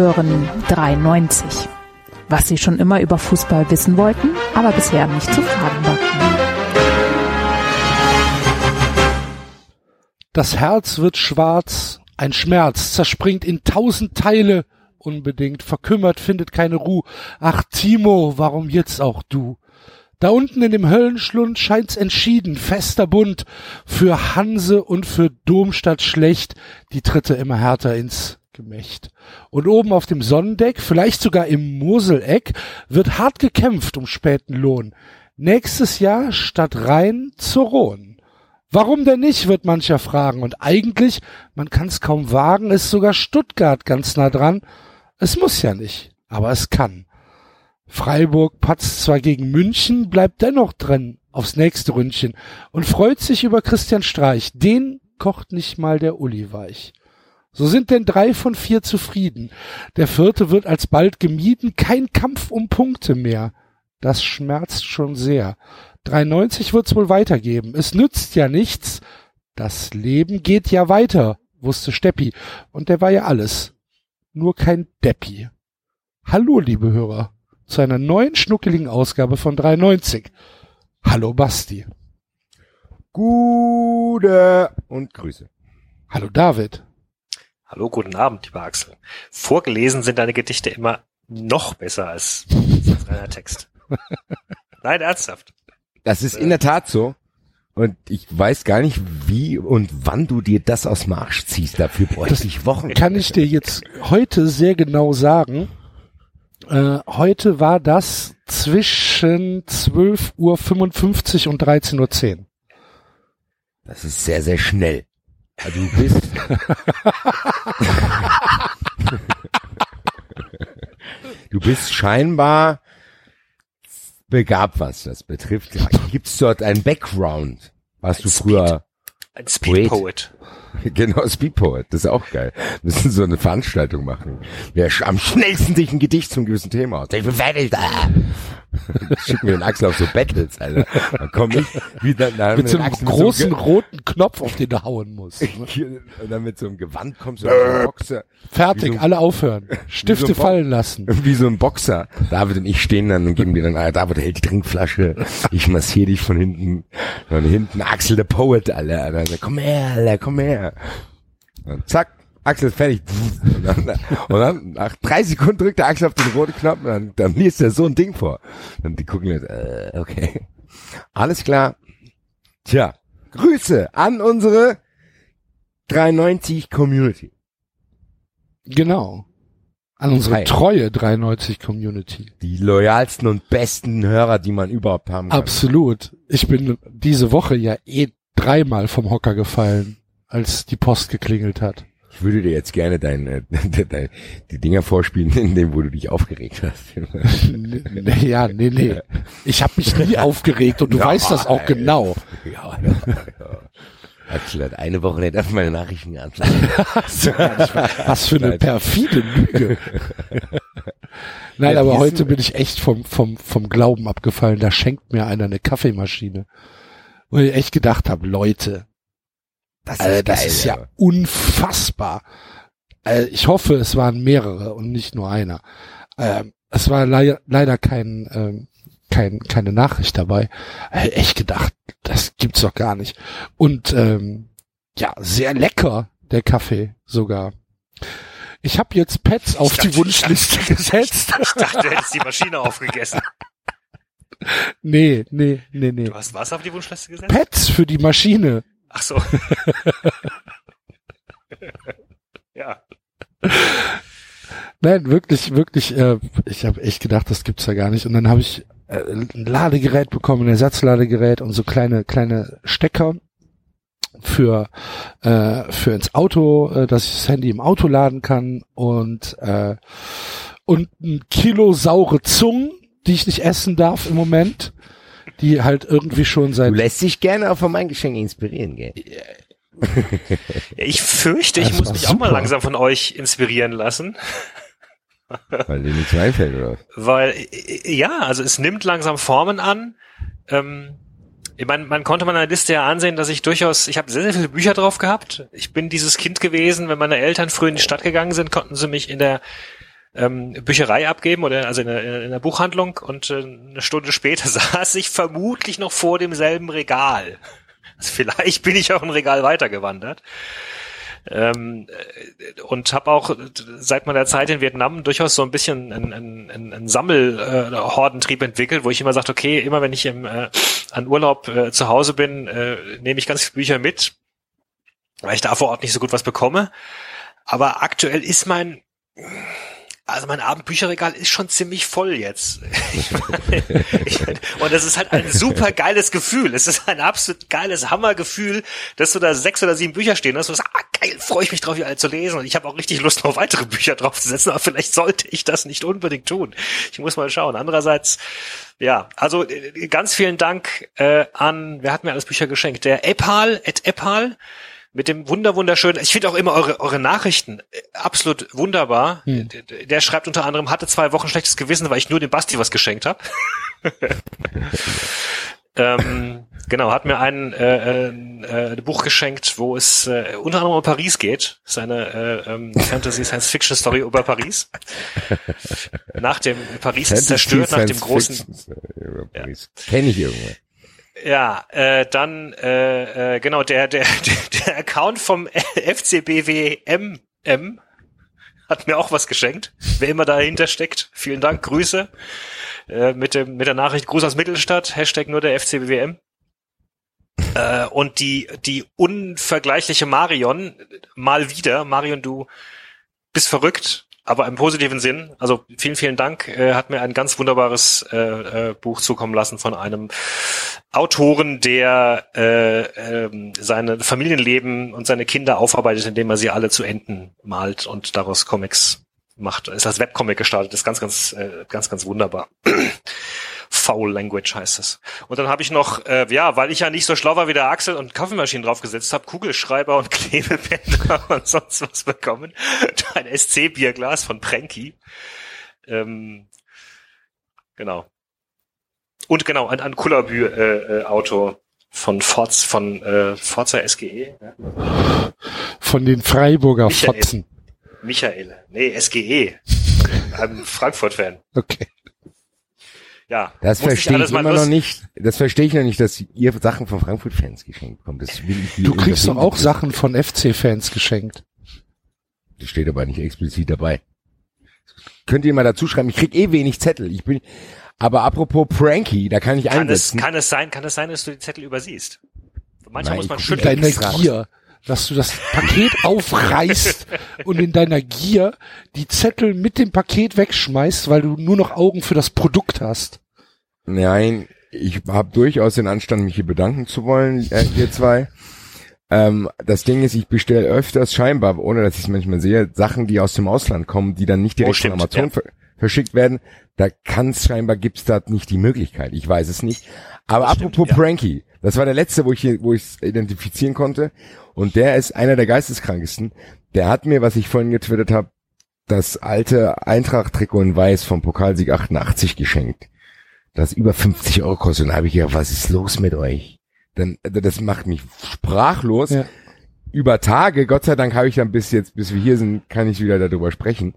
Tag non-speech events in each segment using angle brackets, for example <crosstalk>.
Hören 93. Was Sie schon immer über Fußball wissen wollten, aber bisher nicht zu fragen war. Das Herz wird schwarz, ein Schmerz zerspringt in tausend Teile, unbedingt verkümmert, findet keine Ruhe. Ach Timo, warum jetzt auch du? Da unten in dem Höllenschlund scheint's entschieden, fester Bund, für Hanse und für Domstadt schlecht, die Tritte immer härter ins Gemächt. Und oben auf dem Sonnendeck, vielleicht sogar im Moseleck, wird hart gekämpft um späten Lohn. Nächstes Jahr statt Rhein zur Rhone. Warum denn nicht, wird mancher fragen. Und eigentlich, man kann's kaum wagen, ist sogar Stuttgart ganz nah dran. Es muss ja nicht, aber es kann. Freiburg patzt zwar gegen München, bleibt dennoch drin aufs nächste Ründchen und freut sich über Christian Streich. Den kocht nicht mal der Uli weich. So sind denn drei von vier zufrieden. Der vierte wird alsbald gemieden, kein Kampf um Punkte mehr. Das schmerzt schon sehr. 93 wird's wohl weitergeben. Es nützt ja nichts. Das Leben geht ja weiter, wusste Steppi. Und der war ja alles. Nur kein Deppi. Hallo, liebe Hörer zu einer neuen schnuckeligen Ausgabe von 93. Hallo Basti. Gute und Grüße. Hallo David. Hallo, guten Abend, lieber Axel. Vorgelesen sind deine Gedichte immer noch besser als, als reiner Text. <laughs> Nein, ernsthaft. Das ist in der Tat so. Und ich weiß gar nicht, wie und wann du dir das aus dem Arsch ziehst. Dafür bräuchte ich Wochen. Kann ich dir jetzt heute sehr genau sagen. Äh, heute war das zwischen 12.55 Uhr und 13.10 Uhr. Das ist sehr, sehr schnell. Also du bist. <laughs> du bist scheinbar begabt, was das betrifft. Gibt's dort einen Background, was Ein du früher Ein Speed Poet. <laughs> Genau, Speed Poet, das ist auch geil. Wir müssen so eine Veranstaltung machen. Wer am schnellsten sich ein Gedicht zum gewissen Thema aus. Ich bin fertig da. <laughs> Schicken wir den Axel auf so Battles, Alter. Dann komm ich wieder na, Mit so einem großen so roten Knopf, auf den du hauen musst. <laughs> ne? und dann mit so einem Gewand kommst du auf so einen Boxer. Fertig, Wie so- alle aufhören. <laughs> Stifte so fallen lassen. Wie so ein Boxer. David und ich stehen dann und geben dir dann, ah, David hält die Trinkflasche, ich massiere dich von hinten, von hinten, Axel der Poet, Alter. Dann, so, komm her, Alter, komm her. Und zack, Axel ist fertig. Und dann, und dann nach drei Sekunden drückt der Axel auf den roten Knopf und dann, dann liest er so ein Ding vor. Und die gucken jetzt, äh, okay. Alles klar. Tja, Grüße an unsere 93 Community. Genau. An unsere Hi. treue 93 Community. Die loyalsten und besten Hörer, die man überhaupt haben kann. Absolut. Ich bin diese Woche ja eh dreimal vom Hocker gefallen, als die Post geklingelt hat. Ich würde dir jetzt gerne dein, äh, <laughs> dein, die Dinger vorspielen, in dem, wo du dich aufgeregt hast. Ja, nee, nee. Ich habe mich nie aufgeregt und du Ja, weißt das auch ey. genau. ja, ja, ja. Axel hat eine Woche nicht auf meine Nachrichten geantwortet. <laughs> Was für eine perfide Lüge. Nein, aber heute bin ich echt vom, vom, vom Glauben abgefallen. Da schenkt mir einer eine Kaffeemaschine. Wo ich echt gedacht habe, Leute, Das Alter, das geil, ist ja aber. unfassbar. Äh, ich hoffe, es waren mehrere und nicht nur einer. Ähm, es war leider, leider kein, ähm, kein, keine Nachricht dabei. Äh, echt gedacht, das gibt's doch gar nicht. Und ähm, ja, sehr lecker, der Kaffee sogar. Ich habe jetzt Pets auf dachte, die Wunschliste gesetzt. Ich dachte, du hättest die Maschine aufgegessen. Nee, nee, nee, nee. Du hast was auf die Wunschliste gesetzt? Pets für die Maschine. Ach so. <laughs> ja. Nein, wirklich, wirklich, äh, ich habe echt gedacht, das gibt's ja gar nicht. Und dann habe ich äh, ein Ladegerät bekommen, ein Ersatzladegerät und so kleine, kleine Stecker für, äh, für ins Auto, äh, dass ich das Handy im Auto laden kann und, äh, und ein Kilo saure Zungen, die ich nicht essen darf im Moment, die halt irgendwie schon Du seit lässt dich gerne auch von meinen Geschenken inspirieren, gell? <laughs> Ich fürchte, ich Das muss mich auch mal super. langsam von euch inspirieren lassen, <laughs> Weil dir nichts einfällt, oder? weil äh, ja, also es nimmt langsam Formen an. Ähm, Ich meine, man konnte meiner Liste ja ansehen, dass ich durchaus, ich habe sehr, sehr viele Bücher drauf gehabt. Ich bin dieses Kind gewesen, wenn meine Eltern früh in die Stadt gegangen sind, konnten sie mich in der ähm, Bücherei abgeben oder also in der, in der Buchhandlung und äh, eine Stunde später <laughs> saß ich vermutlich noch vor demselben Regal. Also vielleicht bin ich auch ein Regal weitergewandert. Ähm, äh, und habe auch seit meiner Zeit in Vietnam durchaus so ein bisschen einen, einen, einen Sammelhordentrieb äh, entwickelt, wo ich immer sagte, okay, immer wenn ich im, äh, an Urlaub äh, zu Hause bin, äh, nehme ich ganz viele Bücher mit, weil ich da vor Ort nicht so gut was bekomme. Aber aktuell ist mein also mein Abendbücherregal ist schon ziemlich voll jetzt. <laughs> <laughs> und das ist halt ein super geiles Gefühl. Es ist ein absolut geiles Hammergefühl, dass du da sechs oder sieben Bücher stehen hast. Und du sagst, ah, geil, freue ich mich drauf, die alle zu lesen. Und ich habe auch richtig Lust, noch weitere Bücher draufzusetzen. Aber vielleicht sollte ich das nicht unbedingt tun. Ich muss mal schauen. Andererseits, ja, also äh, ganz vielen Dank äh, an, wer hat mir alles Bücher geschenkt? Der Epal, at Epal mit dem wunder wunderschönen, ich finde auch immer eure, eure Nachrichten äh, absolut wunderbar. Hm. Der, der, schreibt unter anderem, hatte zwei Wochen schlechtes Gewissen, weil ich nur dem Basti was geschenkt habe. <laughs> ähm, genau, hat mir ein äh, äh, äh, Buch geschenkt, wo es äh, unter anderem um Paris geht. Seine äh, ähm, Fantasy Science Fiction Story über Paris. nach dem Paris Fantasy ist zerstört, nach dem großen. Ja. Kenne ich irgendwo. Ja, äh, dann äh, äh, genau der der <laughs> der Account vom FCBWMM hat mir auch was geschenkt. Wer immer dahinter steckt, vielen Dank, Grüße äh, mit dem mit der Nachricht Gruß aus Mittelstadt Hashtag nur der FCBWM. Äh, und die die unvergleichliche Marion mal wieder Marion, du bist verrückt aber im positiven Sinn. Also vielen, vielen Dank. Er hat mir ein ganz wunderbares äh, äh, Buch zukommen lassen von einem Autoren, der äh, äh, seine Familienleben und seine Kinder aufarbeitet, indem er sie alle zu Enden malt und daraus Comics macht. Ist als Webcomic gestartet. Ist ganz, ganz, äh, ganz, ganz wunderbar. Foul Language heißt es. Und dann habe ich noch, äh, ja, weil ich ja nicht so schlau war wie der Axel und Kaffeemaschinen draufgesetzt habe, Kugelschreiber und <laughs> Klebebänder und sonst was bekommen. Ein SC-Bierglas von Pranky. Ähm, genau. Und genau, ein, ein Kullerbü-Auto äh, äh, von Forz, von äh, Forza SGE. Ja? Von den Freiburger Michael. Fotzen. Michael. Nee, SGE. Ein Frankfurt-Fan. Okay. Ja. Das verstehe ich immer noch nicht. Das verstehe ich noch nicht, dass ihr Sachen von Frankfurt-Fans geschenkt bekommt. Das will ich du kriegst doch auch Sachen von FC-Fans geschenkt. Das steht aber nicht explizit dabei. Könnt ihr mal dazu schreiben, ich krieg eh wenig Zettel. Ich bin, aber apropos Pranky, da kann ich kann einsetzen. Es, kann es sein, kann es sein, dass du die Zettel übersiehst? Manchmal Nein, muss man schütteln. Deine Gier, dass du das Paket aufreißt und in deiner Gier die Zettel mit dem Paket wegschmeißt, weil du nur noch Augen für das Produkt hast. Nein, ich habe durchaus den Anstand, mich hier bedanken zu wollen, äh, ihr zwei. Ähm, das Ding ist, ich bestelle öfters scheinbar, ohne dass ich es manchmal sehe, Sachen, die aus dem Ausland kommen, die dann nicht direkt oh, stimmt, von Amazon ja. ver verschickt werden. Da kann es scheinbar, gibt's da nicht die Möglichkeit. Ich weiß es nicht. Aber das apropos stimmt, ja. Pranky, das war der letzte, wo ich hier, wo ich es identifizieren konnte. Und der ist einer der geisteskrankesten. Der hat mir, was ich vorhin getwittert habe, das alte Eintracht-Trikot in Weiß vom Pokalsieg 88 geschenkt das über 50 Euro kostet. Und dann habe ich gedacht, was ist los mit euch? Dann, das macht mich sprachlos. Ja. Über Tage, Gott sei Dank habe ich dann bis jetzt, bis wir hier sind, kann ich wieder darüber sprechen.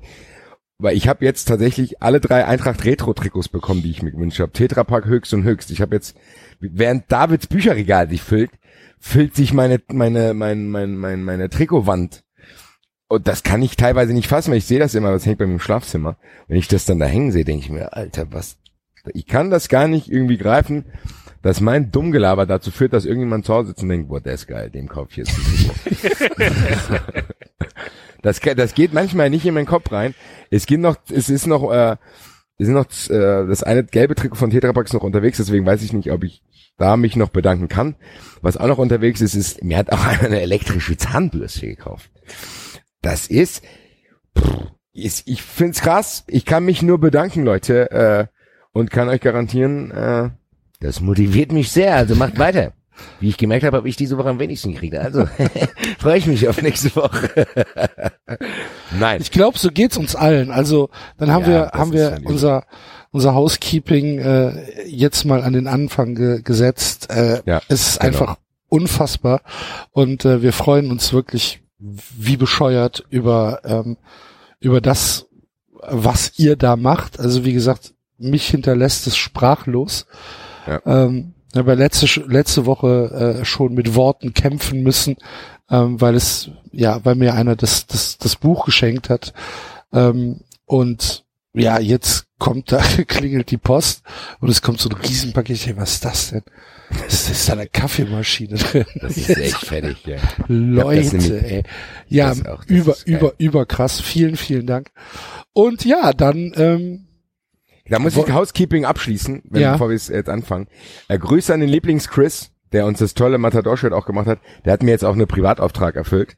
Weil ich habe jetzt tatsächlich alle drei Eintracht Retro Trikots bekommen, die ich mir gewünscht habe. Tetrapack höchst und höchst. Ich habe jetzt, während Davids Bücherregal sich füllt, füllt sich meine, meine, meine, meine, meine, meine Trikotwand. Und das kann ich teilweise nicht fassen, weil ich sehe das immer, das hängt bei mir im Schlafzimmer. Wenn ich das dann da hängen sehe, denke ich mir, Alter, was ich kann das gar nicht irgendwie greifen, dass mein Dummgelaber dazu führt, dass irgendjemand zu Hause sitzt und denkt, boah, der ist geil, dem kauf ich jetzt <laughs> <laughs> das, das geht manchmal nicht in meinen Kopf rein. Es geht noch, es ist noch, äh, es ist noch äh, das eine gelbe Trikot von Tetra Pak noch unterwegs, deswegen weiß ich nicht, ob ich da mich noch bedanken kann. Was auch noch unterwegs ist, ist, mir hat auch <laughs> einer eine elektrische Zahnbürste gekauft. Das ist, pff, ist ich find's krass. Ich kann mich nur bedanken, Leute. Äh, und kann euch garantieren, äh, das motiviert mich sehr, also macht weiter. Wie ich gemerkt habe, habe ich diese Woche am wenigsten gekriegt. Also <laughs> freue ich mich auf nächste Woche. <laughs> Nein. Ich glaube, so geht's uns allen. Also dann haben ja, wir haben wir unser unser Housekeeping äh, jetzt mal an den Anfang ge gesetzt. Äh, Ja, es ist genau. einfach unfassbar und äh, wir freuen uns wirklich wie bescheuert über ähm, über das, was ihr da macht. Also wie gesagt, mich hinterlässt es sprachlos. Ja. Ähm, aber letzte letzte Woche äh, schon mit Worten kämpfen müssen, ähm, weil es ja, weil mir einer das das das Buch geschenkt hat ähm, und ja, jetzt kommt da, <laughs> klingelt die Post und es kommt so ein Riesenpaket. Hey, was ist das denn? Ist, ist da eine Kaffeemaschine drin? Das ist echt <laughs> fertig, ja. Leute, nämlich- ey. Ja, das auch, das über, über krass. Vielen, vielen Dank. Und ja, dann, ähm, Da muss ich Housekeeping abschließen, wenn, Ja. bevor wir es jetzt anfangen. Äh, Grüße an den Lieblings-Chris, der uns das tolle Matador-Shirt auch gemacht hat. Der hat mir jetzt auch einen Privatauftrag erfüllt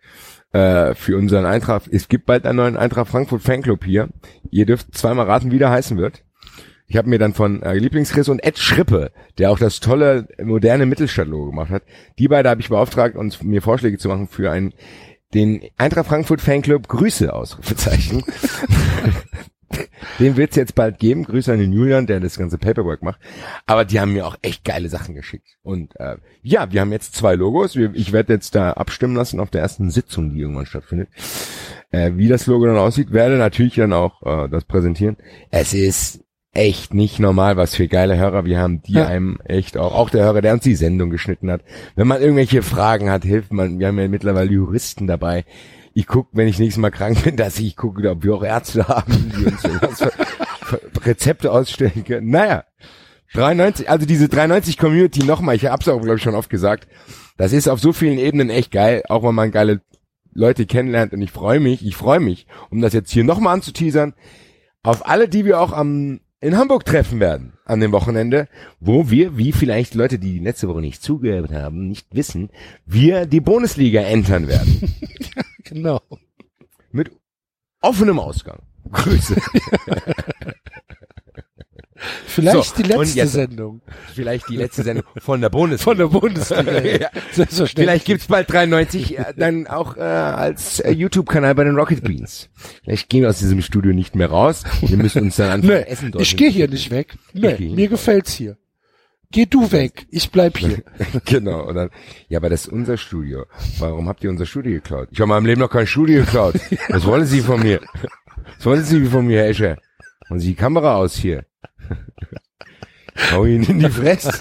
äh, für unseren Eintracht. Es gibt bald einen neuen Eintracht Frankfurt Fanclub hier. Ihr dürft zweimal raten, wie der heißen wird. Ich habe mir dann von äh, Lieblings-Chris und Ed Schrippe, der auch das tolle moderne Mittelstadt-Logo gemacht hat, die beide habe ich beauftragt, uns mir Vorschläge zu machen für einen den Eintracht Frankfurt Fanclub Grüße Ausrufezeichen. <laughs> Den wird's jetzt bald geben. Grüße an den Julian, der das ganze Paperwork macht. Aber die haben mir auch echt geile Sachen geschickt. Und äh, ja, wir haben jetzt zwei Logos. Ich werde jetzt da abstimmen lassen auf der ersten Sitzung, die irgendwann stattfindet. Äh, wie das Logo dann aussieht, werde natürlich dann auch äh, das präsentieren. Es ist echt nicht normal, was für geile Hörer wir haben, die Ja. einem echt auch, auch der Hörer, der uns die Sendung geschnitten hat. Wenn man irgendwelche Fragen hat, hilft man. Wir haben ja mittlerweile Juristen dabei. Ich guck, wenn ich nächstes Mal krank bin, dass ich gucke, ob wir auch Ärzte haben, die uns für, für Rezepte ausstellen können. Naja, 93, also diese 93 Community nochmal, ich hab's auch, glaube ich, schon oft gesagt, das ist auf so vielen Ebenen echt geil, auch wenn man geile Leute kennenlernt und ich freue mich, ich freue mich, um das jetzt hier nochmal anzuteasern, auf alle, die wir auch am in Hamburg treffen werden an dem Wochenende, wo wir, wie vielleicht Leute, die letzte Woche nicht zugehört haben, nicht wissen, wir die Bundesliga entern werden. <laughs> genau. Mit offenem Ausgang. Grüße. <laughs> Vielleicht So, die und letzte jetzt- Sendung Vielleicht die letzte Sendung von der Bundesliga. <laughs> von der Bundesliga. <laughs> Ja. Vielleicht gibt's bald 93 äh, dann auch äh, als äh, YouTube-Kanal bei den Rocket Beans. Vielleicht gehen wir aus diesem Studio nicht mehr raus. Wir müssen uns dann anfangen, Nee, Essen dort ich gehe hier nicht weg. Nee, mir gefällt's hier. Geh du weg, ich bleib <laughs> hier. Genau. Und dann, ja, aber das ist unser Studio. Warum habt ihr unser Studio geklaut? Ich habe in meinem Leben noch kein Studio geklaut. Was wollen Sie von mir? Was wollen Sie von mir, Herr Escher? Machen Sie die Kamera aus hier. Hau ihn in die <laughs> Fresse.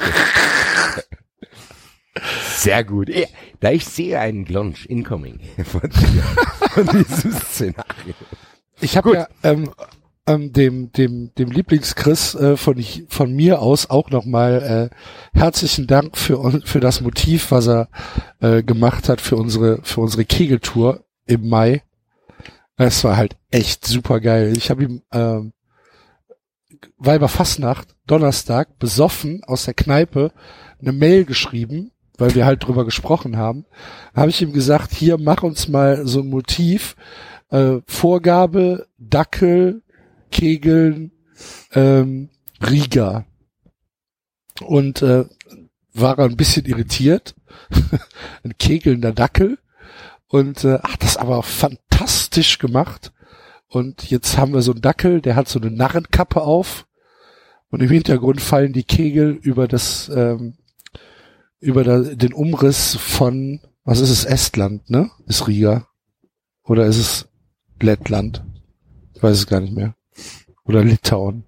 Sehr gut. Ja, Da ich sehe einen Glonch incoming <laughs> von, von diesem Szenario. Ich habe ja ähm, ähm, dem dem dem Lieblingschris äh, von hi- von mir aus auch nochmal äh, herzlichen Dank für für das Motiv, was er äh, gemacht hat für unsere für unsere Kegeltour im Mai. Es war halt echt super geil. Ich habe ihm ähm, Weiberfastnacht Donnerstag besoffen aus der Kneipe eine Mail geschrieben, weil wir halt drüber gesprochen haben. Habe ich ihm gesagt, hier mach uns mal so ein Motiv äh, Vorgabe, Dackel, Kegeln, ähm, Riga. Und äh, war er ein bisschen irritiert. <laughs> ein kegelnder Dackel. Und äh, hat das aber fantastisch gemacht. Und jetzt haben wir so einen Dackel, der hat so eine Narrenkappe auf. Und im Hintergrund fallen die Kegel über das, ähm, über da, den Umriss von, was ist es, Estland, ne? Ist Riga. Oder ist es Lettland? Ich weiß es gar nicht mehr. Oder Litauen.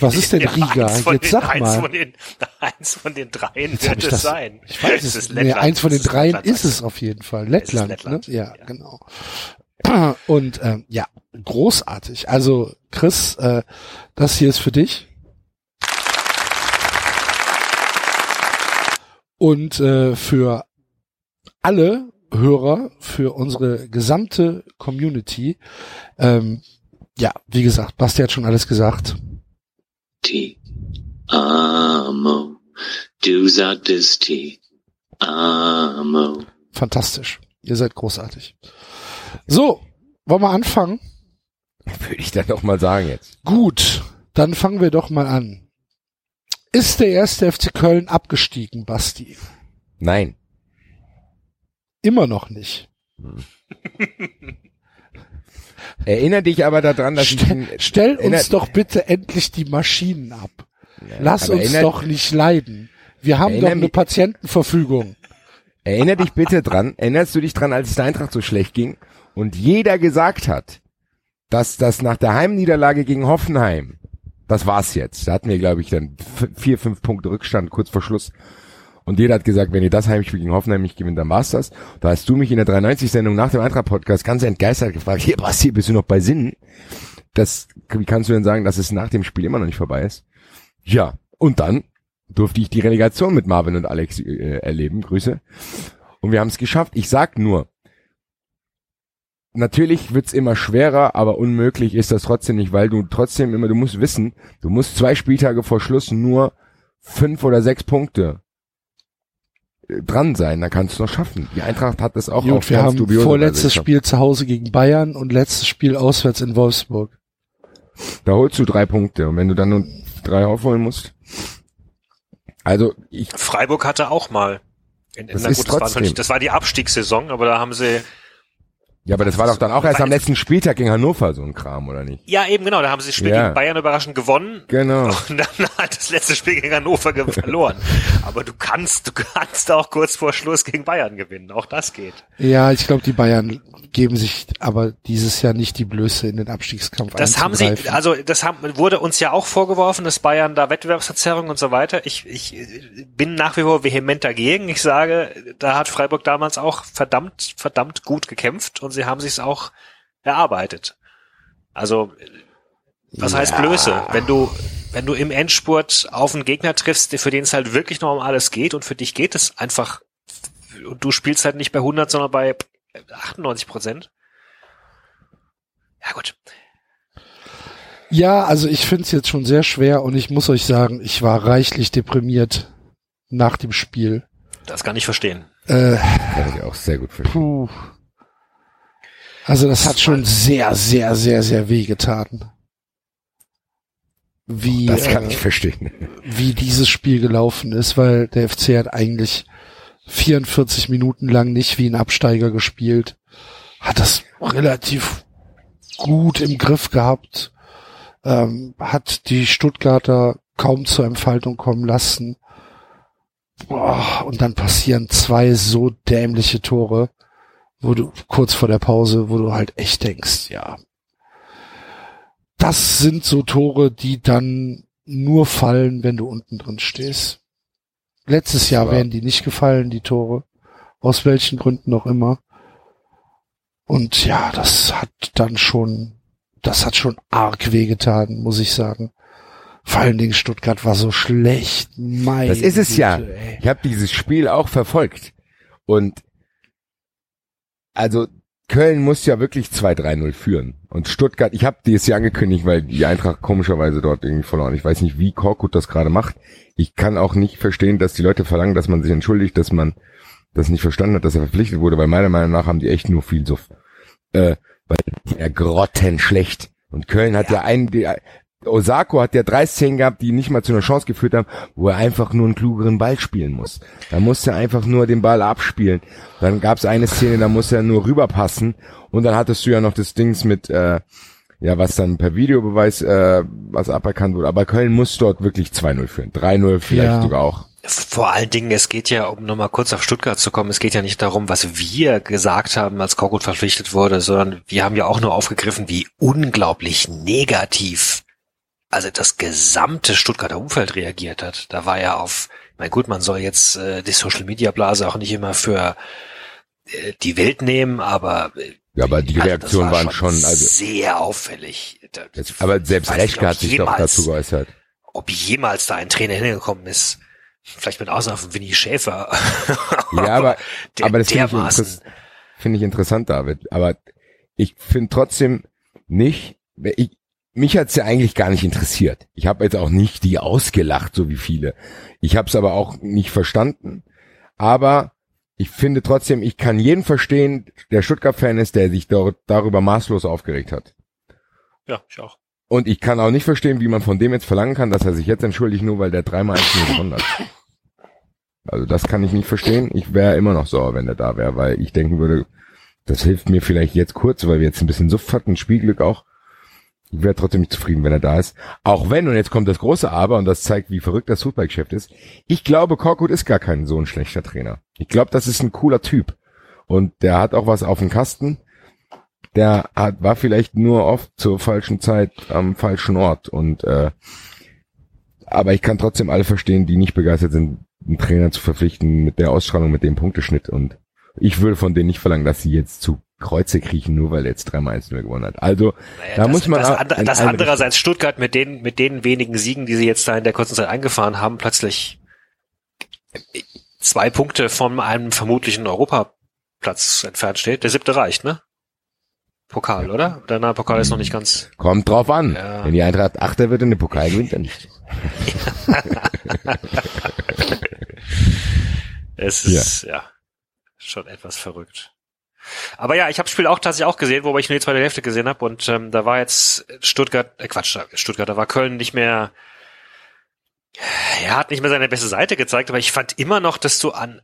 Was ist <laughs> denn Riga? eins von Jetzt den, sag eins mal. Von den, <laughs> eins von den dreien Jetzt wird es das- sein. Ich weiß es, ist nee, Lettland. eins von den Es ist dreien ist es auf jeden Fall. Lettland, Lettland, ne? Ja, ja. genau. <clears throat> Und ähm, ja, großartig. Also Chris, äh, das hier ist für dich. Und äh, für alle Hörer, für unsere gesamte Community. Ähm, ja, wie gesagt, Basti hat schon alles gesagt. T. Amo. Du sagtest T. Amo. Fantastisch. Ihr seid großartig. So, wollen wir anfangen? Würde ich dann noch mal sagen jetzt. Gut, dann fangen wir doch mal an. Ist der erste FC Köln abgestiegen, Basti? Nein. Immer noch nicht. <laughs> Erinner dich aber daran, dass ich Stell, uns doch bitte endlich die Maschinen ab. Lass aber uns doch nicht leiden. Wir haben doch eine Patientenverfügung. Erinner dich bitte dran, erinnerst du dich dran, als es der Eintracht so schlecht ging und jeder gesagt hat, dass das nach der Heimniederlage gegen Hoffenheim, das war's jetzt. Da hatten wir, glaube ich, dann vier, fünf Punkte Rückstand kurz vor Schluss. Und jeder hat gesagt, wenn ihr das Heimspiel gegen Hoffenheim nicht gewinnt, dann war's das. Da hast du mich in der 93-Sendung nach dem Eintracht-Podcast ganz entgeistert gefragt, hier, Basti, bist du noch bei Sinnen? Das, wie kannst du denn sagen, dass es nach dem Spiel immer noch nicht vorbei ist? Ja, und dann durfte ich die Relegation mit Marvin und Alex äh, erleben. Grüße. Und wir haben es geschafft. Ich sag nur, natürlich wird's immer schwerer, aber unmöglich ist das trotzdem nicht, weil du trotzdem immer, du musst wissen, du musst zwei Spieltage vor Schluss nur fünf oder sechs Punkte äh, dran sein, dann kannst du es noch schaffen. Die Eintracht hat das auch Gut, auf wir ganz haben vorletztes. Spiel zu Hause gegen Bayern und letztes Spiel auswärts in Wolfsburg. Da holst du drei Punkte und wenn du dann nur drei aufholen musst. Also ich Freiburg hatte auch mal. In, in, Das ist gut, das, war trotzdem- nicht, das war die Abstiegssaison, aber da haben sie, Ja, aber das war doch dann auch erst am letzten Spieltag gegen Hannover so ein Kram, oder nicht? ja eben genau, da haben sie das Spiel Ja. gegen Bayern überraschend gewonnen Genau. und dann <laughs> hat das letzte Spiel gegen Hannover verloren. aber du kannst, du kannst auch kurz vor Schluss gegen Bayern gewinnen, auch das geht. Ja, ich glaube, die Bayern geben sich aber dieses Jahr nicht die Blöße in den Abstiegskampf Das haben sie, also das haben, wurde uns ja auch vorgeworfen, dass Bayern da Wettbewerbsverzerrung und so weiter. Ich, ich bin nach wie vor vehement dagegen. Ich sage, da hat Freiburg damals auch verdammt, verdammt gut gekämpft und sie haben sich's auch erarbeitet. Also, was heißt Blöße? Wenn du, wenn du im Endspurt auf einen Gegner triffst, für den es halt wirklich noch um alles geht und für dich geht es einfach und du spielst halt nicht bei 100, sondern bei 98 Prozent. Ja gut. Ja, also ich finde es jetzt schon sehr schwer und ich muss euch sagen, ich war reichlich deprimiert nach dem Spiel. Das kann ich verstehen. Äh, Kann ich auch sehr gut verstehen. puh. Also das hat schon sehr, sehr, sehr, sehr weh getan. Wie, Das kann äh, ich verstehen. wie dieses Spiel gelaufen ist, weil der FC hat eigentlich 44 Minuten lang nicht wie ein Absteiger gespielt, hat das relativ gut im Griff gehabt, ähm, hat die Stuttgarter kaum zur Entfaltung kommen lassen. Boah, und dann passieren zwei so dämliche Tore, wo du kurz vor der Pause, wo du halt echt denkst, ja, das sind so Tore, die dann nur fallen, wenn du unten drin stehst. Letztes Jahr Ja. wären die nicht gefallen, die Tore. Aus welchen Gründen auch immer. Und ja, das hat dann schon, das hat schon arg wehgetan, muss ich sagen. Vor allen Dingen Stuttgart war so schlecht. Mein Das ist es ja. Güte, ey. Ich habe dieses Spiel auch verfolgt. Und also Köln muss ja wirklich 2-3-0 führen. Und Stuttgart, ich habe die es ja angekündigt, weil die Eintracht komischerweise dort irgendwie verloren. Ich weiß nicht, wie Korkut das gerade macht. Ich kann auch nicht verstehen, dass die Leute verlangen, dass man sich entschuldigt, dass man das nicht verstanden hat, dass er verpflichtet wurde, weil meiner Meinung nach haben die echt nur viel Suff. Äh, weil die ja grottenschlecht. Und Köln hat ja, einen, die, Osako hat ja drei Szenen gehabt, die nicht mal zu einer Chance geführt haben, wo er einfach nur einen klugeren Ball spielen muss. Da musste er einfach nur den Ball abspielen. Dann gab es eine Szene, da musste er nur rüberpassen. Und dann hattest du ja noch das Dings mit, äh, ja, was dann per Videobeweis, äh, was aberkannt wurde. Aber Köln muss dort wirklich 2-0 führen. 3-0 vielleicht Ja. sogar auch. Vor allen Dingen, es geht ja, um nochmal kurz auf Stuttgart zu kommen, es geht ja nicht darum, was wir gesagt haben, als Korkut verpflichtet wurde, sondern wir haben ja auch nur aufgegriffen, wie unglaublich negativ also das gesamte Stuttgarter Umfeld reagiert hat. Da war ja auf, mein gut, man soll jetzt äh, die Social Media Blase auch nicht immer für äh, die Welt nehmen, aber äh, Ja, aber die also Reaktionen war waren schon, also, sehr auffällig. Da- jetzt, aber selbst nicht, Reschke hat sich doch jemals- dazu geäußert. ob jemals da ein Trainer hingekommen ist. Vielleicht mit Ausnahme von Winnie Schäfer. Ja, aber, <laughs> der aber das finde ich, finde ich interessant, David. Aber ich finde trotzdem nicht, ich, mich hat's ja eigentlich gar nicht interessiert. Ich habe jetzt auch nicht die ausgelacht, so wie viele. Ich habe es aber auch nicht verstanden. Aber ich finde trotzdem, ich kann jeden verstehen, der Stuttgart-Fan ist, der sich dort darüber maßlos aufgeregt hat. Ja, ich auch. Und ich kann auch nicht verstehen, wie man von dem jetzt verlangen kann, dass er sich jetzt entschuldigt, nur weil der dreimal eins gewonnen hat. Also das kann ich nicht verstehen. Ich wäre immer noch sauer, wenn er da wäre, weil ich denken würde, Das hilft mir vielleicht jetzt kurz, weil wir jetzt ein bisschen Suft hatten, Spielglück auch. Ich wäre trotzdem nicht zufrieden, wenn er da ist. Auch wenn, und jetzt kommt das große Aber, und das zeigt, wie verrückt das Fußballgeschäft ist. Ich glaube, Korkut ist gar kein so ein schlechter Trainer. Ich glaube, das ist ein cooler Typ. Und der hat auch was auf dem Kasten. Der hat, war vielleicht nur oft zur falschen Zeit am falschen Ort. Und äh, aber ich kann trotzdem alle verstehen, die nicht begeistert sind, einen Trainer zu verpflichten mit der Ausstrahlung, mit dem Punkteschnitt. Und ich würde von denen nicht verlangen, dass sie jetzt zu Kreuze kriechen, nur weil er jetzt 3-1 gewonnen hat. Also Naja, da das, muss man das, in das andererseits Stuttgart mit den mit den wenigen Siegen, die sie jetzt da in der kurzen Zeit eingefahren haben, plötzlich zwei Punkte von einem vermutlichen Europaplatz entfernt steht. Der siebte reicht, ne? Pokal, oder? Der nahe Pokal ist noch nicht ganz. Kommt drauf an. Ja. Wenn die Eintracht Achter wird und den Pokal gewinnt, dann nicht. <laughs> Es ist ja, schon etwas verrückt. Aber ja, ich habe das Spiel auch tatsächlich auch gesehen, wobei ich nur die zweite Hälfte gesehen habe und ähm, da war jetzt Stuttgart, äh, Quatsch, Stuttgart, da war Köln nicht mehr, er hat nicht mehr seine beste Seite gezeigt, aber ich fand immer noch, dass du an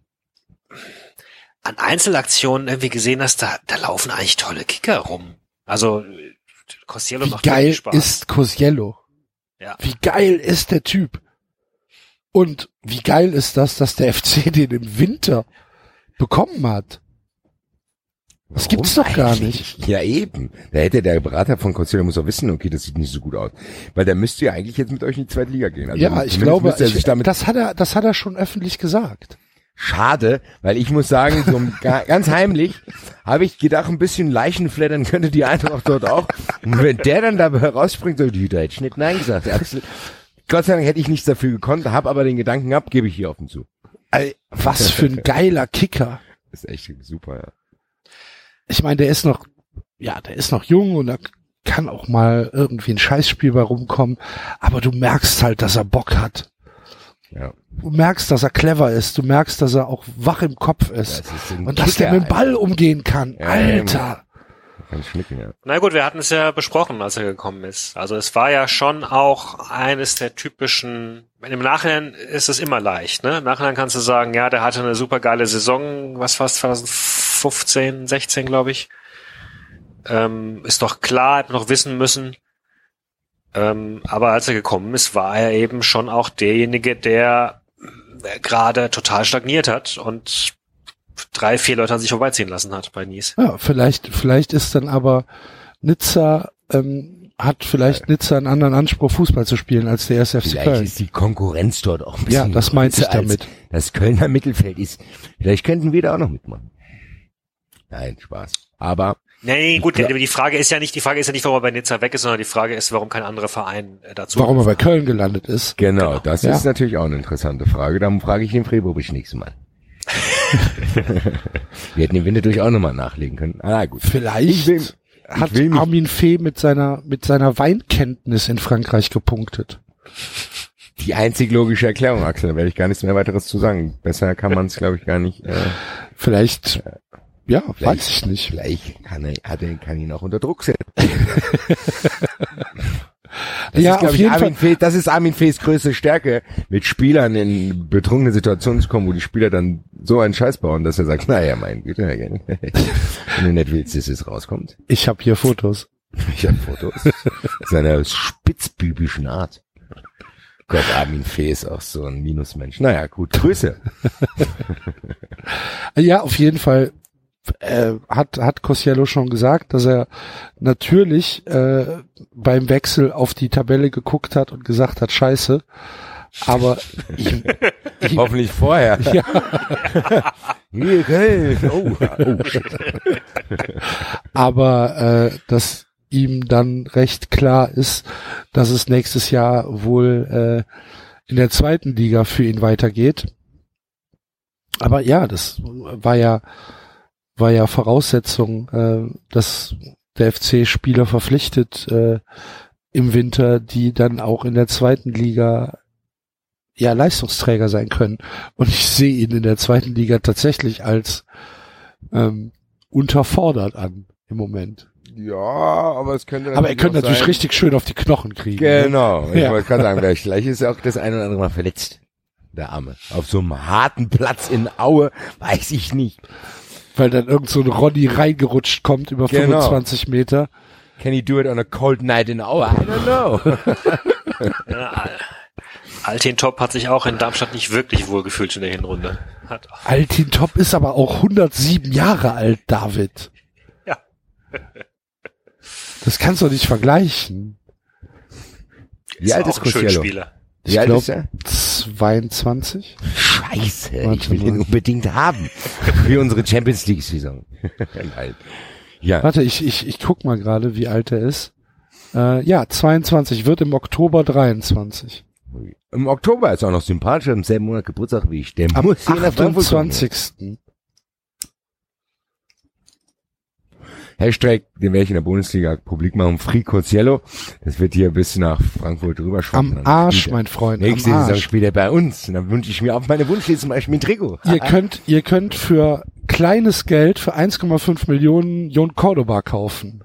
an Einzelaktionen irgendwie gesehen hast, da, da laufen eigentlich tolle Kicker rum. Also Costello Wie macht geil Spaß. ist Cosiello? Ja. Wie geil ist der Typ? Und wie geil ist das, dass der <laughs> FC den im Winter bekommen hat? Das gibt's doch gar nicht. Ja, eben. Da hätte der Berater von Costello muss auch wissen, okay, das sieht nicht so gut aus. Weil der müsste ja eigentlich jetzt mit euch in die zweite Liga gehen. Also ja, ich glaube, er sich ich, damit das hat er, das hat er schon öffentlich gesagt. Schade, weil ich muss sagen, so <laughs> ga- ganz heimlich habe ich gedacht, ein bisschen Leichenflattern könnte die Eintracht dort auch. Und wenn der dann dabei rausspringt, so, die, da hätte ich nicht Nein gesagt. Absolut. Gott sei Dank hätte ich nichts dafür gekonnt, habe aber den Gedanken gehabt, gebe ich hier offen zu. Was für ein geiler Kicker. Das ist echt super, ja. Ich meine, der ist noch, ja, der ist noch jung und da kann auch mal irgendwie ein Scheißspiel bei rumkommen. Aber du merkst halt, dass er Bock hat. ja. Du merkst, dass er clever ist. Du merkst, dass er auch wach im Kopf ist. Das ist Und dass der mit dem Ball umgehen kann. Ja, Alter. Kann schnicken, ja. Na gut, wir hatten es ja besprochen, als er gekommen ist. Also es war ja schon auch eines der typischen, im Nachhinein ist es immer leicht, ne? Im Nachhinein kannst du sagen, ja, der hatte eine super geile Saison, was fast 2015, 16, glaube ich. Ähm, ist doch klar, hat noch wissen müssen. Ähm, aber als er gekommen ist, war er eben schon auch derjenige, der äh, gerade total stagniert hat und drei, vier Leute an sich vorbeiziehen lassen hat bei Nice. Ja, vielleicht, vielleicht ist dann aber Nizza, ähm, hat vielleicht Nizza einen anderen Anspruch, Fußball zu spielen als der SFC Vielleicht Köln. ist die Konkurrenz dort auch ein Ja, bisschen das meinte ich damit. Das Kölner Mittelfeld ist. Vielleicht könnten wir da auch noch mitmachen. Nein, Spaß. Aber Nee, gut, glaub- die Frage ist ja nicht, die Frage ist ja nicht, warum er bei Nizza weg ist, sondern die Frage ist, warum kein anderer Verein äh, dazu. Warum er bei Köln gelandet ist. Genau, das Ja. ist natürlich auch eine interessante Frage. Dann frage ich den Frebobisch nächstes Mal. <laughs> <laughs> Wir hätten den Winter durch auch nochmal nachlegen können. Ah, gut. Vielleicht Ich will- hat Armin Fee mit seiner, mit seiner Weinkenntnis in Frankreich gepunktet. Die einzig logische Erklärung, Axel. Da werde ich gar nichts mehr weiteres zu sagen. Besser kann man es, glaube ich, gar nicht. Äh, Vielleicht, ja, vielleicht- weiß ich nicht. Vielleicht kann er, hat er, kann ihn auch unter Druck setzen. <laughs> Das Ja, ist, auf jeden Armin Fee, das ist Armin Fees größte Stärke, mit Spielern in betrunkene Situationen zu kommen, wo die Spieler dann so einen Scheiß bauen, dass er sagt, naja, mein Güte, <laughs> wenn du nicht willst, dass es rauskommt. Ich habe hier Fotos. Ich habe Fotos seiner spitzbübischen Art. Gott, Armin Fee ist auch so ein Minusmensch. Naja, gut, Grüße. <laughs> Ja, auf jeden Fall äh, hat hat Kosciello schon gesagt, dass er natürlich äh, beim Wechsel auf die Tabelle geguckt hat und gesagt hat, Scheiße. Aber ich, <laughs> ich, Hoffentlich vorher. <laughs> ja, <laughs> Hier. Oh, oh, aber äh, dass ihm dann recht klar ist, dass es nächstes Jahr wohl äh, in der zweiten Liga für ihn weitergeht. Aber ja, das war ja war ja Voraussetzung, äh, dass der FC Spieler verpflichtet äh, im Winter, die dann auch in der zweiten Liga ja Leistungsträger sein können. Und ich sehe ihn in der zweiten Liga tatsächlich als ähm, unterfordert an im Moment. Ja, aber es könnte Aber er könnte natürlich sein- richtig schön auf die Knochen kriegen. ne? Genau. Ich Ja. wollte gerade sagen, <laughs> vielleicht, vielleicht ist er auch das eine oder andere Mal verletzt. Der Arme. Auf so einem harten Platz in Aue, weiß ich nicht. Weil dann irgend so ein Ronny reingerutscht kommt über Genau. 25 Meter. Can he do it on a cold night in our? I don't know. <laughs> Ja, Altin Top hat sich auch in Darmstadt nicht wirklich wohlgefühlt in der Hinrunde. Hat, Altin Top ist aber auch 107 Jahre alt, David. ja. Das kannst du nicht vergleichen. Wie alt ist schöner Costello? Spieler. Wie alt glaub, ist er? 22? Scheiße, Warte ich will mal. ihn unbedingt haben. <laughs> Für unsere Champions League Saison. <laughs> Ja, Warte, ich, ich, ich guck mal gerade, wie alt er ist. Äh, ja, 22, wird im Oktober 23. im Oktober ist auch noch sympathischer, im selben Monat Geburtstag wie ich. Der Am muss hier nach Frankfurt kommen. 28. Hashtag, den werde ich in der Bundesliga publik machen, Free Coziello. Das wird hier bis nach Frankfurt rüber schwappen. Am Arsch, mein Freund, Nächste am Saison spielt er bei uns. Und dann wünsche ich mir auf meine Wunschliste zum Beispiel ein Trikot. Ihr könnt, ihr könnt für kleines Geld für 1,5 Millionen Jon Cordoba kaufen.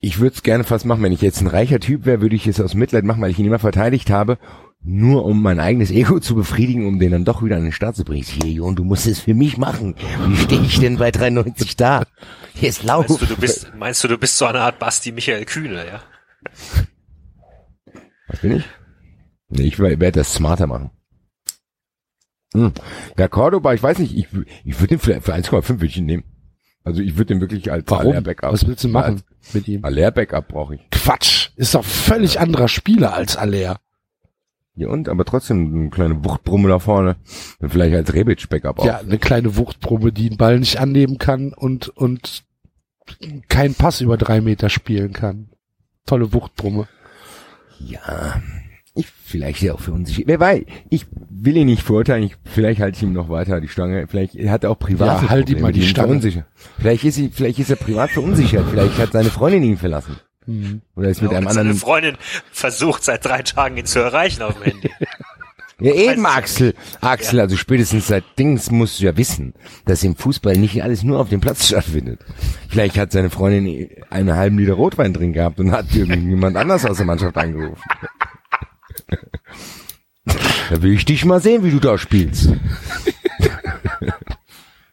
Ich würde es gerne fast machen, wenn ich jetzt ein reicher Typ wäre, würde ich es aus Mitleid machen, weil ich ihn immer verteidigt habe, nur um mein eigenes Ego zu befriedigen, um den dann doch wieder an den Start zu bringen. Hier, Jon, du musst es für mich machen. Wie stehe ich denn bei 93 da? Hier ist Lauf. Meinst du, du bist, meinst du, du bist so eine Art Basti Michael Kühne, ja? Was bin ich? Nee, ich werde das smarter machen. Hm. Ja, Cordoba, ich weiß nicht, ich, ich würde den für, für 1,5 würde ich ihn nehmen. Also ich würde den wirklich als? Aller-Backup. Was willst du machen mit ihm? Aller-Backup brauche ich. Quatsch, ist doch völlig anderer Spieler als Aller. Ja und, aber trotzdem eine kleine Wuchtbrumme da vorne. Vielleicht als Rebic-Backup auch. Ja, eine kleine Wuchtbrumme, die den Ball nicht annehmen kann und, und keinen Pass über drei Meter spielen kann. Tolle Wuchtbrumme. Ja, ich vielleicht ja auch für unsicher. Wer weiß, ich will ihn nicht verurteilen, ich, vielleicht halte ich ihm noch weiter die Stange. Vielleicht hat er auch privat. Ja, halt ihm mal die Stange. Unsicher. Vielleicht ist sie, vielleicht ist er privat verunsichert. Vielleicht hat seine Freundin ihn verlassen. Hm. Oder ist mit einem Und seine anderen. Freundin versucht seit drei Tagen ihn zu erreichen auf dem <laughs> Handy. Ja, eben, Axel. Axel, also spätestens seit Dings musst du ja wissen, dass im Fußball nicht alles nur auf dem Platz <laughs> stattfindet. Vielleicht hat seine Freundin einen halben Liter Rotwein drin gehabt und hat irgendjemand anders aus der Mannschaft angerufen. <laughs> Da will ich dich mal sehen, wie du da spielst.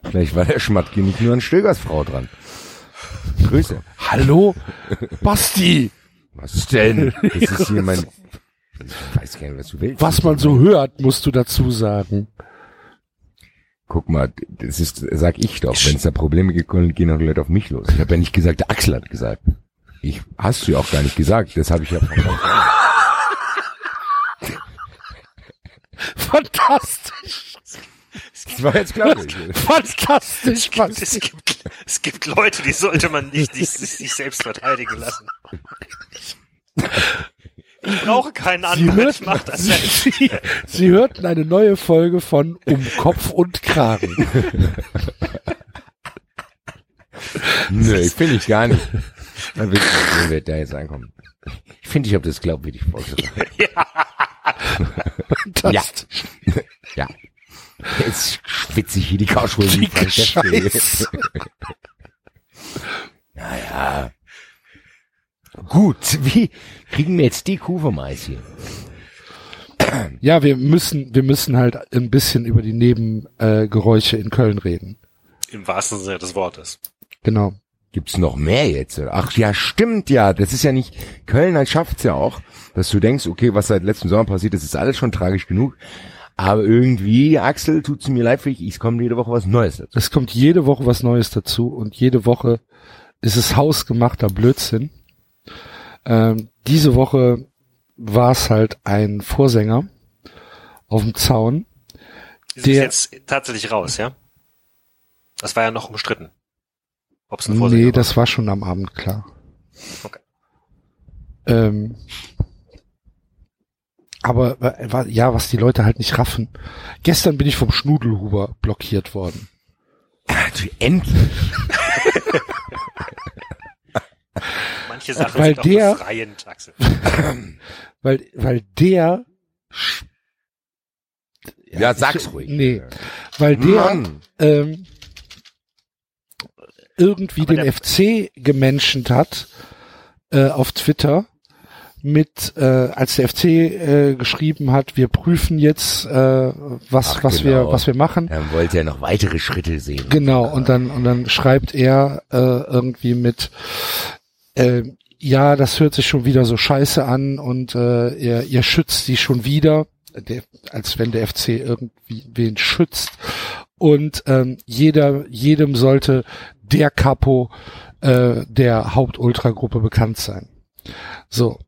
Vielleicht war der Schmatke nicht nur an Stögers Frau dran. Grüße. Hallo? Basti! Was denn? <laughs> Das ist hier mein... Ich weiß gar nicht, was du willst. Was man so hört, musst du dazu sagen. Guck mal, das ist, sag ich doch, wenn es da Probleme gibt, gehen auch die Leute auf mich los. Ich habe ja nicht gesagt, der Axel hat gesagt. Ich hast du ja auch gar nicht gesagt, das habe ich ja <laughs> Fantastisch! Das war jetzt klar. <laughs> Fantastisch, Es Basti! gibt, es gibt Leute, die sollte man nicht <laughs> sich, sich selbst verteidigen lassen. Ich brauche keinen Sie, Anwalt, ich mach hörten, das Sie, selbst. Sie, Sie hörten eine neue Folge von Um Kopf und Kragen. Nö, ich finde ich gar nicht. Dann mal sehen, wer da jetzt ankommt. Ich finde, ich habe das glaubwürdig vorgetragen. Fantastisch. Ja. Jetzt schwitze ich hier die Couchwohl. <laughs> Naja. Gut, wie kriegen wir jetzt die Kuh vom Eis hier? <clears throat> Ja, wir müssen, wir müssen halt ein bisschen über die Nebengeräusche äh, in Köln reden. Im wahrsten Sinne des Wortes. Genau. Gibt's noch mehr jetzt? Ach ja, stimmt ja. Das ist ja nicht, Köln halt schafft's ja auch, dass du denkst, okay, was seit letztem Sommer passiert ist, ist alles schon tragisch genug. Aber irgendwie, Axel, tut's mir leid für dich, es kommt jede Woche was Neues dazu. Es kommt jede Woche was Neues dazu und jede Woche ist es hausgemachter Blödsinn. Ähm, diese Woche war es halt ein Vorsänger auf dem Zaun. Ist Der- jetzt tatsächlich raus, ja? Das war ja noch umstritten. Ob's ein Vorsänger Nee, war. das war schon am Abend klar. Okay. Ähm, aber äh, ja, was die Leute halt nicht raffen. Gestern bin ich vom Schnudelhuber blockiert worden. Also endlich. <laughs> Manche Sachen weil sind auch der- befreiend, Axel. <clears throat> Weil, weil der sch- Ja, sag's ich- ruhig. Nee, weil der Mann. ähm, irgendwie Aber den der- FC gemenschent hat äh, auf Twitter, mit, äh, als der FC äh, geschrieben hat, wir prüfen jetzt, äh, was, Ach, was genau. wir, was wir machen. Dann wollte er noch weitere Schritte sehen. Genau, und dann, und dann schreibt er äh, irgendwie mit, äh, ja, das hört sich schon wieder so scheiße an und äh, ihr, ihr schützt die schon wieder, der, als wenn der FC irgendwie wen schützt. Und ähm, jeder, jedem sollte der Capo äh, der Hauptultragruppe bekannt sein. So.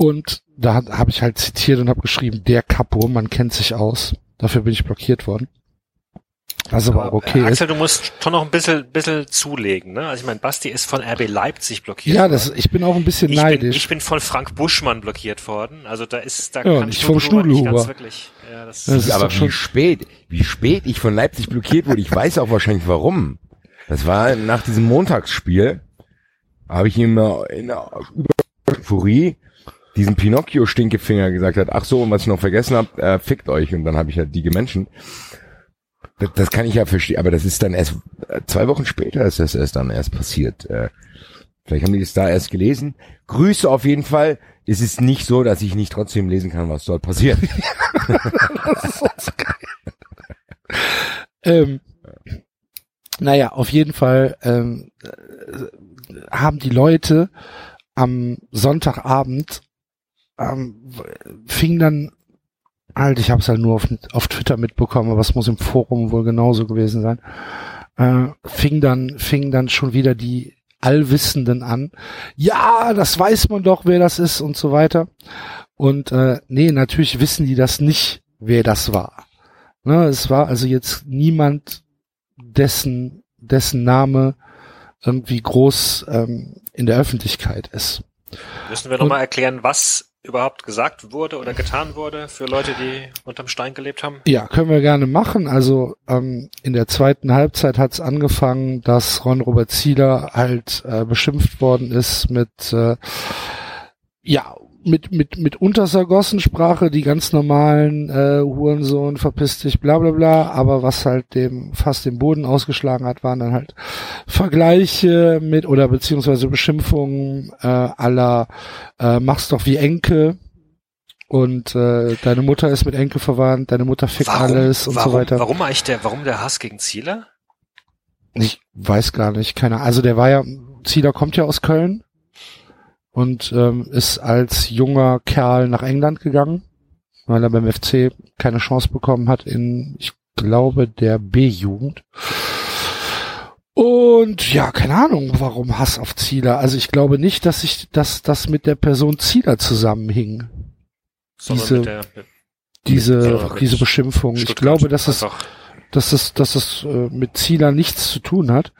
Und da habe hab ich halt zitiert und habe geschrieben, der Capo, man kennt sich aus. Dafür bin ich blockiert worden. Was aber auch okay äh, ist. Axel, du musst schon noch ein bisschen, bisschen zulegen, ne? Also ich meine, Basti ist von RB Leipzig blockiert. Ja, worden. das, ich bin auch ein bisschen ich bin, neidisch. ich bin von Frank Buschmann blockiert worden. Also da ist, da Ja, kann nicht vom Schnudelhuber nicht ganz Schnudelhuber. wirklich. Ja, das, Das ist aber wie spät, wie spät ich von Leipzig blockiert wurde, ich weiß auch wahrscheinlich warum. Das war nach diesem Montagsspiel, habe ich ihm äh, in der Euphorie diesen Pinocchio-Stinkefinger gesagt hat, ach so, und was ich noch vergessen habe, äh, fickt euch. Und dann habe ich halt die gemenschen. Das, das kann ich ja verstehen, aber das ist dann erst äh, zwei Wochen später ist das erst dann erst passiert. Äh, vielleicht haben die das da erst gelesen. Grüße auf jeden Fall. Es ist nicht so, dass ich nicht trotzdem lesen kann, was dort passiert. <laughs> Ähm, naja, auf jeden Fall ähm, äh, haben die Leute am Sonntagabend ähm, fing dann halt, ich habe es halt nur auf, auf Twitter mitbekommen, aber es muss im Forum wohl genauso gewesen sein, äh, fing dann fing dann schon wieder die Allwissenden an. Ja, das weiß man doch, wer das ist und so weiter. Und äh, nee, natürlich wissen die das nicht, wer das war. Ne, es war also jetzt niemand, dessen, dessen Name irgendwie groß ähm, in der Öffentlichkeit ist. müssen wir nochmal erklären, was überhaupt gesagt wurde oder getan wurde für Leute, die unterm Stein gelebt haben? Ja, können wir gerne machen. Also ähm, in der zweiten Halbzeit hat es angefangen, dass Ron Robert Zieler halt äh, beschimpft worden ist mit äh, ja mit mit mit Untersergossensprache, die ganz normalen äh, Hurensohn, verpiss dich, bla bla bla, aber was halt dem fast den Boden ausgeschlagen hat, waren dann halt Vergleiche mit oder beziehungsweise Beschimpfungen äh, aller äh, mach's doch wie Enke. Und äh, deine Mutter ist mit Enke verwandt, deine Mutter fickt alles und warum, so weiter. Warum eigentlich der, warum der Hass gegen Zieler? Ich weiß gar nicht, keine Also der war ja, Zieler kommt ja aus Köln und ähm, ist als junger Kerl nach England gegangen, weil er beim FC keine Chance bekommen hat in, ich glaube, der B-Jugend. Und ja, keine Ahnung, warum Hass auf Zieler. Also ich glaube nicht, dass ich, dass das mit der Person Zieler zusammenhing. Sondern Diese- der, Diese, diese Beschimpfung. Ich Stuttgart. glaube, dass es, dass es, dass es äh, mit Zieler nichts zu tun hat.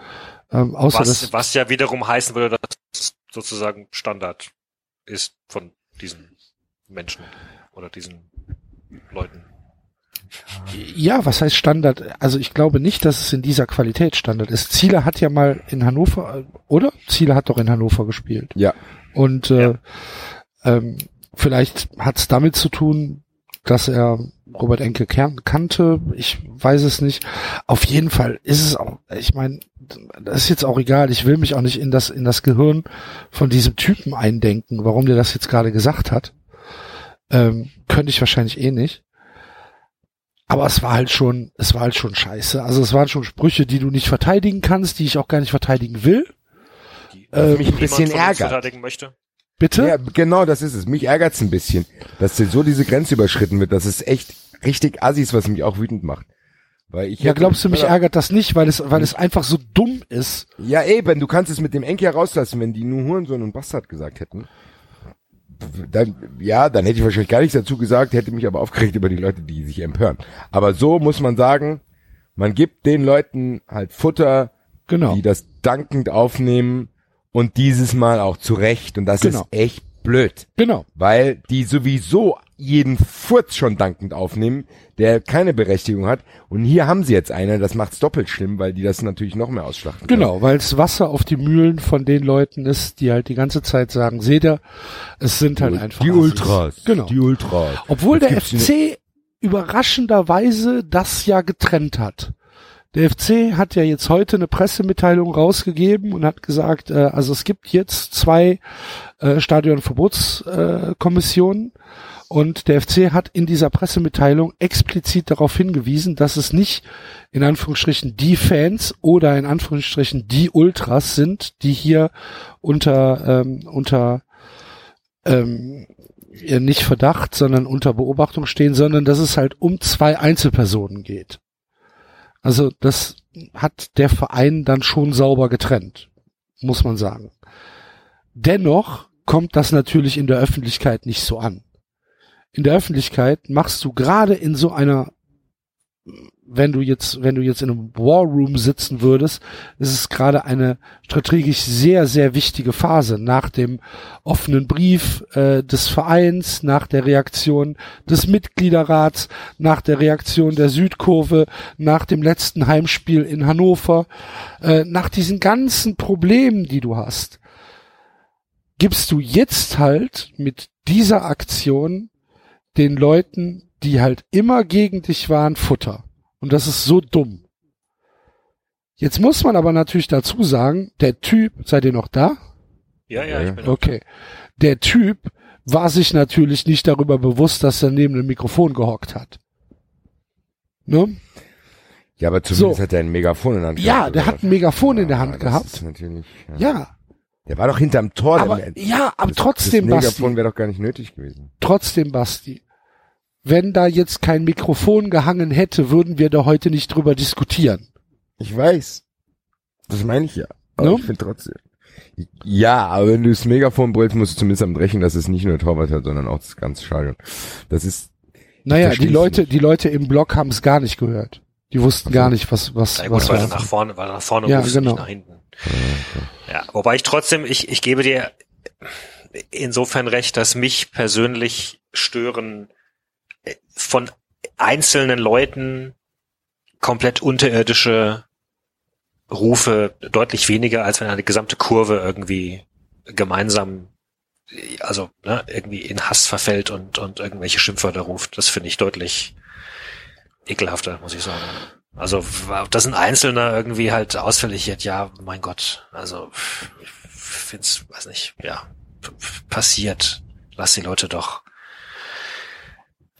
Ähm, außer dass, was, was ja wiederum heißen würde, sozusagen Standard ist von diesen Menschen oder diesen Leuten. Ja, was heißt Standard? Also ich glaube nicht, dass es in dieser Qualität Standard ist. Zieler hat ja mal in Hannover, oder? Zieler hat doch in Hannover gespielt. Ja. Und äh, Ja. ähm, vielleicht hat es damit zu tun, dass er Robert Enke kern- kannte. Ich weiß es nicht. Auf jeden Fall ist es auch, ich meine, das ist jetzt auch egal. Ich will mich auch nicht in das, in das Gehirn von diesem Typen eindenken, warum der das jetzt gerade gesagt hat. Ähm, könnte ich wahrscheinlich eh nicht. Aber es war halt schon, es war halt schon scheiße. Also es waren schon Sprüche, die du nicht verteidigen kannst, die ich auch gar nicht verteidigen will. Die Äh, mich ein bisschen ärgert. Bitte? Ja, genau, das ist es. Mich ärgert's ein bisschen, dass so diese Grenze überschritten wird. Das ist echt richtig Assis, was mich auch wütend macht. Weil ich Ja, glaubst du, mich ärgert das nicht, weil es, weil es einfach so dumm ist? Ja, eben, du kannst es mit dem Enke rauslassen, wenn die nur Hurensohn und Bastard gesagt hätten. Dann, ja, dann hätte ich wahrscheinlich gar nichts dazu gesagt, hätte mich aber aufgeregt über die Leute, die sich empören. Aber so muss man sagen, man gibt den Leuten halt Futter, Genau. die das dankend aufnehmen und dieses Mal auch zurecht. Und das Genau. ist echt blöd. Genau. weil die sowieso jeden Furz schon dankend aufnehmen, der keine Berechtigung hat. Und hier haben sie jetzt einen, das macht's doppelt schlimm, weil die das natürlich noch mehr ausschlachten. Genau, weil es Wasser auf die Mühlen von den Leuten ist, die halt die ganze Zeit sagen, seht ihr, es sind halt einfach Die. Ultras. Genau. Die Ultras. Obwohl Jetzt der FC überraschenderweise das ja getrennt hat. Der FC hat ja jetzt heute eine Pressemitteilung rausgegeben und hat gesagt, äh, also es gibt jetzt zwei äh, Stadionverbotskommissionen äh, und der FC hat in dieser Pressemitteilung explizit darauf hingewiesen, dass es nicht in Anführungsstrichen die Fans oder in Anführungsstrichen die Ultras sind, die hier unter ähm, unter ähm, nicht Verdacht, sondern unter Beobachtung stehen, sondern dass es halt um zwei Einzelpersonen geht. Also das hat der Verein dann schon sauber getrennt, muss man sagen. Dennoch kommt das natürlich in der Öffentlichkeit nicht so an. In der Öffentlichkeit machst du gerade in so einer wenn du jetzt, wenn du jetzt in einem War Room sitzen würdest, ist es gerade eine strategisch sehr, sehr wichtige Phase nach dem offenen Brief äh, des Vereins, nach der Reaktion des Mitgliederrats, nach der Reaktion der Südkurve, nach dem letzten Heimspiel in Hannover, äh, nach diesen ganzen Problemen, die du hast, gibst du jetzt halt mit dieser Aktion den Leuten, die halt immer gegen dich waren, Futter. Und das ist so dumm. Jetzt muss man aber natürlich dazu sagen, der Typ, seid ihr noch da? Ja, ja, ich bin Okay. Der Typ war sich natürlich nicht darüber bewusst, dass er neben dem Mikrofon gehockt hat. Ne? Ja, aber zumindest So. hat er ein Megafon in der Hand Ja, gehabt, der oder hat ein Megafon in der Ja, Hand das gehabt. Ist natürlich, ja. Ja, Der war doch hinterm Tor. aber der, ja, aber das, trotzdem, das Basti, Megafon wäre doch gar nicht nötig gewesen. trotzdem, Basti. Wenn da jetzt kein Mikrofon gehangen hätte, würden wir da heute nicht drüber diskutieren. Ich weiß. Das meine ich ja. Aber Ne? ich finde trotzdem. Ja, aber wenn du das Megafon brüllst, musst du zumindest am Brechen, dass es nicht nur Torwart hat, sondern auch das ganze Stadion. Das ist, Naja, die Leute, nicht. die Leute im Block haben es gar nicht gehört. Die wussten gar nicht, was, was, Na gut, was weil du war. nach vorne, weil du nach vorne Ja, rufst, genau. nicht nach hinten. Ja, wobei ich trotzdem, ich, ich gebe dir insofern recht, dass mich persönlich stören äh, von einzelnen Leuten komplett unterirdische Rufe deutlich weniger, als wenn eine gesamte Kurve irgendwie gemeinsam, also ne, irgendwie in Hass verfällt und, und irgendwelche Schimpfwörter ruft. Das finde ich deutlich ekelhafter, muss ich sagen. Also, dass ein Einzelner irgendwie halt ausfällig wird, ja, mein Gott, also ich find's, weiß nicht, ja, passiert. Lass die Leute doch,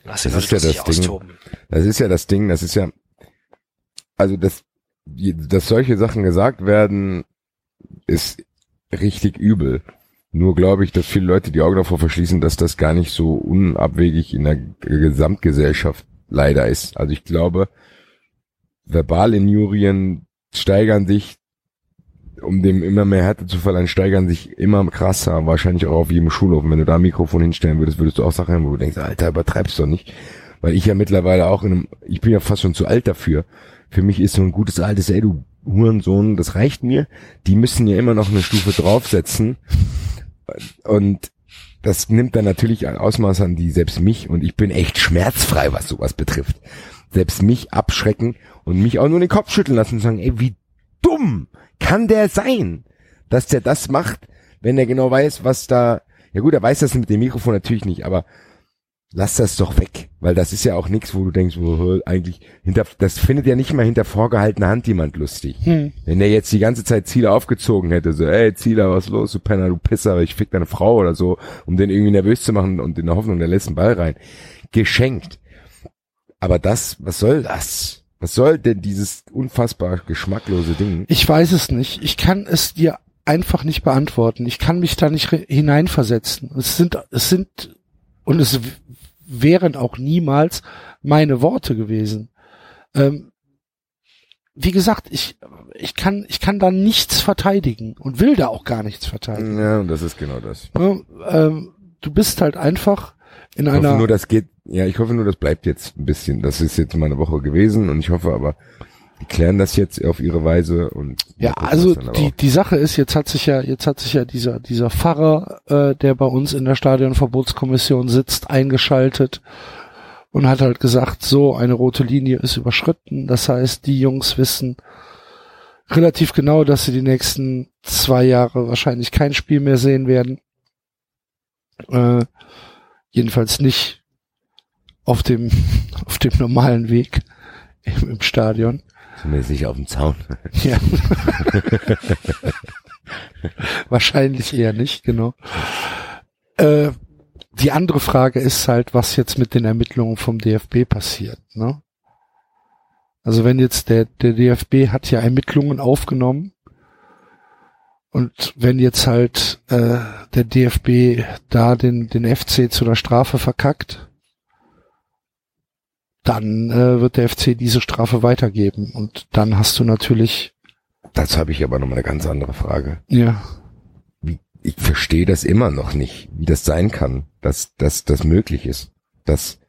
lass Das ist ja das Ding. austoben. das ist ja das Ding, das ist ja, also das, dass solche Sachen gesagt werden, ist richtig übel. Nur glaube ich, dass viele Leute die Augen davor verschließen, dass das gar nicht so unabwegig in der Gesamtgesellschaft leider ist. Also ich glaube, Verbalinjurien steigern sich, um dem immer mehr Härte zu verleihen, steigern sich immer krasser, wahrscheinlich auch auf jedem Schulhof. Und wenn du da ein Mikrofon hinstellen würdest, würdest du auch Sachen hören, wo du denkst, Alter, übertreibst doch nicht. Weil ich ja mittlerweile auch in einem, ich bin ja fast schon zu alt dafür. Für mich ist so ein gutes altes, ey du Hurensohn, das reicht mir. Die müssen ja immer noch eine Stufe draufsetzen. Und das nimmt dann natürlich ein Ausmaß an, die selbst mich, und ich bin echt schmerzfrei, was sowas betrifft, selbst mich abschrecken und mich auch nur den Kopf schütteln lassen und sagen, ey, wie dumm kann der sein, dass der das macht, wenn er genau weiß, was da, ja gut, er weiß das mit dem Mikrofon natürlich nicht, aber lass das doch weg, weil das ist ja auch nichts, wo du denkst, wo, eigentlich hinter, das findet ja nicht mal hinter vorgehaltener Hand jemand lustig. Hm. Wenn der jetzt die ganze Zeit Ziele aufgezogen hätte, so, ey, Zieler, was los, du Penner, du Pisser, ich fick deine Frau oder so, um den irgendwie nervös zu machen und in der Hoffnung, der lässt den Ball rein. Geschenkt. Aber das, was soll das? Was soll denn dieses unfassbar geschmacklose Ding? Ich weiß es nicht. Ich kann es dir einfach nicht beantworten. Ich kann mich da nicht hineinversetzen. Es sind, es sind, und es wären auch niemals meine Worte gewesen. Ähm, wie gesagt, ich, ich kann, ich kann da nichts verteidigen und will da auch gar nichts verteidigen. Ja, und das ist genau das. Ne? Ähm, du bist halt einfach in einer, nur, das geht, ja, ich hoffe nur, das bleibt jetzt ein bisschen. Das ist jetzt mal eine Woche gewesen und ich hoffe aber, die klären das jetzt auf ihre Weise und Ja, also die, die Sache ist, jetzt hat sich ja, jetzt hat sich ja dieser, dieser Pfarrer, äh, der bei uns in der Stadionverbotskommission sitzt, eingeschaltet und hat halt gesagt, so, eine rote Linie ist überschritten. Das heißt, die Jungs wissen relativ genau, dass sie die nächsten zwei Jahre wahrscheinlich kein Spiel mehr sehen werden. Äh, jedenfalls nicht auf dem, <laughs> auf dem normalen Weg im, im Stadion. Zumindest nicht auf dem Zaun. <laughs> Ja. Wahrscheinlich eher nicht, genau. Äh, die andere Frage ist halt, was jetzt mit den Ermittlungen vom DFB passiert. Ne? Also wenn jetzt der, der DFB hat ja Ermittlungen aufgenommen und wenn jetzt halt äh, der DFB da den, den FC zu der Strafe verkackt, dann äh, wird der FC diese Strafe weitergeben und dann hast du natürlich Dazu habe ich aber nochmal eine ganz andere Frage. ja Wie, ich verstehe das immer noch nicht, wie das sein kann, dass, dass das möglich ist. Dass,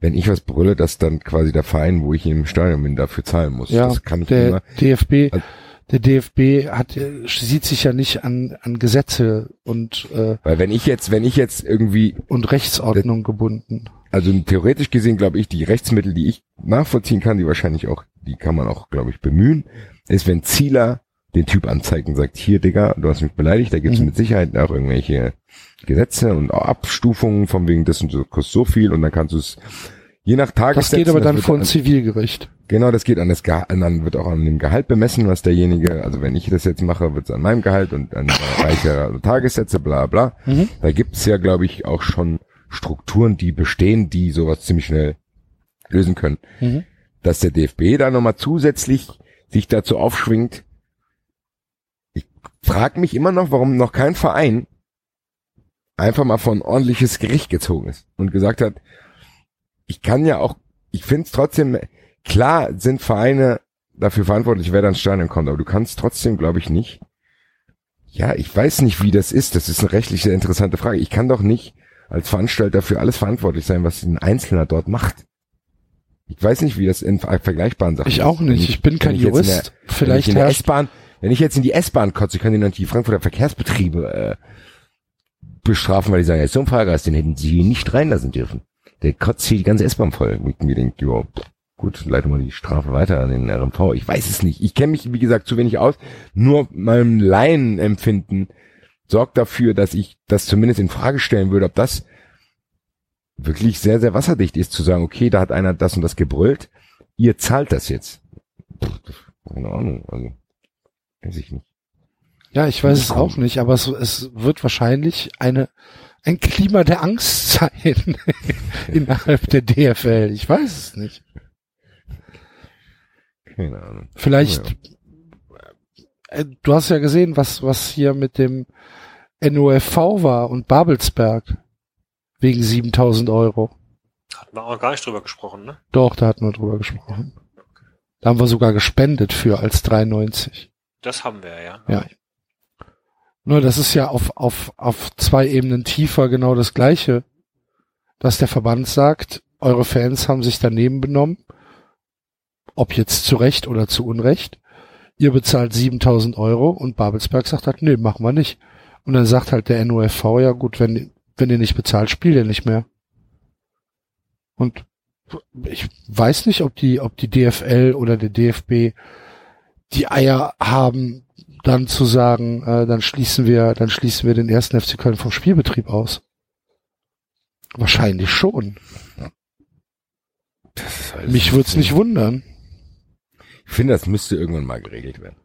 wenn ich was brülle, dass dann quasi der Verein, wo ich im Stadion bin, dafür zahlen muss. Ja, das kann ich der immer. DFB, Also- der DFB hat, äh, sieht sich ja nicht an, an Gesetze und, äh, Weil wenn ich jetzt, wenn ich jetzt irgendwie, und Rechtsordnung gebunden. Also theoretisch gesehen glaube ich, die Rechtsmittel, die ich nachvollziehen kann, die wahrscheinlich auch, die kann man auch, glaube ich, bemühen, ist, wenn Zieler den Typ anzeigt und sagt, hier, Digga, du hast mich beleidigt, da gibt es Mhm. mit Sicherheit auch irgendwelche Gesetze und Abstufungen von wegen das und so kostet so viel und dann kannst du es je nach Das Tagessätzen. geht aber dann vor ein Zivilgericht. Genau, das geht an das Gehalt, dann wird auch an dem Gehalt bemessen, was derjenige, also wenn ich das jetzt mache, wird es an meinem Gehalt und an <laughs> reiche also Tagessätze, bla bla. Mhm. Da gibt's ja, glaube ich, auch schon Strukturen, die bestehen, die sowas ziemlich schnell lösen können. Mhm. Dass der DFB da nochmal zusätzlich sich dazu aufschwingt. Ich frage mich immer noch, warum noch kein Verein einfach mal vor ein ordentliches Gericht gezogen ist und gesagt hat, ich kann ja auch, ich finde es trotzdem, klar sind Vereine dafür verantwortlich, wer dann Stadion kommt, aber du kannst trotzdem, glaube ich, nicht. Ja, ich weiß nicht, wie das ist. Das ist eine rechtlich sehr interessante Frage. Ich kann doch nicht als Veranstalter für alles verantwortlich sein, was ein Einzelner dort macht. Ich weiß nicht, wie das in ver- vergleichbaren Sachen Ich ist. auch Wenn nicht. Ich bin wenn kein ich jetzt in der- Jurist. wenn Vielleicht ich in der S-Bahn, wenn ich jetzt in die S-Bahn kotze, können die noch die Frankfurter Verkehrsbetriebe äh, bestrafen, weil die sagen, ja, so ein Fahrgast, den hätten sie nicht reinlassen dürfen. Der kotzt hier die ganze S-Bahn voll. Und ich mir denke, jo, gut, leite mal die Strafe weiter an den RMV. Ich weiß es nicht. Ich kenne mich, wie gesagt, zu wenig aus. Nur meinem Laienempfinden sorgt dafür, dass ich das zumindest in Frage stellen würde, ob das wirklich sehr, sehr wasserdicht ist, zu sagen, okay, da hat einer das und das gebrüllt, ihr zahlt das jetzt. Pff, keine Ahnung, also weiß ich nicht. ja, ich weiß es auch nicht, aber es, es wird wahrscheinlich eine, ein Klima der Angst sein <laughs> innerhalb der DFL. Ich weiß es nicht. Keine Ahnung. Vielleicht, äh, du hast ja gesehen, was, was hier mit dem NOFV war und Babelsberg. Wegen 7000 Euro. Hatten wir auch gar nicht drüber gesprochen, ne? Doch, da hatten wir drüber gesprochen. Da haben wir sogar gespendet für als 3,90. Das haben wir, ja. Ja. Nur das ist ja auf, auf, auf zwei Ebenen tiefer genau das Gleiche, dass der Verband sagt, eure Fans haben sich daneben benommen, ob jetzt zu Recht oder zu Unrecht. Ihr bezahlt 7000 Euro und Babelsberg sagt halt, nee, machen wir nicht. Und dann sagt halt der NOFV, ja gut, wenn, wenn ihr nicht bezahlt, spielt ihr nicht mehr. Und ich weiß nicht, ob die, ob die DFL oder der DFB die Eier haben, dann zu sagen, äh, dann schließen wir, dann schließen wir den ersten FC Köln vom Spielbetrieb aus. Wahrscheinlich schon. Mich würde es nicht wundern. Ich finde, das müsste irgendwann mal geregelt werden.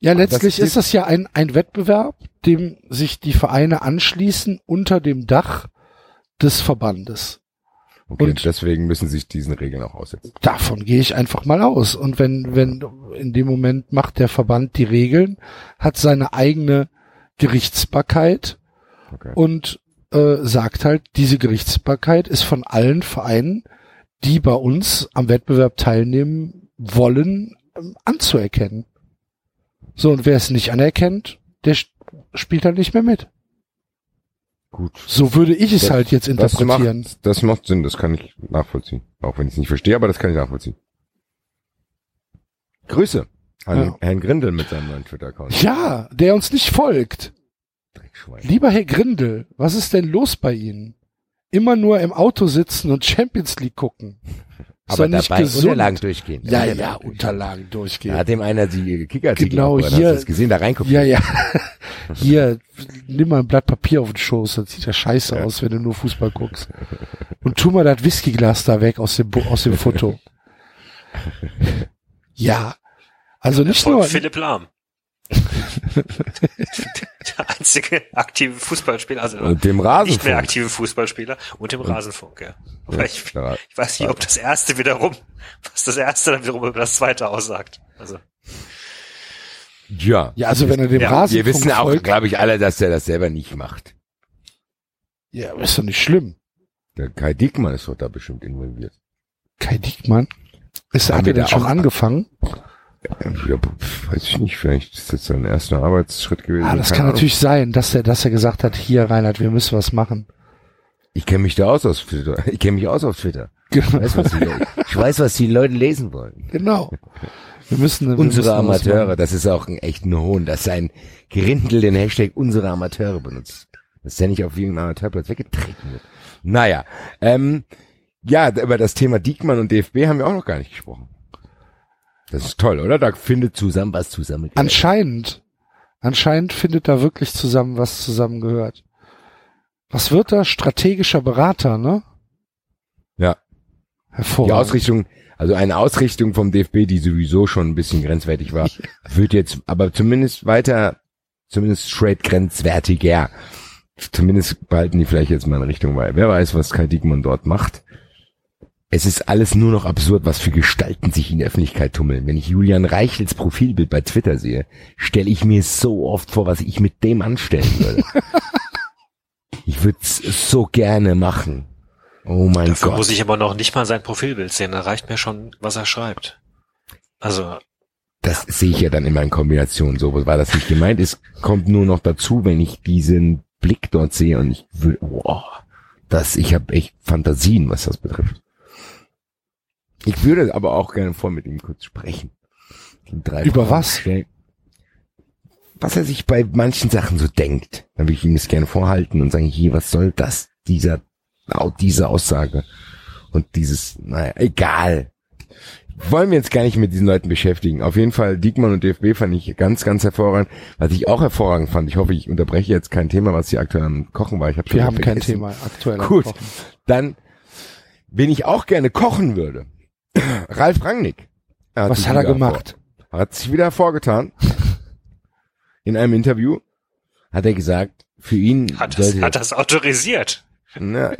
Ja, Aber das letztlich ist- ist das ja ein, ein Wettbewerb, dem sich die Vereine anschließen unter dem Dach des Verbandes. Okay, Und- und deswegen müssen sich diesen Regeln auch aussetzen. Davon gehe ich einfach mal aus. Und wenn, wenn in dem Moment macht der Verband die Regeln, hat seine eigene Gerichtsbarkeit Okay. und äh, sagt halt, diese Gerichtsbarkeit ist von allen Vereinen, die bei uns am Wettbewerb teilnehmen wollen, ähm, anzuerkennen. So, und wer es nicht anerkennt, der spielt halt nicht mehr mit. Gut. So würde ich es Das- halt jetzt Das interpretieren. macht, das macht Sinn, das kann ich nachvollziehen. Auch wenn ich es nicht verstehe, aber das kann ich nachvollziehen. Grüße an Ja. Herrn Grindel mit seinem neuen Twitter-Account. Ja, der uns nicht folgt. Dreckschwein. Lieber Herr Grindel, was ist denn los bei Ihnen? Immer nur im Auto sitzen und Champions League gucken. Aber doch nicht dabei gesund. Unterlagen durchgehen. Ja, Unterlagen ja, durchgehen. Unterlagen Da durchgehen. hat dem einer die Kickartikel Genau, aufgehört. hier- Hast du das gesehen, da reingucken. Ja, ja. <laughs> Hier, nimm mal ein Blatt Papier auf den Schoß, das sieht ja scheiße Ja. aus, wenn du nur Fußball guckst. Und tu mal das Whiskyglas da weg aus dem, aus dem Foto. <laughs> Ja. Also nicht Von nur, Philipp Lahm. <laughs> der einzige aktive Fußballspieler, also Und dem nicht mehr Rasenfunk. aktive Fußballspieler und dem Rasenfunk, ja. Aber ich, Ja. ich weiß nicht, ob das erste wiederum, was das erste dann wiederum über das zweite aussagt. Also, Ja. ja, also wenn er dem Ja, Rasenfunk Wir wissen auch, glaube ich, alle, dass er das selber nicht macht. ja, ist doch nicht schlimm. Der Kai Diekmann ist doch da bestimmt involviert. Kai Diekmann. Ist, Haben hat wir er denn da schon angefangen? Ja, weiß ich nicht, vielleicht ist das sein erster Arbeitsschritt gewesen. Ah, das kann Ahnung. natürlich sein, dass er, dass er gesagt hat, hier Reinhard, wir müssen was machen. Ich kenne mich da aus auf Twitter. <laughs> Ich kenne mich aus auf Twitter. Genau. Ich weiß, was die Leute, ich weiß, was die Leute lesen wollen. genau. Wir müssen, wir Unsere müssen Amateure, das ist auch ein echt ein Hohn, dass ein Gerindel den Hashtag unsere Amateure benutzt. Dass der nicht auf irgendeinem Amateurplatz weggetreten wird. Naja, ähm, ja, über das Thema Diekmann und DFB haben wir auch noch gar nicht gesprochen. Das ist toll, oder? Da findet zusammen was zusammen. Anscheinend, anscheinend findet da wirklich zusammen, was zusammengehört. Was wird da? Strategischer Berater, ne? Ja. Die Hervorragend. Ausrichtung, also eine Ausrichtung vom DFB, die sowieso schon ein bisschen grenzwertig war, <laughs> wird jetzt aber zumindest weiter, zumindest straight grenzwertiger. Zumindest behalten die vielleicht jetzt mal eine Richtung bei. Wer weiß, was Kai Diekmann dort macht. Es ist alles nur noch absurd, was für Gestalten sich in der Öffentlichkeit tummeln. Wenn ich Julian Reichels Profilbild bei Twitter sehe, stelle ich mir so oft vor, was ich mit dem anstellen würde. <laughs> ich würde es so gerne machen. Oh mein dafür Gott. muss ich aber noch nicht mal sein Profilbild sehen. Da reicht mir schon, was er schreibt. Also, Das sehe ich ja dann immer in Kombination. So war das nicht gemeint. Es kommt nur noch dazu, wenn ich diesen Blick dort sehe und ich will, wow, das, ich habe echt Fantasien, was das betrifft. Ich würde aber auch gerne vor mit ihm kurz sprechen. Über Fragen was? stellen. Was er sich bei manchen Sachen so denkt. Dann würde ich ihm das gerne vorhalten und sagen, hier, was soll das? Dieser, diese Aussage. Und dieses, naja, egal wollen wir jetzt gar nicht mit diesen Leuten beschäftigen. Auf jeden Fall Diekmann und DFB fand ich ganz, ganz hervorragend. Was ich auch hervorragend fand, ich hoffe, ich unterbreche jetzt kein Thema, was hier aktuell am Kochen war. Ich hab Wir haben kein vergessen. Thema aktuell. am Gut, Kochen. dann, wen ich auch gerne kochen würde, Ralf Rangnick. Er Was hat er gemacht? Vor, hat sich wieder hervorgetan. In einem Interview hat er gesagt, für ihn hat das, sollte hat das autorisiert. na,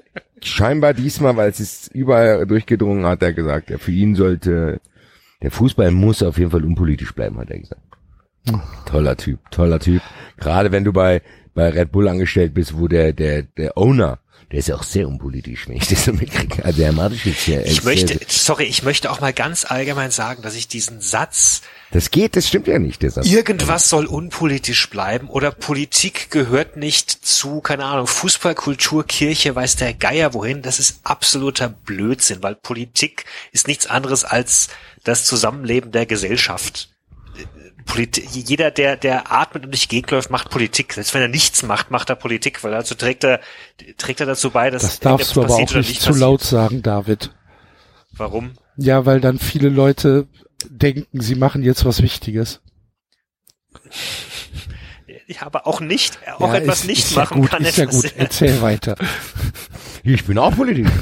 scheinbar diesmal, weil es ist überall durchgedrungen, hat er gesagt, ja, für ihn sollte, der Fußball muss auf jeden Fall unpolitisch bleiben, hat er gesagt. Toller Typ, toller Typ. Gerade wenn du bei, bei Red Bull angestellt bist, wo der, der, der Owner, der ist ja auch sehr unpolitisch, wenn ich das so mitkriege. Also der Martisch ist ja, Ich möchte, sehr, sorry, ich möchte auch mal ganz allgemein sagen, dass ich diesen Satz, das geht, das stimmt ja nicht, der Satz. irgendwas soll unpolitisch bleiben oder Politik gehört nicht zu, keine Ahnung, Fußball, Kultur, Kirche, weiß der Geier wohin, das ist absoluter Blödsinn, weil Politik ist nichts anderes als das Zusammenleben der Gesellschaft. Polit jeder, der, der atmet und nicht gegläuft, macht Politik. Selbst wenn er nichts macht, macht er Politik, weil dazu trägt er, trägt er dazu bei, dass Das darfst du aber auch oder nicht zu laut sagen, David. Warum? Ja, weil dann viele Leute denken, sie machen jetzt was Wichtiges. Ja, aber auch nicht, auch ja, etwas ist, nicht ist machen ja gut, kann ist ja gut. Erzähl weiter. Ich bin auch politisch. <laughs>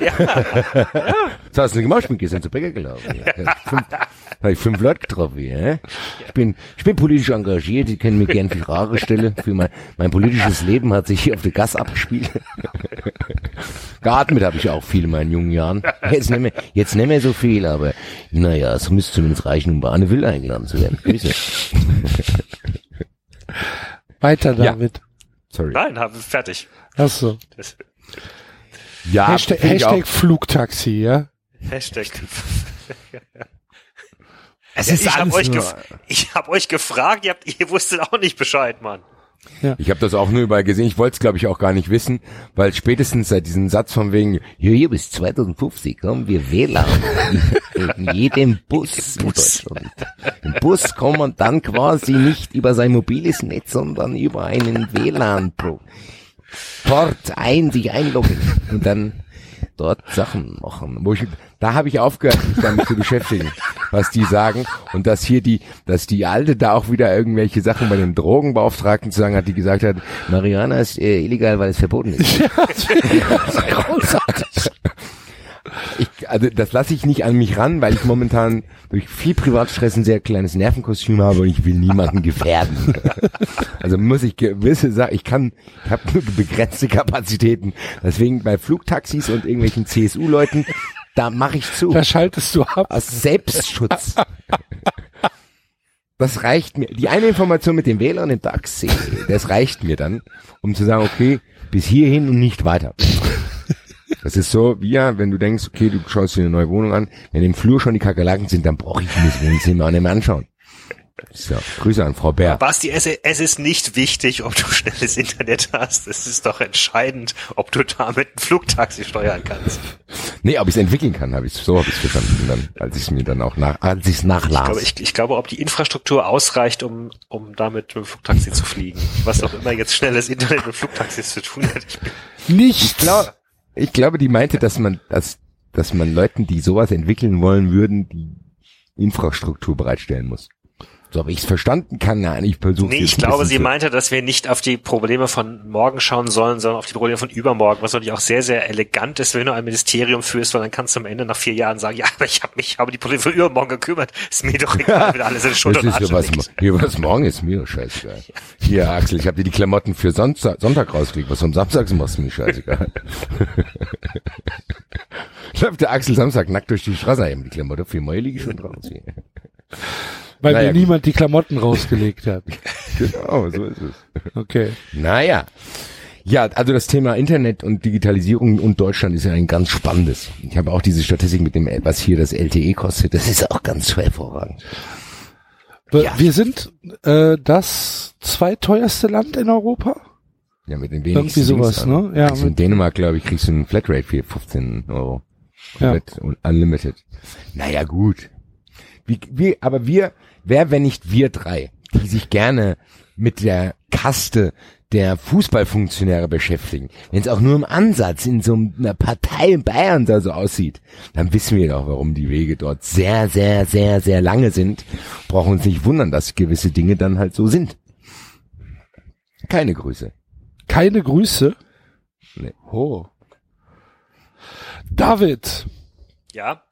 Ja. Was hast du denn gemacht? Ich bin gestern zu Bäcker gelaufen. Ja. Fünf, habe ich fünf Leute getroffen. Ja. Ich bin, ich bin politisch engagiert. Sie können mir gerne viel Frage stellen. Für mein, mein politisches Leben hat sich hier auf der Gas abgespielt. <laughs> Geatmet habe ich auch viel in meinen jungen Jahren. Jetzt nicht mehr, jetzt nicht mehr so viel, aber naja, es müsste zumindest reichen, um bei Anne Will eingeladen zu werden. Grüße. Weiter, Ja. David. Sorry. Nein, habe fertig. Achso. Das, Ja, Hashtag. Hashtag Flugtaxi, ja? Hashtag. Es Ja, ist ich habe euch, gef hab euch gefragt, ihr, habt, ihr wusstet auch nicht Bescheid, Mann. Ich habe das auch nur überall gesehen. Ich wollte es, glaube ich, auch gar nicht wissen, weil spätestens seit diesem Satz von wegen, ja, hier bis 2050 haben wir WLAN <laughs> in, jedem Bus in Deutschland. Im Bus kann man dann quasi nicht über sein mobiles Netz, sondern über einen WLAN pro Port ein, sich einloggen und dann dort Sachen machen. Wo ich, da habe ich aufgehört, mich damit zu beschäftigen, <laughs> was die sagen. Und dass hier die, dass die Alte da auch wieder irgendwelche Sachen bei den Drogenbeauftragten zu sagen hat, die gesagt hat, Marihuana ist äh, illegal, weil es verboten ist. <laughs> <laughs> Großartig. Ich, also das lasse ich nicht an mich ran, weil ich momentan durch viel Privatstress ein sehr kleines Nervenkostüm habe und ich will niemanden <laughs> gefährden. Also muss ich gewisse Sachen, ich kann, ich habe nur begrenzte Kapazitäten. Deswegen bei Flugtaxis und irgendwelchen CSU-Leuten, da mache ich zu. Da schaltest du ab. Aus Selbstschutz. Das reicht mir. Die eine Information mit dem Wähler und dem Taxi, das reicht mir dann, um zu sagen, okay, bis hierhin und nicht weiter. Das ist so, wie ja, wenn du denkst, okay, du schaust dir eine neue Wohnung an, wenn im Flur schon die Kakerlaken sind, dann brauche ich das Wohnzimmer auch nicht mehr anschauen. So, Grüße an Frau Bär. Basti, es, es ist nicht wichtig, ob du schnelles Internet hast. Es ist doch entscheidend, ob du damit ein Flugtaxi steuern kannst. Nee, ob ich es entwickeln kann, habe ich so habe ich verstanden, dann, als ich es mir dann auch nach, als ich es Ich nachlas. glaube, ich, ich glaube, ob die Infrastruktur ausreicht, um, um damit mit dem Flugtaxi zu fliegen. Was auch immer jetzt schnelles Internet mit Flugtaxis zu tun hat. Ich bin, Nichts. Ich glaube, ich glaube, die meinte, dass man, dass, dass man Leuten, die sowas entwickeln wollen würden, die Infrastruktur bereitstellen muss. So habe ich es verstanden, kann ja ich versuche nee, ich glaube, sie meinte, dass wir nicht auf die Probleme von morgen schauen sollen, sondern auf die Probleme von übermorgen, was natürlich auch sehr, sehr elegant ist, wenn du ein Ministerium führst, weil dann kannst du am Ende nach vier Jahren sagen, ja, aber ich habe mich habe die Probleme von übermorgen gekümmert. Ist mir doch egal, <laughs> wenn alles in Schuld und Asche was, hier was morgen ist mir scheißegal. <laughs> Hier, Axel, ich habe dir die Klamotten für Sonntag, Sonntag rausgelegt. Was du am Samstag machst, mir scheißegal. <laughs> Läuft der Axel Samstag nackt durch die Straße, eben die Klamotte für ich schon. Hier. Weil Naja, mir gut. niemand die Klamotten rausgelegt hat. <laughs> Genau, so ist es. Okay. Naja. Ja, also das Thema Internet und Digitalisierung und Deutschland ist ja ein ganz spannendes. Ich habe auch diese Statistik mit dem, was hier das LTE kostet. Das ist auch ganz hervorragend. Wir, Ja. wir sind äh, das zweiteuerste Land in Europa. Ja, mit den Irgendwie wenigsten. sowas, Dings, ne? Ja, Also in Dänemark, glaube ich, kriegst du einen Flatrate für 15 Euro. Ja. Und unlimited. Naja, gut. Wie, wie, aber wir, wer, wenn nicht wir drei, die sich gerne mit der Kaste der Fußballfunktionäre beschäftigen, wenn es auch nur im Ansatz in so einer Partei in Bayern da so aussieht, dann wissen wir doch, warum die Wege dort sehr, sehr, sehr, sehr lange sind. Brauchen uns nicht wundern, dass gewisse Dinge dann halt so sind. Keine Grüße. keine Grüße. Nee. Oh. David, Ja,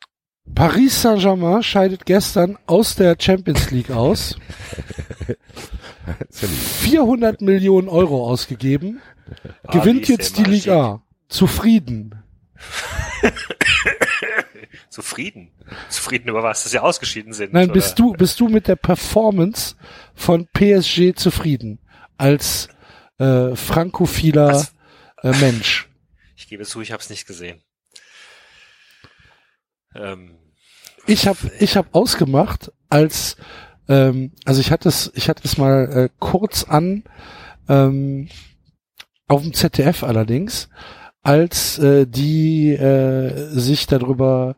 Paris Saint-Germain scheidet gestern aus der Champions League aus. <laughs> 400 Millionen Euro ausgegeben. Gewinnt wie jetzt die Liga. Zufrieden. <laughs> zufrieden. Zufrieden über was, dass sie ausgeschieden sind. Nein, oder? bist du, bist du mit der Performance von PSG zufrieden? Als äh, frankophiler äh, Mensch. Ich gebe zu, ich habe es nicht gesehen. Ähm, Ich habe ich hab ausgemacht, als ähm, also ich hatte es ich hatte es mal äh, kurz an ähm, auf dem ZDF allerdings, als äh, die äh, sich darüber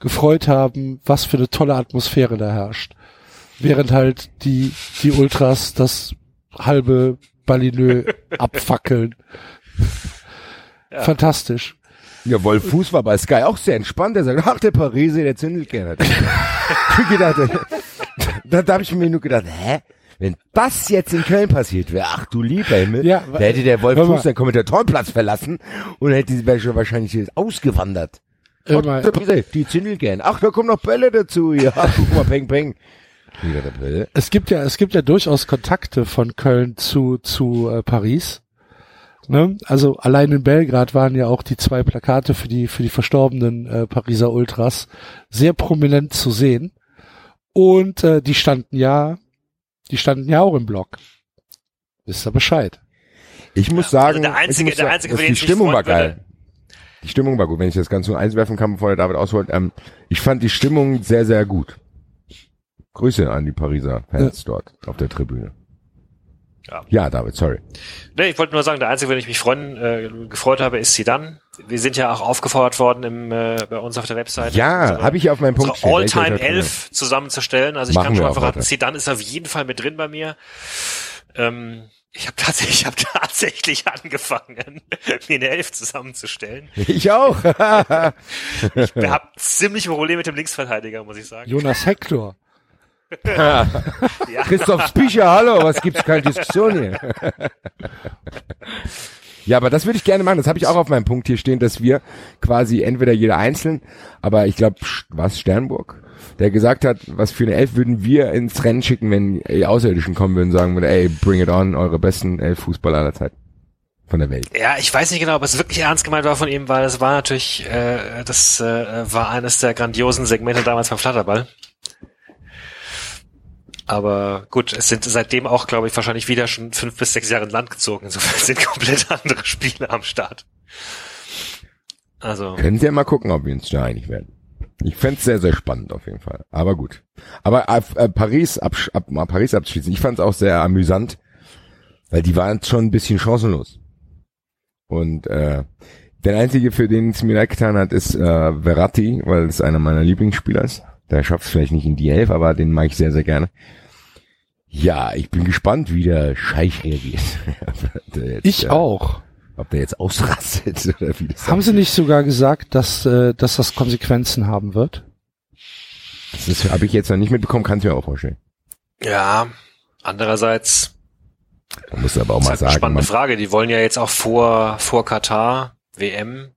gefreut haben, was für eine tolle Atmosphäre da herrscht, während halt die die Ultras das halbe Balinö <laughs> abfackeln. Ja. Fantastisch. Ja, Wolf Fuß war bei Sky auch sehr entspannt. Er sagt, ach, der Pariser, der zündelt gerne. <laughs> ich gedacht, <laughs> da, da habe ich mir nur gedacht, hä? Wenn das jetzt in Köln passiert wäre, ach du lieber Himmel, Ja, da hätte der Wolf. Fuß den Kommentatorenplatz verlassen und hätte schon wahrscheinlich jetzt ausgewandert. Immer, der Pariser, die zündelt gern. Ach, da kommen noch Bälle dazu. Ja, <laughs> guck mal, peng, peng. Es gibt ja, es gibt ja durchaus Kontakte von Köln zu, zu äh, Paris. Ne? Also allein in Belgrad waren ja auch die zwei Plakate für die, für die verstorbenen äh, Pariser Ultras sehr prominent zu sehen. Und äh, die standen ja, die standen ja auch im Block. Wisst ihr Bescheid. Ich muss sagen, der einzige- ich muss der sagen, einzige, den die Stimmung war freuen würde. geil. Die Stimmung war gut, wenn ich das Ganze nur eins werfen kann, bevor der David ausholt. Ähm, ich fand die Stimmung sehr, sehr gut. Grüße an die Pariser Fans dort auf der Tribüne. Ja. Ja, David, sorry. Nee, ich wollte nur sagen, der einzige, wenn ich mich freuen, äh, gefreut habe, ist Zidane. Wir sind ja auch aufgefordert worden im, äh, bei uns auf der Website. Ja, habe ich auf meinem Punkt stehen. All-Time Welcher- 11 zusammenzustellen. Also ich Machen kann schon verraten, heute. Zidane ist auf jeden Fall mit drin bei mir. Ähm, ich habe tatsächlich, ich hab tatsächlich angefangen, <laughs> mir eine Elf zusammenzustellen. Ich auch. <laughs> Wir haben ziemlich ein Problem mit dem Linksverteidiger, muss ich sagen. Jonas Hector. Ja, Christoph Spiecher, hallo, was gibt's? Keine Diskussion hier. Ja, aber das würde ich gerne machen. Das habe ich auch auf meinem Punkt hier stehen, dass wir quasi entweder jeder einzeln, aber ich glaube, was Sternburg, der gesagt hat, was für eine Elf würden wir ins Rennen schicken, wenn die Außerirdischen kommen würden, sagen würden, ey, bring it on, eure besten elf Fußballer aller Zeit von der Welt. Ja, ich weiß nicht genau, ob es wirklich ernst gemeint war von ihm, weil es war natürlich, äh, das äh, war eines der grandiosen Segmente damals beim Flatterball. Aber gut, es sind seitdem auch, glaube ich, wahrscheinlich wieder schon fünf bis sechs Jahre in Land gezogen. <laughs> Insofern sind komplett andere Spiele am Start. Also. Können Sie ja mal gucken, ob wir uns da einig werden. Ich fänd's sehr, sehr spannend auf jeden Fall. Aber gut. Aber äh, äh, Paris, ab, mal Paris abschließen. Ich fand's auch sehr amüsant, weil die waren schon ein bisschen chancenlos. Und äh, der einzige, für den es mir leid getan hat, ist äh, Verratti, weil es einer meiner Lieblingsspieler ist. Der schafft es vielleicht nicht in die Elf, aber den mag ich sehr, sehr gerne. Ja, ich bin gespannt, wie der Scheich reagiert. <laughs> Der jetzt, Ich äh, auch. Ob der jetzt ausrastet <laughs> oder wie das Haben Sie nicht sogar gesagt, dass, äh, dass das Konsequenzen haben wird? Das habe ich jetzt noch nicht mitbekommen, kannst du mir auch vorstellen. Ja, andererseits, Man muss aber auch das mal ist halt eine sagen, spannende man, Frage. Die wollen ja jetzt auch vor, vor Katar, WM,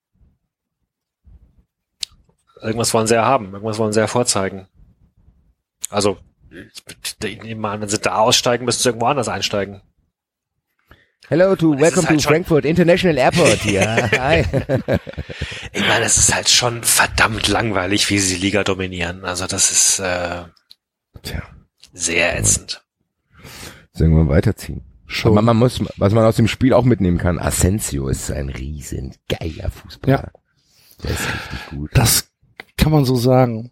irgendwas wollen sie ja haben, irgendwas wollen sie ja vorzeigen. Also, ich nehme mal an, wenn sie da aussteigen, müssen sie irgendwo anders einsteigen. Hello to welcome halt to Frankfurt International Airport. <laughs> Ja, hi. <laughs> Ich meine, es ist halt schon verdammt langweilig, wie sie die Liga dominieren. Also das ist äh, Tja, sehr ätzend. sollen wir weiterziehen? Schon. Aber man muss, was man aus dem Spiel auch mitnehmen kann, Asensio ist ein riesen geiler Fußballer. Der ist richtig gut. Das kann man so sagen.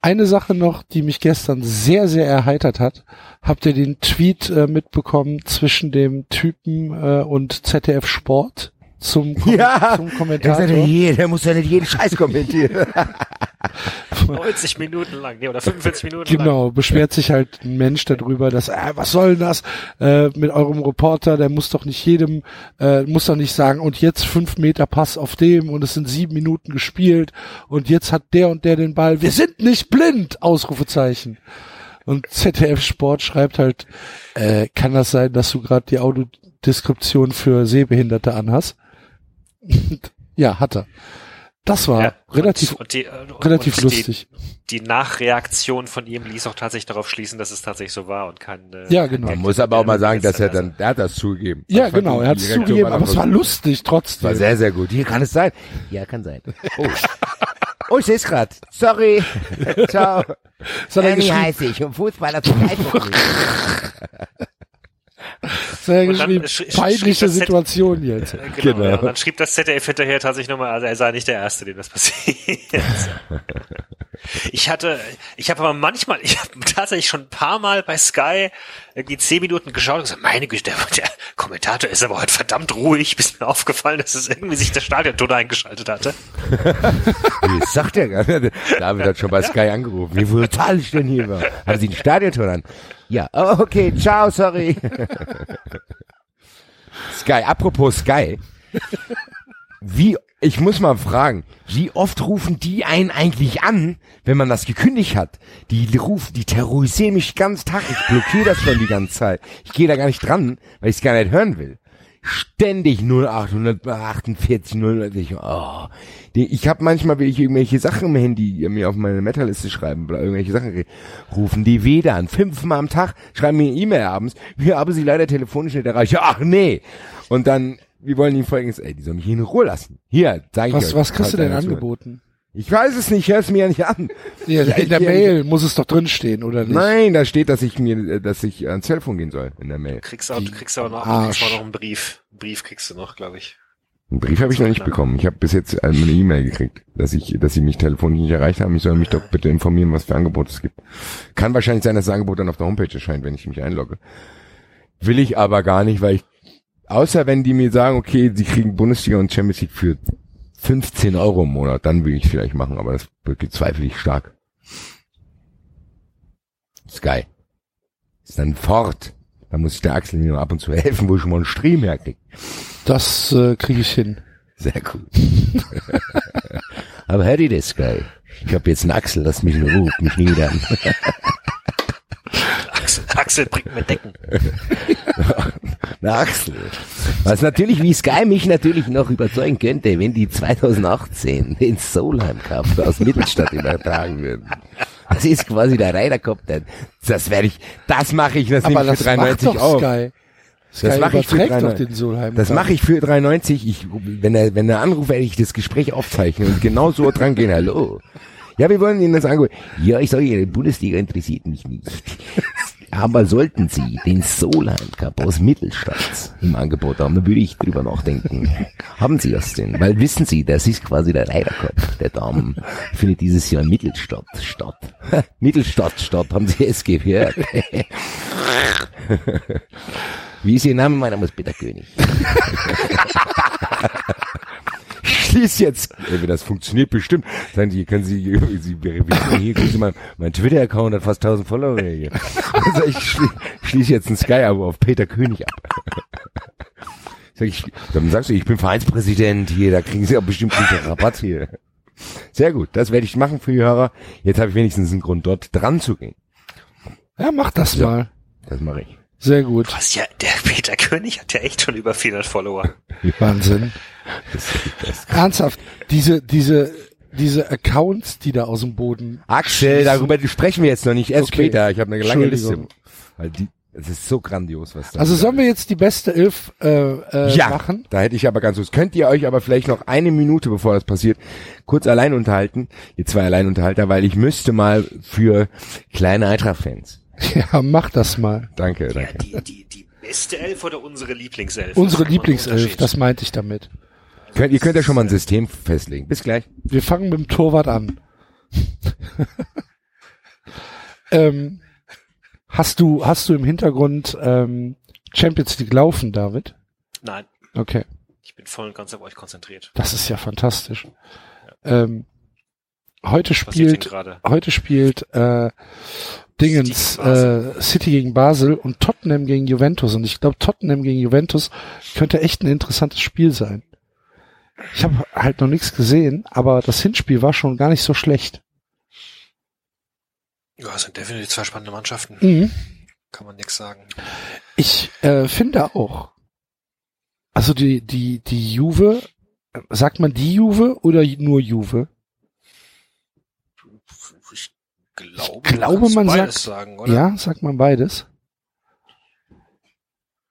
Eine Sache noch, die mich gestern sehr, sehr erheitert hat. Habt ihr den Tweet äh, mitbekommen zwischen dem Typen äh, und ZDF Sport zum, <laughs> Kom Ja, zum Der, ist Kommentator? ja der muss ja nicht jeden Scheiß kommentieren. <laughs> 90 Minuten lang, nee, oder 45 Minuten lang. Genau, beschwert sich halt ein Mensch darüber, dass, äh, was soll denn das äh, mit eurem Reporter, der muss doch nicht jedem, äh, muss doch nicht sagen, und jetzt fünf Meter Pass auf dem und es sind sieben Minuten gespielt und jetzt hat der und der den Ball, wir sind nicht blind, Ausrufezeichen. Und ZDF Sport schreibt halt, äh, kann das sein, dass du gerade die Audiodeskription für Sehbehinderte anhast? <laughs> ja, hat er. Das war Ja, relativ, und, und die, äh, relativ und lustig. Die, die Nachreaktion von ihm ließ auch tatsächlich darauf schließen, dass es tatsächlich so war und kein. Äh, Ja, genau. Man muss aber auch mal sagen, dass er dann, der hat das zugegeben. Ja, genau, er hat es zugegeben, aber es war lustig trotzdem. War sehr, sehr gut. Hier kann es sein. Ja, kann sein. Oh, oh ich seh's grad. Sorry. <laughs> Ciao. Er geschrieben, heiße ich und Fußballer zum Zeitpunkt. <laughs> das geschrieben sch- schrieb peinliche Situation <laughs> jetzt. Genau. Genau. Ja, und dann schrieb das ZDF hinterher tatsächlich nochmal, also er sei nicht der Erste, dem das <laughs> passiert. ich hatte, ich habe aber manchmal, ich habe tatsächlich schon ein paar Mal bei Sky irgendwie zehn Minuten geschaut und gesagt, meine Güte, der, der Kommentator ist aber heute verdammt ruhig, bis mir aufgefallen, dass es irgendwie sich der Stadionton eingeschaltet hatte. Das sagt er gar nicht. David hat schon bei Sky angerufen. Wie brutal ich denn hier war. Haben Sie ein Stadiontor an? Ja, oh, okay, ciao, sorry. <laughs> Sky, apropos Sky. Wie, ich muss mal fragen, wie oft rufen die einen eigentlich an, wenn man das gekündigt hat? Die rufen, die terrorisieren mich ganzen Tag. Ich blockiere das schon die ganze Zeit. Ich gehe da gar nicht dran, weil ich es gar nicht hören will. Ständig 0848 0 oh. Ich habe manchmal, wenn ich irgendwelche Sachen im Handy mir auf meine Metal-Liste schreiben oder irgendwelche Sachen rufen die weder an. Fünfmal am Tag schreiben mir eine E-Mail abends. Wir haben sie leider telefonisch nicht erreicht. Ach nee. Und dann, wir wollen ihnen folgendes, ey, die sollen mich in Ruhe lassen. Hier, zeig ich Was, euch. was kriegst du denn angeboten? Ich weiß es nicht, hör es mir ja nicht an. Ja, in der Mail muss es doch drinstehen, oder nicht? Nein, da steht, dass ich mir, dass ich ans Telefon gehen soll in der Mail. Kriegst auch, du kriegst aber noch, kriegst auch noch einen Brief. Einen Brief kriegst du noch, glaube ich. Einen Brief habe ich noch nicht bekommen. Ich habe bis jetzt eine E-Mail gekriegt, dass ich, dass sie mich telefonisch nicht erreicht haben. Ich soll mich doch bitte informieren, was für Angebote es gibt. Kann wahrscheinlich sein, dass das Angebot dann auf der Homepage erscheint, wenn ich mich einlogge. Will ich aber gar nicht, weil ich, außer wenn die mir sagen, okay, sie kriegen Bundesliga und Champions League für 15 Euro im Monat, dann will ich es vielleicht machen, aber das bezweifle ich stark. Sky. Ist dann fort. Da muss ich der Axel mir ab und zu helfen, wo ich schon mal einen Stream herkriege. Das äh, kriege ich hin. Sehr gut. <laughs> Aber dir das, Sky. Ich habe jetzt einen Axel, lass mich in Ruhe, mich niedern. <laughs> Axel, Axel bringt mir Decken. <laughs> Der Axel. Was natürlich, wie Sky mich natürlich noch überzeugen könnte, wenn die 2018 den Solheim Cup aus Mittelstadt übertragen würden. Das ist quasi der Ryder Cup. Das werde ich, das mache ich, das Aber nehme ich für macht 93 doch auf. Sky. Sky Das mache ich für überträgt doch 93. den Solheim. Das mache ich für 93. Ich, wenn er, wenn er anruft, werde ich das Gespräch aufzeichnen und genau so dran gehen. Hallo. Ja, wir wollen Ihnen das angehen. Ja, ich sage Ihnen, Bundesliga interessiert mich nicht. Aber sollten Sie den Solheim Cup aus Mittelstadt im Angebot haben, dann würde ich drüber nachdenken. Haben Sie das denn? Weil wissen Sie, das ist quasi der Ryder Cup der Damen. Findet dieses Jahr in Mittelstadt statt. <laughs> Mittelstadt statt, haben Sie es gehört? <laughs> Wie ist Ihr Name? Mein Name ist Peter König. <laughs> Schließ jetzt. Ey, das funktioniert bestimmt. Sagen Sie, können Sie, <laughs> Sie verifizieren, hier, gucken Sie mal, mein Twitter-Account hat fast 1000 Follower hier. Also ich schlie, schließe jetzt ein Sky-Abo auf Peter König ab. Sag ich, dann sagst du, ich bin Vereinspräsident hier, da kriegen Sie auch bestimmt guten Rabatt hier. Sehr gut, das werde ich machen für die Hörer. Jetzt habe ich wenigstens einen Grund, dort dran zu gehen. Ja, mach das Ja. mal. Das mache ich. Sehr gut. Was ja, der Peter König hat ja echt schon über 400 Follower. <laughs> Wahnsinn. <laughs> Ernsthaft. Diese, diese, diese Accounts, die da aus dem Boden. Axel, darüber sprechen wir jetzt noch nicht, erst Okay. später. Ich habe eine lange Liste. Entschuldigung. Weil die, es ist so grandios, was da Also sollen wir jetzt die beste Elf äh, äh, ja, machen? da hätte ich aber ganz was. Könnt ihr euch aber vielleicht noch eine Minute, bevor das passiert, kurz allein unterhalten, ihr zwei Alleinunterhalter, weil ich müsste mal für kleine Eintracht-Fans. <laughs> Ja, mach das mal. Danke, Ja, danke. die, die, die beste Elf oder unsere Lieblingself? Unsere Lieblingself, das meinte ich damit. Könnt, ihr könnt ja schon mal ein System festlegen. Bis gleich. Wir fangen mit dem Torwart an. <laughs> ähm, hast du, hast du im Hintergrund ähm, Champions League laufen, David? Nein, Okay, ich bin voll und ganz auf euch konzentriert. das ist ja fantastisch. Ähm, heute spielt, heute spielt äh, Dingens City äh, City gegen Basel und Tottenham gegen Juventus. Und ich glaube, Tottenham gegen Juventus könnte echt ein interessantes Spiel sein. Ich habe halt noch nichts gesehen, aber das Hinspiel war schon gar nicht so schlecht. Ja, es sind definitiv zwei spannende Mannschaften. Mhm. Kann man nix sagen. Ich äh, finde auch. Also die die die Juve, sagt man die Juve oder nur Juve? Ich glaube, Ich glaube, man sagt- sagen, oder? Ja, sagt man beides.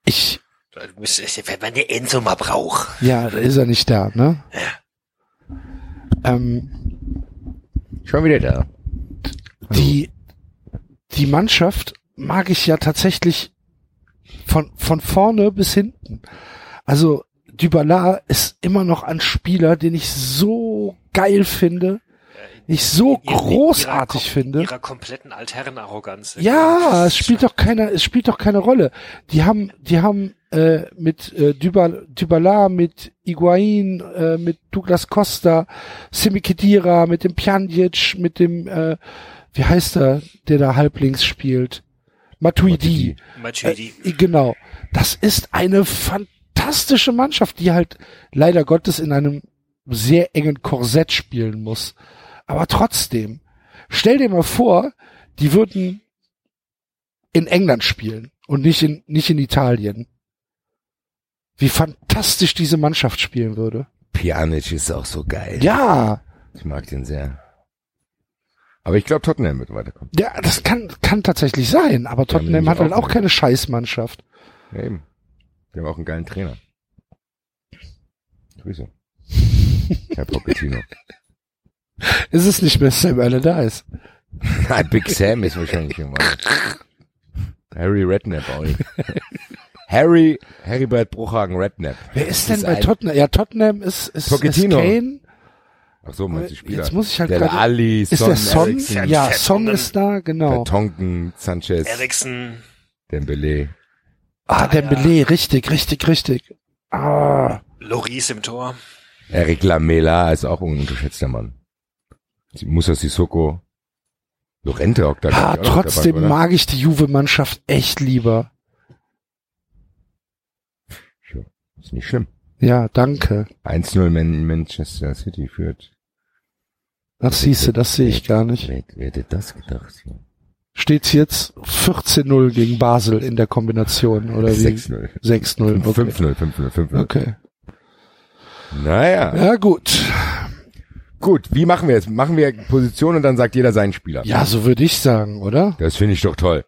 Ich Wenn man den Enzo mal braucht. ja, da ist er nicht da, ne? Ja. Ähm, Schon wieder da. die die Mannschaft mag ich ja tatsächlich von von vorne bis hinten. Also Dybala ist immer noch ein Spieler, den ich so geil finde, ich so In- in- in großartig ihrer, finde. Ihrer kompletten Altherrenarroganz. Ja, es spielt doch keine, es spielt doch keine Rolle. Die haben, die haben äh, mit äh, Dybala, mit Iguain, äh, mit Douglas Costa, Simi Khedira, mit dem Pjanic, mit dem, äh, wie heißt er, der da halblinks spielt? Matuidi. Matuidi. Äh, genau. Das ist eine fantastische Mannschaft, die halt leider Gottes in einem sehr engen Korsett spielen muss. Aber trotzdem, stell dir mal vor, die würden in England spielen und nicht in, nicht in Italien. Wie fantastisch diese Mannschaft spielen würde. Pjanic ist auch so geil. Ja, Ich mag den sehr. Aber ich glaube, Tottenham wird weiterkommen. ja, das kann, kann tatsächlich sein, aber Tottenham hat halt auch auch keine Scheißmannschaft. Ja, eben. Die haben auch einen geilen Trainer. Grüße. Herr Pochettino. <laughs> Ist es nicht mehr Sam Allardyce? Nein, Big Sam ist wahrscheinlich irgendwann. <laughs> Harry Redknapp auch. <laughs> Harry, Heribert Bruchhagen Redknapp. Wer ist denn bei ein- Tottenham? Ja, Tottenham ist, ist, ist. Kane. Ach so, meinst du Spieler? Jetzt muss ich halt der gerade- Ali, Ist Son, der Son? Ja. Son ist da, genau. Vertonken, Sanchez, Eriksen. Dembele. Ah, Dembele, richtig, richtig, richtig. Ah, Loris im Tor. Eric Lamela ist auch ein unterschätzter Mann. Musa Sissoko. Lorente da ah auch noch trotzdem dabei, mag ich die Juve-Mannschaft echt lieber. Ja, Ist nicht schlimm. Ja, danke. 1-0 Man Manchester City führt. Ach, siehste, das sehe ich gar nicht. Wer, wer hätte das gedacht? Ja. Steht's jetzt 14-0 gegen Basel in der Kombination, oder wie? 6-0. 6-0. Okay. 5-0, 5-0, 5-0. okay. Naja. Ja, gut. Gut, wie machen wir jetzt? Machen wir Position und dann sagt jeder seinen Spieler. Ja, so würde ich sagen, oder? Das finde ich doch toll.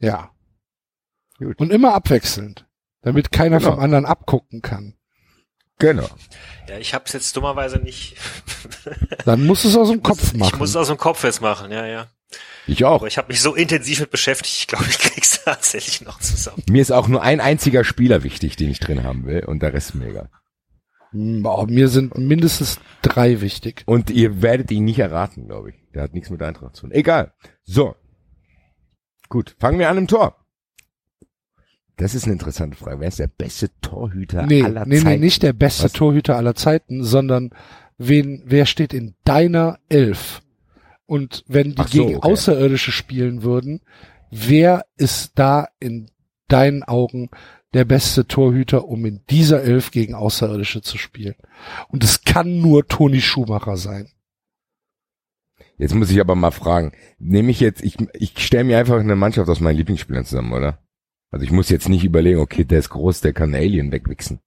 Ja. Gut. Und immer abwechselnd, damit keiner Genau. vom anderen abgucken kann. Genau. Ja, ich habe es jetzt dummerweise nicht. <laughs> Dann musst du es aus dem Kopf ich machen. muss es aus dem Kopf jetzt machen, ja, ja. Ich auch. Aber ich habe mich so intensiv mit beschäftigt, ich glaube, ich krieg's <laughs> tatsächlich noch zusammen. Mir ist auch nur ein einziger Spieler wichtig, den ich drin haben will und der Rest ist mir egal. Hm, Boah, mir sind mindestens drei wichtig. Und ihr werdet ihn nicht erraten, glaube ich. Der hat nichts mit Eintracht zu tun. Egal. So. Gut, fangen wir an im Tor. Das ist eine interessante Frage. Wer ist der beste Torhüter Nee, aller nee, Zeiten? nee, nicht der beste Was? Torhüter aller Zeiten, sondern wen, wer steht in deiner Elf? Und wenn die so, gegen okay. Außerirdische spielen würden, wer ist da in deinen Augen der beste Torhüter, um in dieser Elf gegen Außerirdische zu spielen? Und es kann nur Toni Schumacher sein. Jetzt muss ich aber mal fragen. Nehme ich jetzt, ich, ich stelle mir einfach eine Mannschaft aus meinen Lieblingsspielern zusammen, oder? Also ich muss jetzt nicht überlegen, okay, der ist groß, der kann Alien wegwichsen.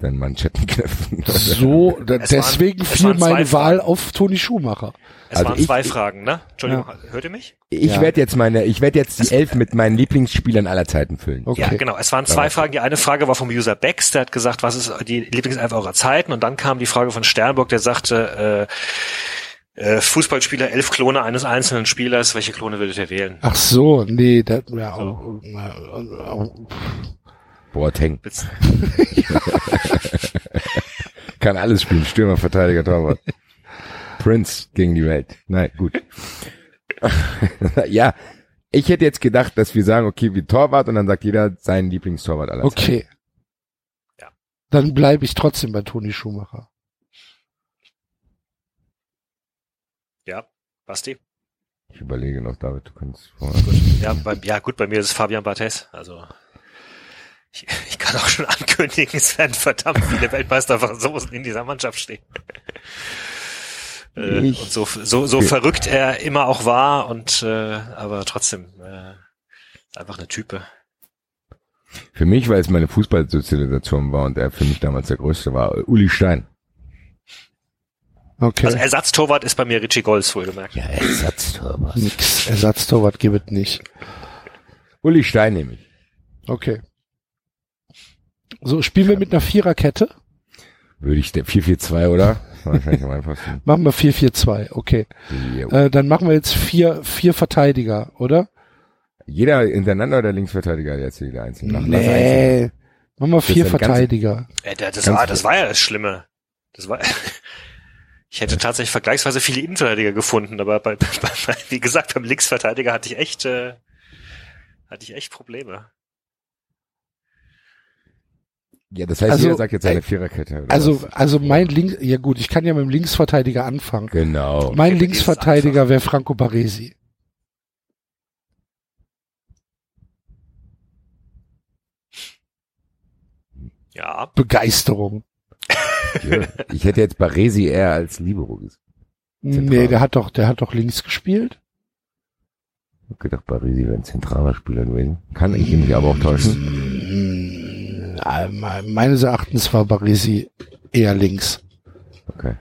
Dann Manschettenknöpfen. So, da, Es waren- deswegen es fiel meine Wahl Fragen. auf Toni Schumacher. Es Also waren ich- zwei Fragen, ne? Entschuldigung, hört ihr mich? Ich Ja. werde jetzt meine, ich werde jetzt die Elf mit meinen Lieblingsspielern aller Zeiten füllen. Okay. Ja, genau. Es waren zwei Fragen. Die eine Frage war vom User Bex, der hat gesagt, was ist die Lieblingself eurer Zeiten? Und dann kam die Frage von Sternburg, der sagte, äh, äh, Fußballspieler, elf Klone eines einzelnen Spielers. Welche Klone würdet ihr wählen? Ach so, nee, das, ja, oh, oh, oh, Boateng. <laughs> Kann alles spielen. Stürmer, Verteidiger, Torwart. Prince gegen die Welt. Nein, gut. ja, ich hätte jetzt gedacht, dass wir sagen, okay, wie Torwart und dann sagt jeder seinen Lieblingstorwart aller Zeiten. okay. Ja. Dann bleibe ich trotzdem bei Toni Schumacher. Ja, Basti? Ich überlege noch, David, du kannst vor. Ja, bei, ja, gut, bei mir ist es Fabian Barthez. Also ich, ich kann auch schon ankündigen, es werden verdammt viele Weltmeisterversoßen in dieser Mannschaft stehen. äh, und so, so, so verrückt er immer auch war und äh, aber trotzdem äh, einfach eine Type. Für mich, weil es meine Fußballsozialisation war und er für mich damals der größte war, Uli Stein. Okay. Also Ersatztorwart ist bei mir Richie Golds wohlgemerkt. Ja, Ersatztorwart. Nix. Ersatztorwart gibt es nicht. Uli Stein nehme ich. Okay. So, spielen wir mit einer Viererkette? Würde ich der 442, oder? Wahrscheinlich am einfachsten. <laughs> Machen wir 4-4-2, okay. Äh, dann machen wir jetzt vier, vier Verteidiger, oder? Jeder hintereinander oder Linksverteidiger jetzt jeder einzeln? Einzeln. Nee. Machen wir vier Verteidiger. Äh, der- das, Ganz war, das war ja das Schlimme. Das war, <laughs> ich hätte tatsächlich vergleichsweise viele Innenverteidiger gefunden, aber bei, <laughs> bei, bei, wie gesagt, beim Linksverteidiger hatte ich echt, äh, hatte ich echt Probleme. Ja, das heißt, Also, jeder sagt jetzt seine äh, Viererkette. Oder Also, was? also mein Links, ja gut, ich kann ja mit dem Linksverteidiger anfangen. genau. Mein Okay, Linksverteidiger wäre Franco Baresi. Ja, Begeisterung. Ja. Ich hätte jetzt Baresi eher als Libero gesehen. Nee, der hat doch, der hat doch links gespielt. Ich hab gedacht, Baresi wäre ein zentraler Spieler gewesen. Kann ich mich aber auch täuschen. Me- Meines Erachtens war Baresi eher links. Okay.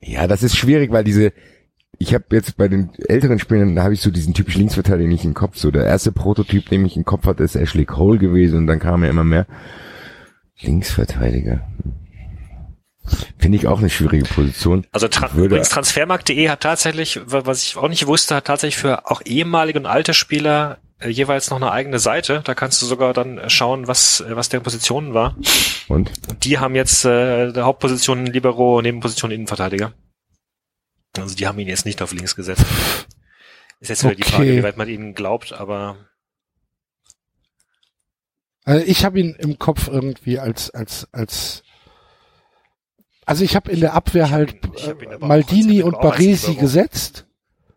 Ja, das ist schwierig, weil diese, ich habe jetzt bei den älteren Spielern, da habe ich so diesen typischen Linksverteidiger nicht im Kopf. So der erste Prototyp, den ich im Kopf hatte, ist Ashley Cole gewesen und dann kam ja immer mehr. Linksverteidiger. Finde ich auch eine schwierige Position. also tra übrigens Transfermarkt.de hat tatsächlich, wa- was ich auch nicht wusste, hat tatsächlich für auch ehemalige und alte Spieler äh, jeweils noch eine eigene Seite. Da kannst du sogar dann schauen, was, äh, was deren Positionen war. Und? Die haben jetzt äh, der Hauptposition Libero, Nebenposition Innenverteidiger. Also die haben ihn jetzt nicht auf links gesetzt. Ist jetzt wieder die Okay. Frage, wie weit man ihnen glaubt, aber Also ich habe ihn im Kopf irgendwie als als als also ich habe in der Abwehr halt äh, Maldini und Baresi gesetzt.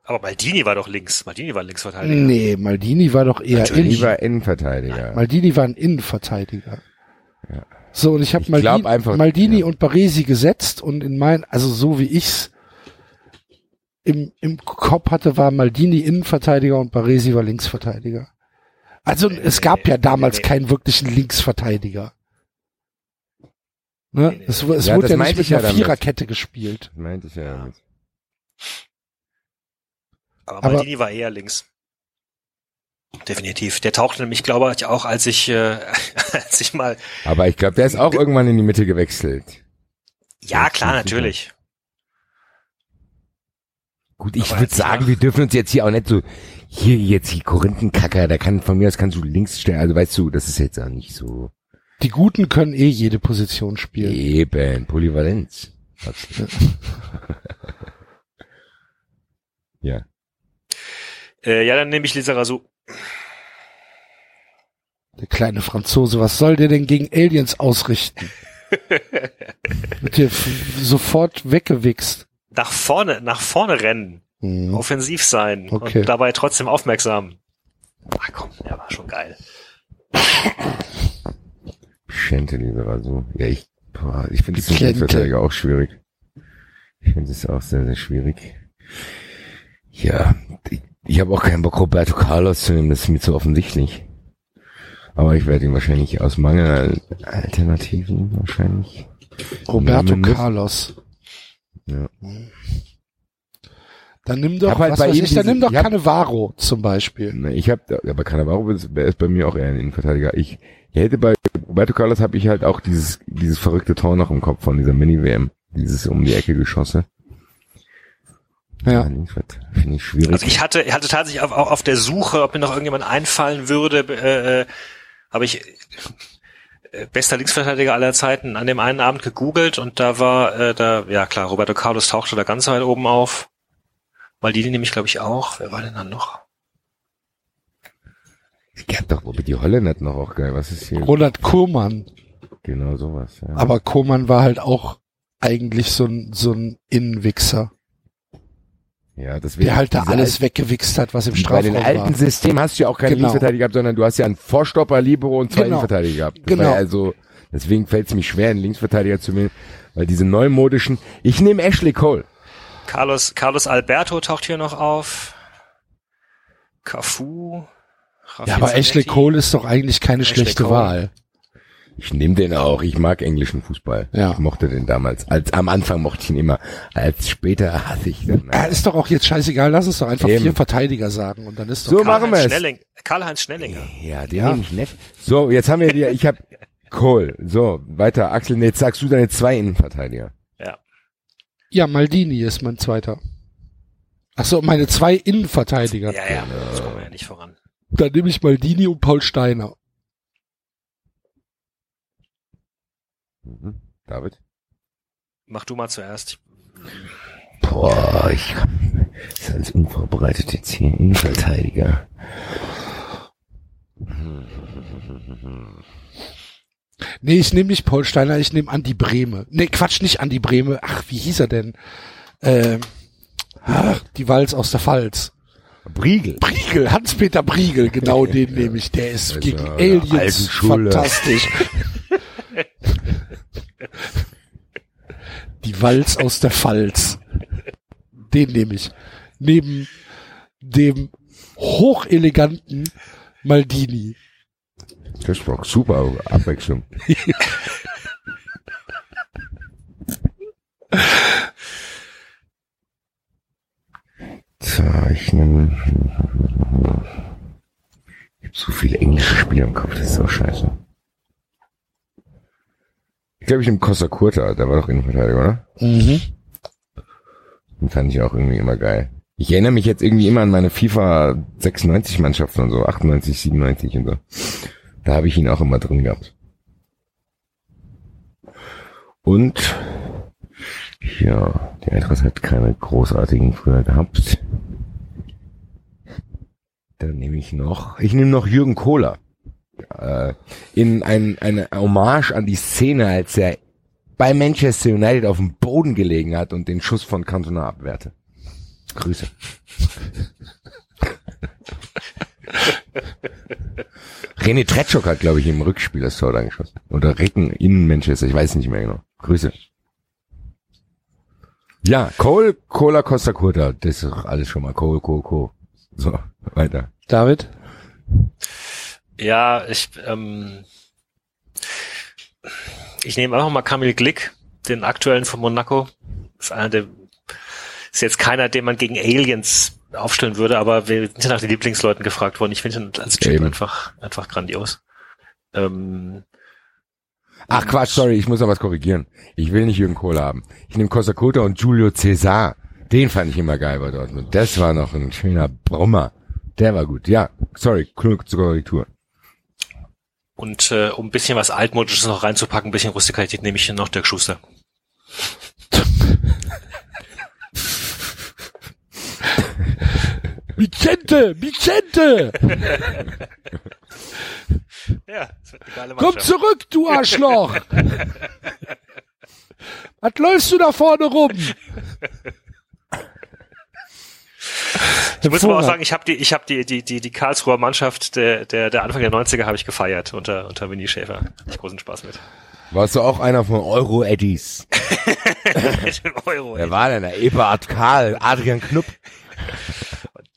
aber Maldini war doch links. Maldini war Linksverteidiger. Nee, Maldini war doch eher Natürlich. in, Lieber Innenverteidiger. Maldini war ein Innenverteidiger. Ja. So und ich habe Maldini, einfach- Maldini ja. und Baresi gesetzt und in mein also so wie ich's im, im Kopf hatte, war Maldini Innenverteidiger und Baresi war Linksverteidiger. Also es gab ja damals nee, nee. keinen wirklichen Linksverteidiger. Ne? Nee, nee. Es, es Ja, wurde das ja nicht mit ich ja einer damit. Viererkette gespielt. Meinte ich ja. damit. Aber Aber- Maldini war eher links. Definitiv. Der tauchte nämlich, glaube ich, auch, als ich, äh, <laughs> als ich mal. Aber ich glaube, der ist auch irgendwann in die Mitte gewechselt. Ja, Ja, klar, natürlich. Gut, ich würde sagen, wir dürfen uns jetzt hier auch nicht so, hier jetzt die Korinthenkacker, da kann von mir aus kannst du links stellen, also weißt du, das ist jetzt auch nicht so Die Guten können eh jede Position spielen. eben, Polyvalenz. <laughs> ja. Äh, ja, dann nehme ich Lisa Razou. Der kleine Franzose, was soll der denn gegen Aliens ausrichten? <laughs> Wird hier sofort weggewichst. Nach vorne, nach vorne rennen. Mhm. Offensiv sein. Okay. Und dabei trotzdem aufmerksam. Ach komm, der war schon geil. Schente lieber so. Ja, ich, ich finde Schente. Linksverteidiger auch schwierig. Ich finde es auch sehr, sehr schwierig. Ja, ich, ich habe auch keinen Bock, Roberto Carlos zu nehmen, das ist mir zu offensichtlich. Aber ich werde ihn wahrscheinlich aus Mangel an Alternativen wahrscheinlich. Roberto. Carlos. Ja. Dann nimm doch, halt was bei weiß ich, dann diese- nimm doch ich hab- Cannavaro zum Beispiel. Ne, Ich habe, aber Cannavaro ist, ist bei mir auch eher ein Innenverteidiger. Ich hätte bei Roberto Carlos habe ich halt auch dieses dieses verrückte Tor noch im Kopf von dieser Mini-WM, dieses um die Ecke geschosse. Ja. Finde ich schwierig. Also ich hatte, ich hatte tatsächlich auf, auch auf der Suche, ob mir noch irgendjemand einfallen würde, äh, äh, habe ich bester Linksverteidiger aller Zeiten an dem einen Abend gegoogelt und da war äh, da, ja klar, Roberto Carlos tauchte da ganz weit oben auf. Maldini nämlich, glaube ich, auch. Wer war denn dann noch? Es gab doch Robert die Holländer noch auch geil. Was ist hier? Ronald Koeman. Genau sowas. Ja. Aber Koeman war halt auch eigentlich so ein, so ein Innenwichser, ja, das wäre der halt da alles alten- weggewichst hat, was im Bei Strafraum den alten war. System hast du ja auch keine Genau. Linksverteidiger gehabt, sondern du hast ja einen Vorstopper, Libero und zwei Genau. Innenverteidiger gehabt. Das Genau. War ja also, deswegen fällt es mir schwer, einen Linksverteidiger zu nehmen, weil diese neumodischen, ich nehme Ashley Cole. Carlos, Carlos Alberto taucht hier noch auf. Cafu. Ja, aber Ashley Cole ist doch eigentlich keine Ashley schlechte Cole. Wahl. Ich nehme den auch. Ich mag englischen Fußball. Ja. Ich mochte den damals. Als am Anfang mochte ich ihn immer. Als später hasse ich den. Ja, ist doch auch jetzt scheißegal, lass uns doch einfach Eben. vier Verteidiger sagen und dann ist doch So, klar. machen wir es. Schnelling, Karl-Heinz Schnellinger. Ja, den Ja. nehme ich nicht. So, jetzt haben wir die, ich habe Cole. So, weiter. Axel, jetzt sagst du deine zwei Innenverteidiger. Ja, Maldini ist mein zweiter. Ach so, meine zwei Innenverteidiger. Ja, ja, das kommen wir ja nicht voran. Dann nehme ich Maldini und Paul Steiner. Mhm. David? Mach du mal zuerst. Boah, ich ist alles unvorbereitet jetzt hier. Innenverteidiger. <laughs> Nee, ich nehme nicht Paul Steiner, ich nehme Andi Breme. Nee, Quatsch, nicht Andi Breme. Ach, wie hieß er denn? Ähm, ach, die Walz aus der Pfalz. Briegel. Briegel, Hans-Peter Briegel, genau <laughs> den nehme ich. Der ist Also, gegen Aliens fantastisch. <laughs> Die Walz aus der Pfalz. Den nehme ich. Neben dem hocheleganten Maldini. Das war super Abwechslung. so, ich nehme. Ich habe so viele englische Spiele im Kopf, das ist so scheiße. Ich glaube, ich nehme Costa Curta, der war doch Innenverteidiger, oder? Mhm. Den fand ich auch irgendwie immer geil. Ich erinnere mich jetzt irgendwie immer an meine FIFA 96 Mannschaften und so, 98, 97 und so. Da habe ich ihn auch immer drin gehabt. Und ja, die Eintracht hat keine großartigen früher gehabt. Dann nehme ich noch, ich nehme noch Jürgen Kohler. Äh, in ein, eine Hommage an die Szene, als er bei Manchester United auf dem Boden gelegen hat und den Schuss von Cantona abwehrte. Grüße. René Tretschok hat, glaube ich, im Rückspiel das Tor dann geschossen. Oder Recken in Manchester, ich weiß nicht mehr genau. Grüße. Ja, Cole, Cola Costa Curta. Das ist alles schon mal Cole, Cole, Cole. So, weiter. David? Ja, ich, ähm, ich nehme einfach mal Kamil Glick, den aktuellen von Monaco. Ist einer der, ist jetzt keiner, den man gegen Aliens aufstellen würde, aber wir sind ja nach den Lieblingsleuten gefragt worden. Ich finde ihn als Typ Eben. einfach, einfach grandios. Ähm, Ach Quatsch, sorry, ich muss noch was korrigieren. Ich will nicht Jürgen Kohl haben. Ich nehme Costa Curta und Julio Cesar. Den fand ich immer geil bei Dortmund. Das war noch ein schöner Brummer. Der war gut. Ja, sorry, klug zur Korrektur. Und äh, um ein bisschen was Altmodisches noch reinzupacken, ein bisschen Rustikalität, nehme ich hier noch Dirk Schuster. <laughs> Vicente! Vicente! <laughs> Ja, das wird eine geile Komm zurück, du Arschloch! <laughs> Was läufst du da vorne rum? Ich muss aber auch sagen, ich habe die, ich habe die, die, die, die Karlsruher Mannschaft der, der, der Anfang der 90er habe ich gefeiert unter, unter Winnie Schäfer. Ich großen Spaß mit. Warst du auch einer von Euro Eddies? mit <laughs> dem Euro. Wer war denn da? Eberhard Karl, Adrian Knupp.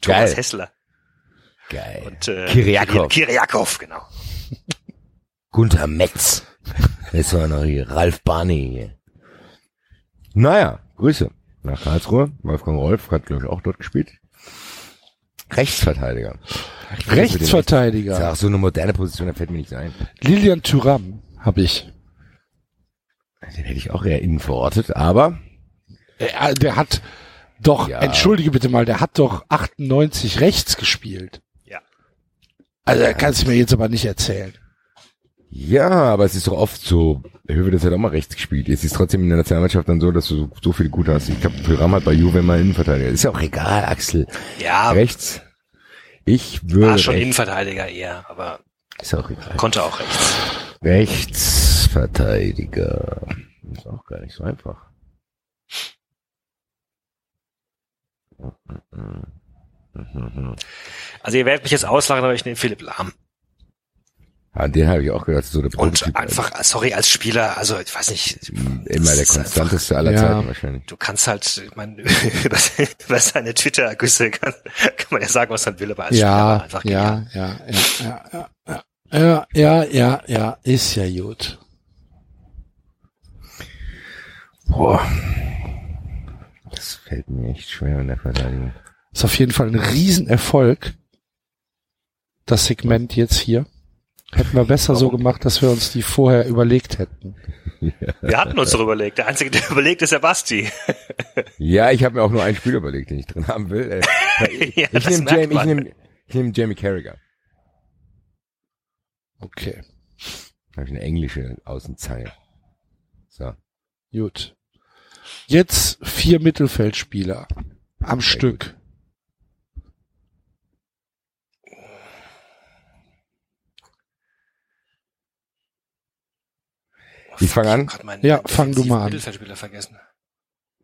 Thomas geil. Hessler. Geil. Und, äh, Kiriakov. Kiriakov, genau. Gunther Metz. Das war noch hier. Ralf Barney hier. Naja, Grüße nach Karlsruhe. Wolfgang Rolf hat, glaube ich, auch dort gespielt. Rechtsverteidiger. Rechtsverteidiger. Das ist auch so eine moderne Position, da fällt mir nichts ein. Lilian Thuram habe ich. Den hätte ich auch eher innen verortet, aber Äh, der hat doch, Ja. entschuldige bitte mal, der hat doch 98 rechts gespielt. Ja. Also, er kannst du mir jetzt aber nicht erzählen. ja, aber es ist doch oft so, Höwe hat auch mal rechts gespielt. Jetzt ist trotzdem in der Nationalmannschaft dann so, dass du so, so viele gute hast. Ich glaube, Thuram hat bei Juve mal Innenverteidiger. Ist ja auch egal, Axel. Ja, Rechts. Ich würde war schon rechts. Innenverteidiger eher, aber Ist auch egal. konnte auch rechts. Rechtsverteidiger. Ist auch gar nicht so einfach. Also ihr werdet mich jetzt auslachen, aber ich nehme Philipp Lahm. Ah, den habe ich auch gedacht, so der Und Prototyp. einfach, sorry, als Spieler, also ich weiß nicht. Immer der konstanteste aller Ja. Zeiten wahrscheinlich. Du kannst halt, ich meine, über, <laughs> über seine Twitter-Güsse kann, kann man ja sagen, was man will, aber als Spieler er Ja, einfach genial. ja, ja, ja, ja, ja, ja, ja, ja, ja, ist ja gut. Boah. Das fällt mir echt schwer in der Verteidigung. Ist auf jeden Fall ein Riesenerfolg. Das Segment jetzt hier. Hätten wir besser so gemacht, dass wir uns die vorher überlegt hätten. <laughs> Wir hatten uns darüber überlegt. Der Einzige, der <laughs> überlegt, ist der Basti. Ja, ich habe mir auch nur ein Spiel überlegt, den ich drin haben will. Äh, <laughs> ja, ich nehme Jamie, ich nehm, ich nehm Jamie Carragher. Okay, Da habe ich eine englische Außenzange. So. gut. Jetzt vier Mittelfeldspieler am Sehr Stück. Ich fange an. Ja, fang du mal an. Mittelfeldspieler vergessen.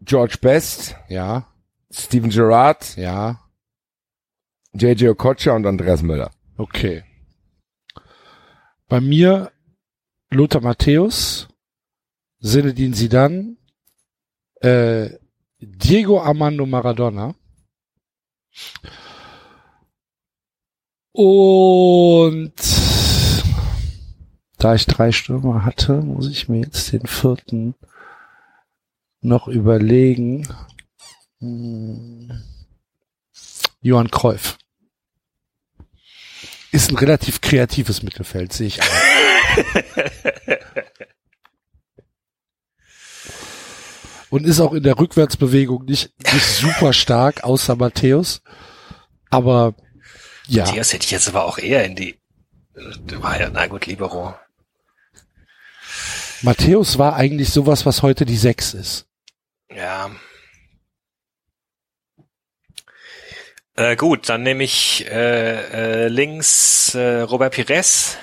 George Best, Ja, Steven Gerrard, ja, JJ Okocha und Andreas Müller. okay. Bei mir Lothar Matthäus, Zinedine Zidane, äh, Diego Armando Maradona und da ich drei Stürmer hatte, muss ich mir jetzt den vierten noch überlegen. Hm. Johann Cruyff. Ist ein relativ kreatives Mittelfeld, sehe ich. <laughs> Und ist auch in der Rückwärtsbewegung nicht, nicht super stark, außer Matthäus. Aber ja, Matthias hätte ich jetzt aber auch eher in die, ja, na gut, Libero. Matthäus war eigentlich sowas, was heute die Sechs ist. Ja. Äh, gut, dann nehme ich äh, äh, links äh, Robert Pires,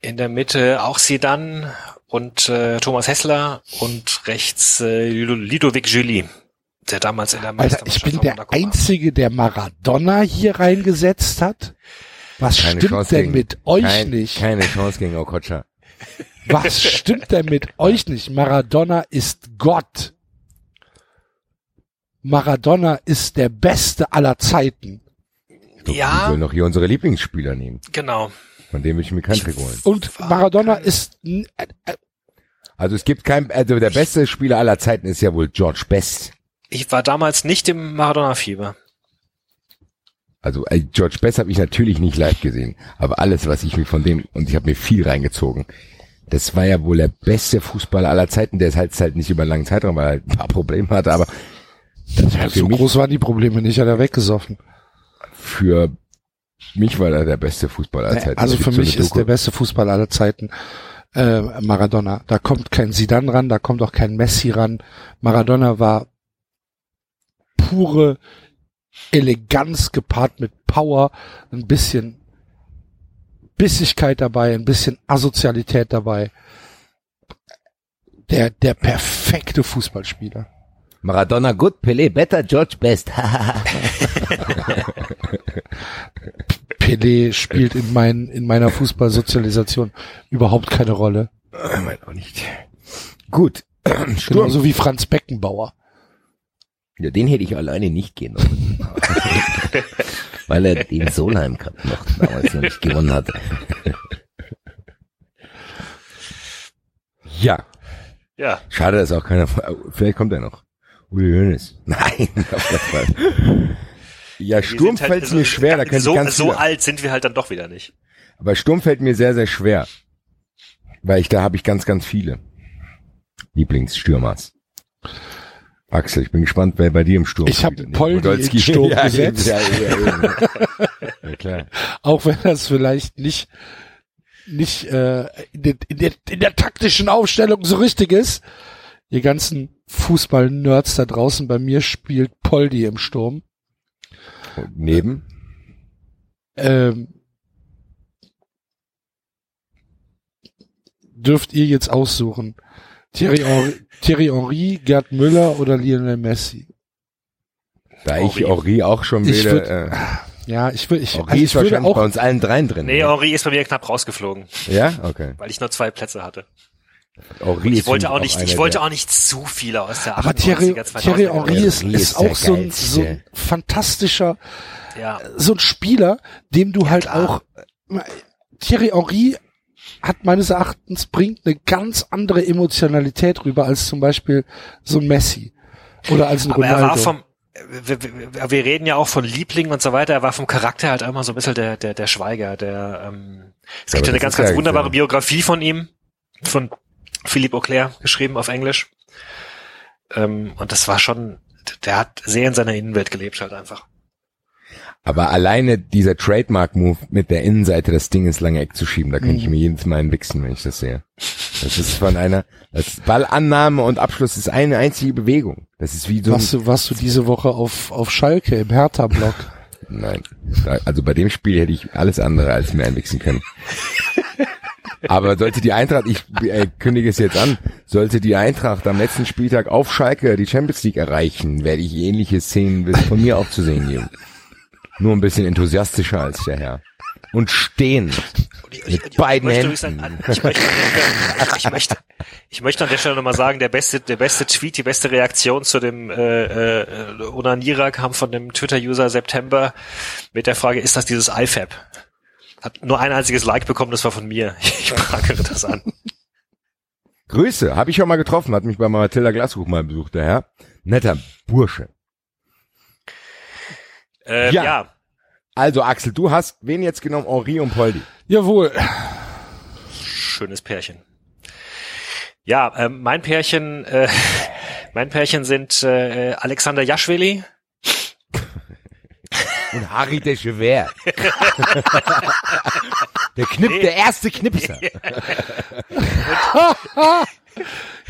in der Mitte auch Sidan und äh, Thomas Hessler und rechts äh, Ludo- Ludovic Julie, der damals in der Alter, ich bin der. Einzige, der Maradona hier reingesetzt hat. Was Keine stimmt Chance denn gegen- mit euch Kein, nicht? Keine Chance gegen Okocha. Was stimmt denn mit euch nicht? Maradona ist Gott. Maradona ist der Beste aller Zeiten. Ich Ja, will noch hier unsere Lieblingsspieler nehmen. genau. Von dem will ich mir keinen Trick holen. Und Maradona ist, äh, äh, Also es gibt kein, also der beste Spieler aller Zeiten ist ja wohl George Best. Ich war damals nicht im Maradona-Fieber. Also äh, George Best habe ich natürlich nicht live gesehen, aber alles, was ich mir von dem und ich habe mir viel reingezogen. Das war ja wohl der beste Fußballer aller Zeiten, der es halt, halt nicht über einen langen Zeitraum, weil er halt ein paar Probleme hatte, aber das war für so mich, groß waren die Probleme nicht, hat er weggesoffen. für mich war er der beste Fußballer aller Zeiten. Also für so mich ist der beste Fußballer aller Zeiten äh, Maradona. Da kommt kein Zidane ran, da kommt auch kein Messi ran. Maradona war pure Eleganz gepaart mit Power, ein bisschen Bissigkeit dabei, ein bisschen Asozialität dabei. Der, der perfekte Fußballspieler. Maradona good, Pelé better, George Best. Pelé spielt in, mein, in meiner Fußballsozialisation überhaupt keine Rolle. Ich mein auch nicht. Gut. <clears throat> Sturm. Genauso wie Franz Beckenbauer. Ja, den hätte ich alleine nicht lassen. <laughs> Weil er den Solheim Cup noch damals noch nicht gewonnen hat. ja, Ja, schade, dass auch keiner, vielleicht kommt er noch. Uli Hoeneß. Nein, <laughs> auf keinen Fall. Ja, Sturm sind halt- fällt mir schwer, da könnte so, ganz so alt sind wir halt dann doch wieder nicht. Aber Sturm fällt mir sehr, sehr schwer. Weil ich, da habe ich ganz, ganz viele Lieblingsstürmers. Axel, ich bin gespannt, wer bei dir im Sturm Ich hab spielt. Poldi Podolski. Sturm <laughs> ja, gesetzt. Ja, ja, klar. Auch wenn das vielleicht nicht nicht äh, in, der, in, der, in der taktischen Aufstellung so richtig ist. Ihr ganzen Fußball-Nerds da draußen, bei mir spielt Poldi im Sturm. Und neben? Ähm, dürft ihr jetzt aussuchen. Thierry Henry, Thierry Henry, Gerd Müller oder Lionel Messi? Da Henri. ich Henri auch schon Ich wieder, würd- äh, Ja, ich will, ich, Henri also ist wahrscheinlich auch bei uns allen dreien drin. Nee, ne? Henri ist bei mir knapp rausgeflogen, Ja, okay. weil ich nur zwei Plätze hatte. Henri Ich ist wollte auch nicht, ich wollte der- auch nicht zu viele aus der Aber 98er, Thierry, 2000er Thierry Henry ist, Henry ist ist auch so ein, so ein fantastischer, Ja, so ein Spieler, dem du halt klar. auch, Thierry Henry hat meines Erachtens bringt eine ganz andere Emotionalität rüber als zum Beispiel so ein Messi oder als ein aber er Ronaldo. war vom, wir, wir, wir reden ja auch von Lieblingen und so weiter, er war vom Charakter halt immer so ein bisschen der, der, der Schweiger, der, ähm, es gibt ja eine ganz, ganz wunderbare ja. Biografie von ihm, von Philippe Auclair, geschrieben auf Englisch. Ähm, und das war schon, der hat sehr in seiner Innenwelt gelebt halt einfach. Aber alleine dieser Trademark-Move mit der Innenseite das Ding ins lange Eck zu schieben, da kann Mhm. ich mir jedes Mal wichsen, wenn ich das sehe. Das ist von einer, das Ballannahme und Abschluss ist eine einzige Bewegung. Das ist wie so warst du, warst du diese Woche auf, auf Schalke im Hertha-Block? <laughs> Nein. Also bei dem Spiel hätte ich alles andere als mir einmixen können. Aber sollte die Eintracht, ich äh, kündige es jetzt an, sollte die Eintracht am letzten Spieltag auf Schalke die Champions League erreichen, werde ich ähnliche Szenen bis von mir auch zu sehen geben. Nur ein bisschen enthusiastischer als der Herr. Und stehen. Mit beiden möchte Händen. Ich möchte, ich möchte, ich möchte an der Stelle nochmal sagen, der beste, der beste Tweet, die beste Reaktion zu dem äh, äh, Onanierer kam von dem Twitter-User September mit der Frage, ist das dieses IFAB? Hat nur ein einziges Like bekommen, das war von mir. Ich prangere das an. Grüße, habe ich schon mal getroffen, hat mich bei Matilda Glasbuch mal besucht, der Herr. Netter Bursche. Ähm, Ja. ja. Also Axel, du hast wen jetzt genommen? Henri und Poldi. Jawohl. schönes Pärchen. Ja, ähm, mein Pärchen, äh, <laughs> mein Pärchen sind äh, Alexander Jaschwili <laughs> Und Harry de Chever. <laughs> der Knip, Nee. der erste Knipser. Und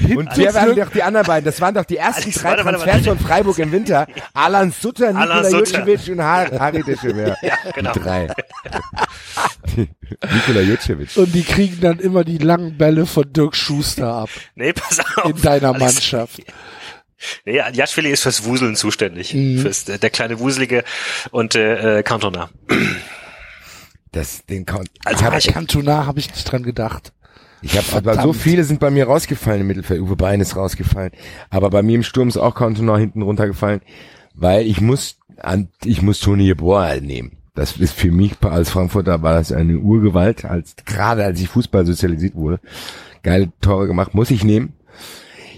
Hinten wer waren doch die anderen beiden? Das waren doch die ersten Alex, drei warte, warte, Transfers warte. von Freiburg im Winter. <laughs> Alan Sutter, Nikola. Jutschewitsch und Har Harry de Chever. Ja, genau. Die drei. <laughs> Nikola Jutschewitsch. Und die kriegen dann immer die langen Bälle von Dirk Schuster ab Nee, pass auf. in deiner Alex- Mannschaft. <laughs> Nee, Jaschwili ist fürs Wuseln zuständig. Mhm. Fürs, der kleine Wuselige und äh, äh, Cantona. Das, den Count, Also ich hab, Aber Cantona habe ich nicht dran gedacht. Ich habe aber so viele sind bei mir rausgefallen im Mittelfeld. Uwe Bein ist rausgefallen. Aber bei mir im Sturm ist auch Cantona hinten runtergefallen, weil ich muss ich muss Toni Jeboa nehmen. Das ist für mich als Frankfurter war das eine Urgewalt, als gerade als ich Fußball sozialisiert wurde. Geile Tore gemacht, muss ich nehmen.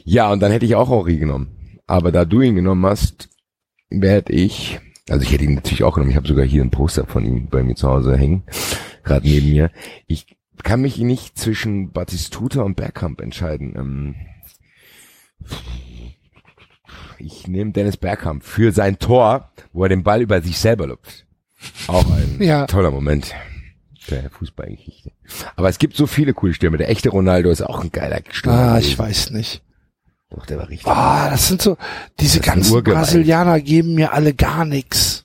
Ja, und dann hätte ich auch Henri genommen. Aber da du ihn genommen hast, werde ich, also ich hätte ihn natürlich auch genommen. Ich habe sogar hier ein Poster von ihm bei mir zu Hause hängen, gerade neben mir. Ich kann mich nicht zwischen Batistuta und Bergkamp entscheiden. Ähm, ich nehme Dennis Bergkamp für sein Tor, wo er den Ball über sich selber lupft. Auch ein Ja. toller Moment der Fußballgeschichte. Aber es gibt so viele coole Stürme. Der echte Ronaldo ist auch ein geiler Stürmer. Ah, gewesen. ich weiß nicht. Doch, der war richtig. Ah, das sind so, diese ganzen. Brasilianer geben mir alle gar nix.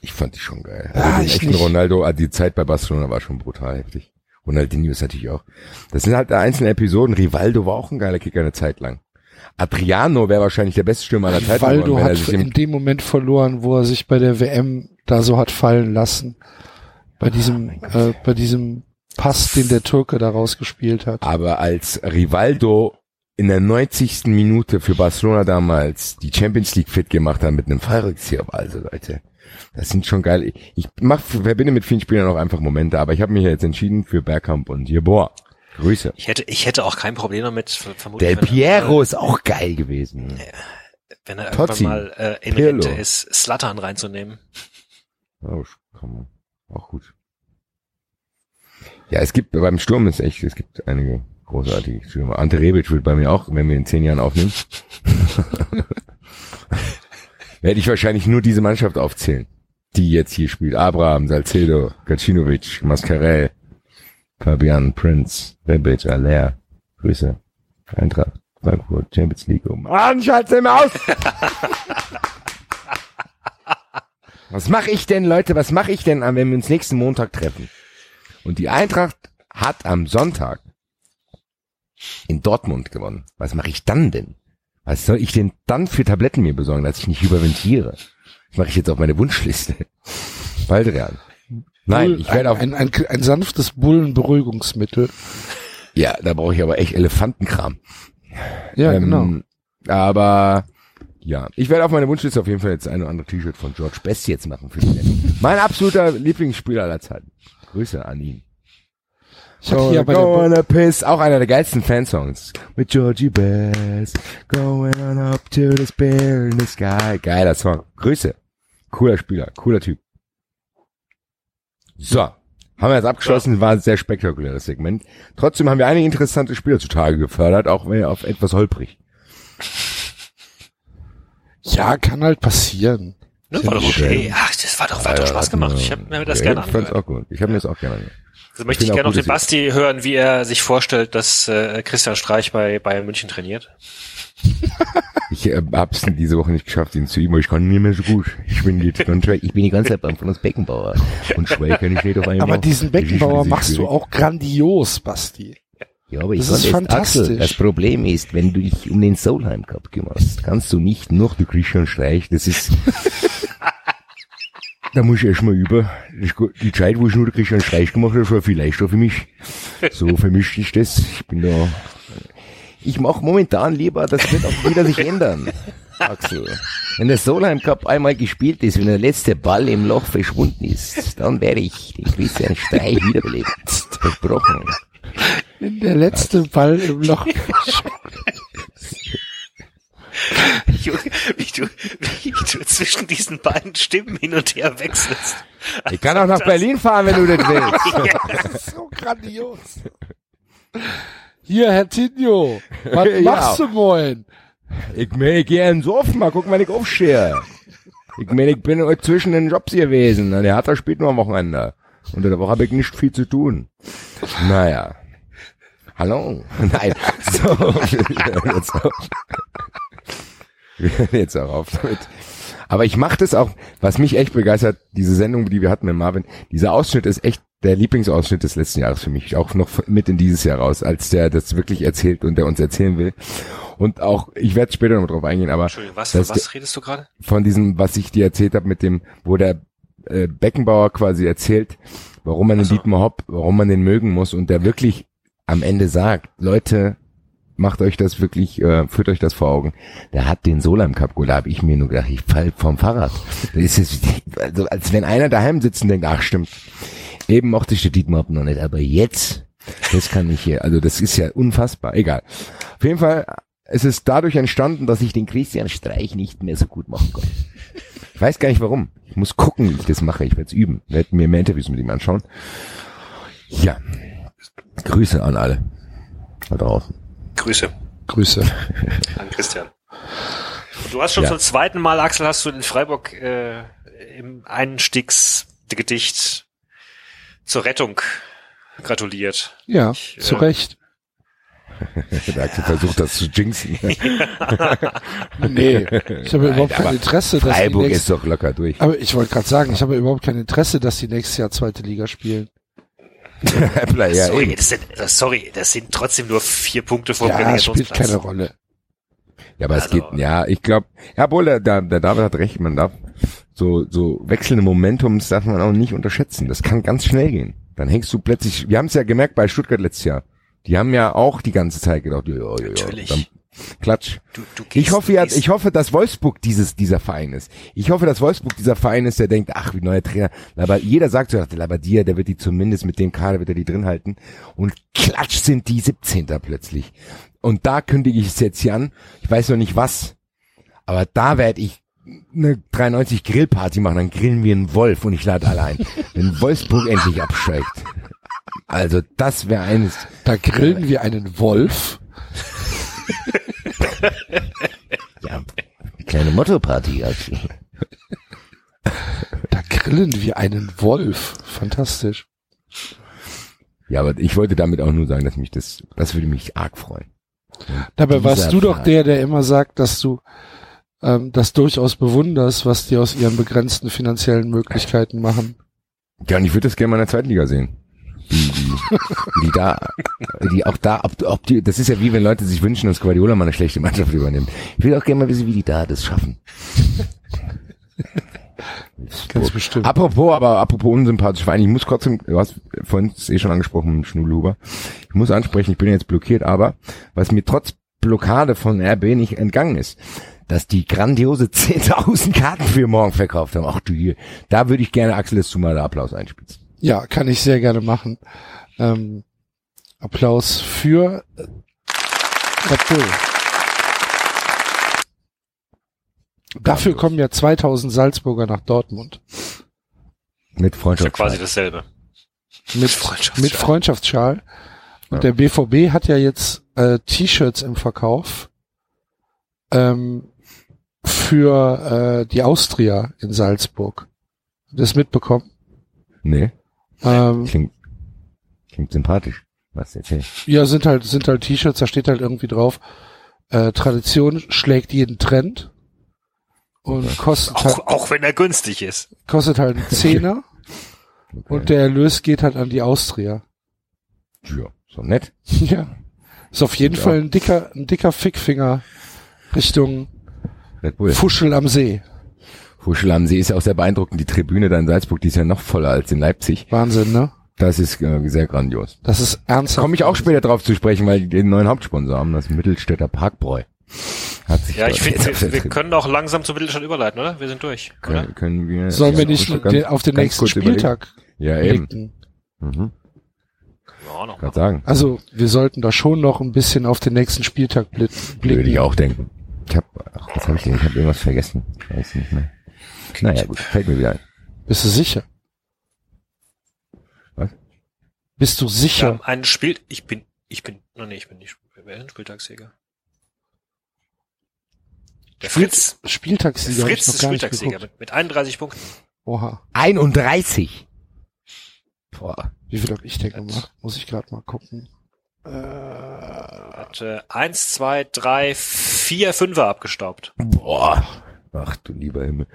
Ich fand die schon geil. Ah, Also den ich echten nicht. Ronaldo, ah, die Zeit bei Barcelona war schon brutal heftig. Ronaldinho ist natürlich auch. Das sind halt einzelne Episoden. Rivaldo war auch ein geiler Kicker eine Zeit lang. Adriano wäre wahrscheinlich der beste Stürmer aller Zeiten geworden, Valdo wenn er hat sich in dem Moment verloren, wo er sich bei der WM da so hat fallen lassen. Bei diesem, äh, bei diesem Pass, den der Türke da rausgespielt hat. aber als Rivaldo in der 90. Minute für Barcelona damals die Champions League fit gemacht hat mit einem Fallrückzieher, also Leute, das sind schon geil. Ich, ich mach, verbinde mit vielen Spielern auch einfach Momente, aber ich habe mich jetzt entschieden für Bergkamp und Jeboa. Grüße. Ich hätte, ich hätte auch kein Problem damit, ver- vermutlich. Del er- Piero ist auch geil gewesen. Wenn er Tozzi. irgendwann mal äh, in Pirlo. Rente ist, Slatan reinzunehmen. Oh, kann man. Auch gut. Ja, es gibt, beim Sturm ist echt, es gibt einige großartige Stürmer. Ante Rebic wird bei mir auch, wenn wir in zehn Jahren aufnehmen, <laughs> werde ich wahrscheinlich nur diese Mannschaft aufzählen, die jetzt hier spielt. Abraham, Salcedo, Gacinovic, Mascarell, Fabian, Prince, Rebic, Aller. Grüße. Eintracht, Frankfurt, Champions League. Oh Mann, schalt's immer aus! <laughs> Was mache ich denn, Leute? Was mache ich denn, wenn wir uns nächsten Montag treffen? Und die Eintracht hat am Sonntag in Dortmund gewonnen. Was mache ich dann denn? Was soll ich denn dann für Tabletten mir besorgen, dass ich nicht überventiere? Das mache ich jetzt auf meine Wunschliste. <laughs> Baldrian. Nein, Bull- ich werde auf, ein, ein, ein, ein sanftes Bullenberuhigungsmittel. ja, da brauche ich aber echt Elefantenkram. Ja, Ähm, genau. Aber ja, ich werde auf meine Wunschliste auf jeden Fall jetzt ein oder andere T-Shirt von George Best jetzt machen für die Sendung. Mein absoluter Lieblingsspieler aller Zeiten. Grüße an ihn. Ich hatte hier bei der go on a piss, auch einer der geilsten Fansongs. With Georgie Best, going on up to the spear in the sky. Geiler Song. Grüße. Cooler Spieler, cooler Typ. So. Haben wir jetzt abgeschlossen, war ein sehr spektakuläres Segment. Trotzdem haben wir einige interessante Spieler zutage gefördert, auch wenn auf etwas holprig. Ja, kann halt passieren. Ne, war doch okay. Ach, das war doch, war doch Spaß gemacht. Ich habe mir das gerne Ich fand's angehört. auch gut. Ich habe mir das auch gerne angehört. Also möchte Ich ich gerne noch den Basti hören, wie er sich vorstellt, dass äh, Christian Streich bei Bayern München trainiert. Ich äh, hab's diese Woche nicht geschafft, ihn zu ihm, aber ich kann nicht mehr so gut. Ich bin jetzt Contract, <laughs> ich bin die ganze Zeit beim von uns Beckenbauer. Und schwer kann ich nicht auf einmal. Aber diesen Beckenbauer machst du auch grandios, Basti. Ja, aber ich Das ist fantastisch. Axel, das Problem ist, wenn du dich um den Solheim Cup kümmerst, kannst du nicht noch du Christian Streich, das ist, <laughs> da muss ich erstmal über. Ist. Die Zeit, wo ich nur den Christian Streich gemacht habe, das war viel leichter für mich. So <laughs> vermischt ist das. Ich bin da, ich mache momentan lieber, das wird auch wieder sich ändern. Axel. Wenn der Solheim Cup einmal gespielt ist, wenn der letzte Ball im Loch verschwunden ist, dann werde ich den Christian Streich wiederbelebt. Versprochen. Der letzte Ball im Loch. <laughs> Junge, wie du, wie du zwischen diesen beiden Stimmen hin und her wechselst. Ich kann auch nach Berlin fahren, wenn du das willst. <laughs> so <laughs> grandios. Hier, Herr Tinio, was <laughs> Ja. machst du moin? Ich meine, ich gehe ins Off, mal gucken, wann ich aufstehe. Ich meine, ich bin heute zwischen den Jobs gewesen. Der hat da spielt nur am Wochenende. Unter der Woche habe ich nicht viel zu tun. Naja. Hallo? Nein. So, wir hören jetzt auf. Wir <laughs> hören jetzt auch auf damit. Aber ich mache das auch, was mich echt begeistert, diese Sendung, die wir hatten mit Marvin, dieser Ausschnitt ist echt der Lieblingsausschnitt des letzten Jahres für mich. Auch noch mit in dieses Jahr raus, als der das wirklich erzählt und der uns erzählen will. Und auch, ich werde später noch drauf eingehen, aber Entschuldigung, was, was redest du gerade? von diesem, was ich dir erzählt habe, mit dem, wo der äh, Beckenbauer quasi erzählt, warum man den so. Dietmar Hopp, warum man den mögen muss und der wirklich am Ende sagt, Leute, macht euch das wirklich, äh, führt euch das vor Augen. Der hat den Solheim Cup geholt, da habe ich mir nur gedacht, ich fall vom Fahrrad. Das ist jetzt, also als wenn einer daheim sitzt und denkt, ach stimmt, eben mochte ich den Dietmar noch nicht, aber jetzt, das kann ich hier, also das ist ja unfassbar, egal. Auf jeden Fall, es ist dadurch entstanden, dass ich den Christian Streich nicht mehr so gut machen konnte. Ich weiß gar nicht warum. Ich muss gucken, wie ich das mache. Ich werde es üben. Ich werde mir mehr Interviews mit ihm anschauen. Ja. Grüße an alle. Da draußen. Grüße Grüße. <laughs> an Christian. Du hast schon Ja. zum zweiten Mal, Axel, hast du in Freiburg äh, im Einstiegsgedicht zur Rettung gratuliert. Ja, Ich, zu äh, Recht. <laughs> Der Axel versucht das zu jinxen. <laughs> Nee, ich habe überhaupt aber kein Interesse, dass die Freiburg ist nächste, doch locker durch. aber ich wollte gerade sagen, ich habe überhaupt kein Interesse, dass die nächstes Jahr zweite Liga spielen. <laughs> Äppler, ja, sorry, eben. das sind, das, sorry, das sind trotzdem nur vier Punkte vor dem Ja, spielt Relegationsplatz. keine Rolle. ja, aber es Also- geht, ja, ich glaube, ja, obwohl der, der, der David hat recht, man darf so, so wechselnde Momentums darf man auch nicht unterschätzen. Das kann ganz schnell gehen. Dann hängst du plötzlich, wir haben es ja gemerkt bei Stuttgart letztes Jahr. Die haben ja auch die ganze Zeit gedacht, ja, ja, ja. Natürlich. Dann, klatsch. Du, du Ich gehst- hoffe ja, gehst- ich hoffe, dass Wolfsburg dieses, dieser Verein ist. Ich hoffe, dass Wolfsburg dieser Verein ist, der denkt, ach, wie neuer Trainer. Aber jeder sagt so, ach, der Labadia, der wird die zumindest mit dem Kader, wird er die drin halten. Und klatsch sind die 17. plötzlich. Und da kündige ich es jetzt hier an. Ich weiß noch nicht was. Aber da werde ich eine 93 Grillparty machen, dann grillen wir einen Wolf und ich lade alle ein. Wenn Wolfsburg endlich absteigt. Also das wäre eines. Da grillen wir einen Wolf. <laughs> Ja, eine kleine Motto-Party. Also. Da grillen wir einen Wolf. Fantastisch. Ja, aber ich wollte damit auch nur sagen, dass mich das, das würde mich arg freuen. Dabei warst du doch der, der immer sagt, dass du ähm, das durchaus bewunderst, was die aus ihren begrenzten finanziellen Möglichkeiten machen. Ja, und ich würde das gerne mal in der zweiten Liga sehen. Wie, wie die da, die auch da, ob, ob die, das ist ja wie wenn Leute sich wünschen, dass Guardiola mal eine schlechte Mannschaft übernimmt. Ich will auch gerne mal wissen, wie die da das schaffen. Ganz bestimmt. Apropos, aber apropos unsympathisch Verein, ich muss trotzdem, du hast vorhin es eh schon angesprochen, Schnulhuber. Ich muss ansprechen, ich bin jetzt blockiert, aber was mir trotz Blockade von RB nicht entgangen ist, dass die grandiose <laughs> 10.000 Karten für morgen verkauft haben. Ach du hier, da würde ich gerne Axel mal Applaus einspitzen. Ja, kann ich sehr gerne machen. Ähm, Applaus für äh, Red Bull. Dafür kommen ja 2000 Salzburger nach Dortmund. Mit ist ja Freundschaft. quasi dasselbe. Mit, Freundschaftsschal. mit Freundschaftsschal. Und der BVB hat ja jetzt äh, T-Shirts im Verkauf ähm, für äh, die Austria in Salzburg. Habt ihr Das mitbekommen? Nee, Ähm, klingt, klingt sympathisch. Was erzähl? ja, sind halt sind halt T-Shirts, da steht halt irgendwie drauf, äh, Tradition schlägt jeden Trend und kostet halt, Auch, auch wenn er günstig ist. kostet halt einen <laughs> Zehner und der Erlös geht halt an die Austria. Ja, so nett. <laughs> Ja. Ist auf jeden Ja. Fall ein dicker, ein dicker Fickfinger Richtung. Fuschel am See. Fuschel am See ist ja auch sehr beeindruckend. Die Tribüne da in Salzburg, die ist ja noch voller als in Leipzig. Wahnsinn, ne? Das ist äh, sehr grandios. Das ist ernsthaft. Komme ich auch später drauf zu sprechen, weil die den neuen Hauptsponsor haben, das Mittelstädter Parkbräu. Hat sich Ja, ich finde, wir, wir können auch langsam zum Mittelstand überleiten, oder? Wir sind durch, oder? können, können wir. Sollen ja, wir nicht ganz- auf den nächsten kurz überlegen. Spieltag Ja, eben. blicken? Mhm. Ja, noch. Sagen. Also, wir sollten da schon noch ein bisschen auf den nächsten Spieltag blicken. Würde ich auch denken. Ich hab, ach, was habe ich denn? Ich habe irgendwas vergessen. Ich weiß nicht mehr. Naja, gut, fällt mir wieder ein. Bist du sicher? Was? Bist du Wir sicher? haben ein Spiel, ich bin, ich bin, no, nee, ich bin nicht, wer ist ein Spieltagssieger? Der Spiel- Fritz, der Spieltagssieger ich Fritz ist Spieltagssieger mit, mit 31 Punkten. Oha. 31. Boah. Wie viel hab ich denn gemacht? Muss ich gerade mal gucken. Äh, Hat äh, 1, 2, 3, 4 Fünfer abgestaubt. Boah. Ach du lieber Himmel.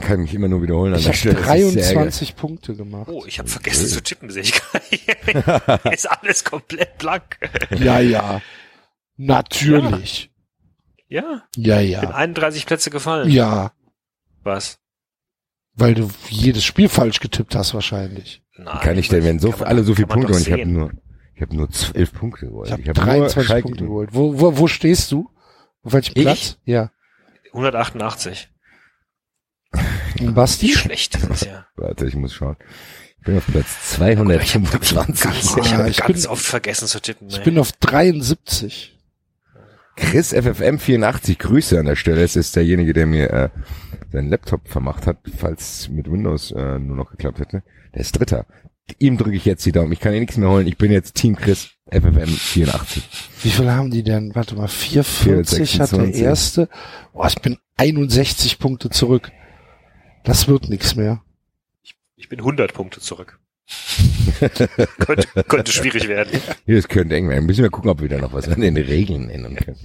Kann mich immer nur wiederholen ich habe Stelle. Das ist sehr ärgerlich. 23 Punkte gemacht. Oh, ich habe vergessen zu tippen, sehe ich gar <laughs> nicht. ist alles komplett blank. Ja, ja. Natürlich. Ja, Ja, bin ja. 31 Plätze gefallen. Ja, Was? weil du jedes Spiel falsch getippt hast wahrscheinlich. Nein. Kann ich denn, wenn so alle so viele Punkte und ich habe nur, Ich habe nur zwölf Punkte geholt. Ich habe hab nur 23 Schalke Punkte geholt. Wo, wo, wo stehst du? Auf welchem Ich? Platz? Ja. 188. Basti? Schlecht, das ist ja. Warte, ich muss schauen. Ich bin auf Platz 225. Ganz, ich Ja, hab ich ganz bin- oft vergessen zu tippen. Ich ey. bin auf 73. Chris FFM 84, Grüße an der Stelle. Es ist derjenige, der mir äh, seinen Laptop vermacht hat, falls mit Windows äh, nur noch geklappt hätte. Der ist Dritter. Ihm drücke ich jetzt die Daumen. Ich kann ihr nichts mehr holen. Ich bin jetzt Team Chris FFM 84. Wie viel haben die denn? Warte mal, 440 hat der 426. erste. Boah, ich bin 61 Punkte zurück. Das wird nichts mehr. Ich bin 100 Punkte zurück. <laughs> könnte, könnte schwierig werden. Hier, das könnte eng werden. Müssen wir gucken, ob wir da noch was an den Regeln ändern können.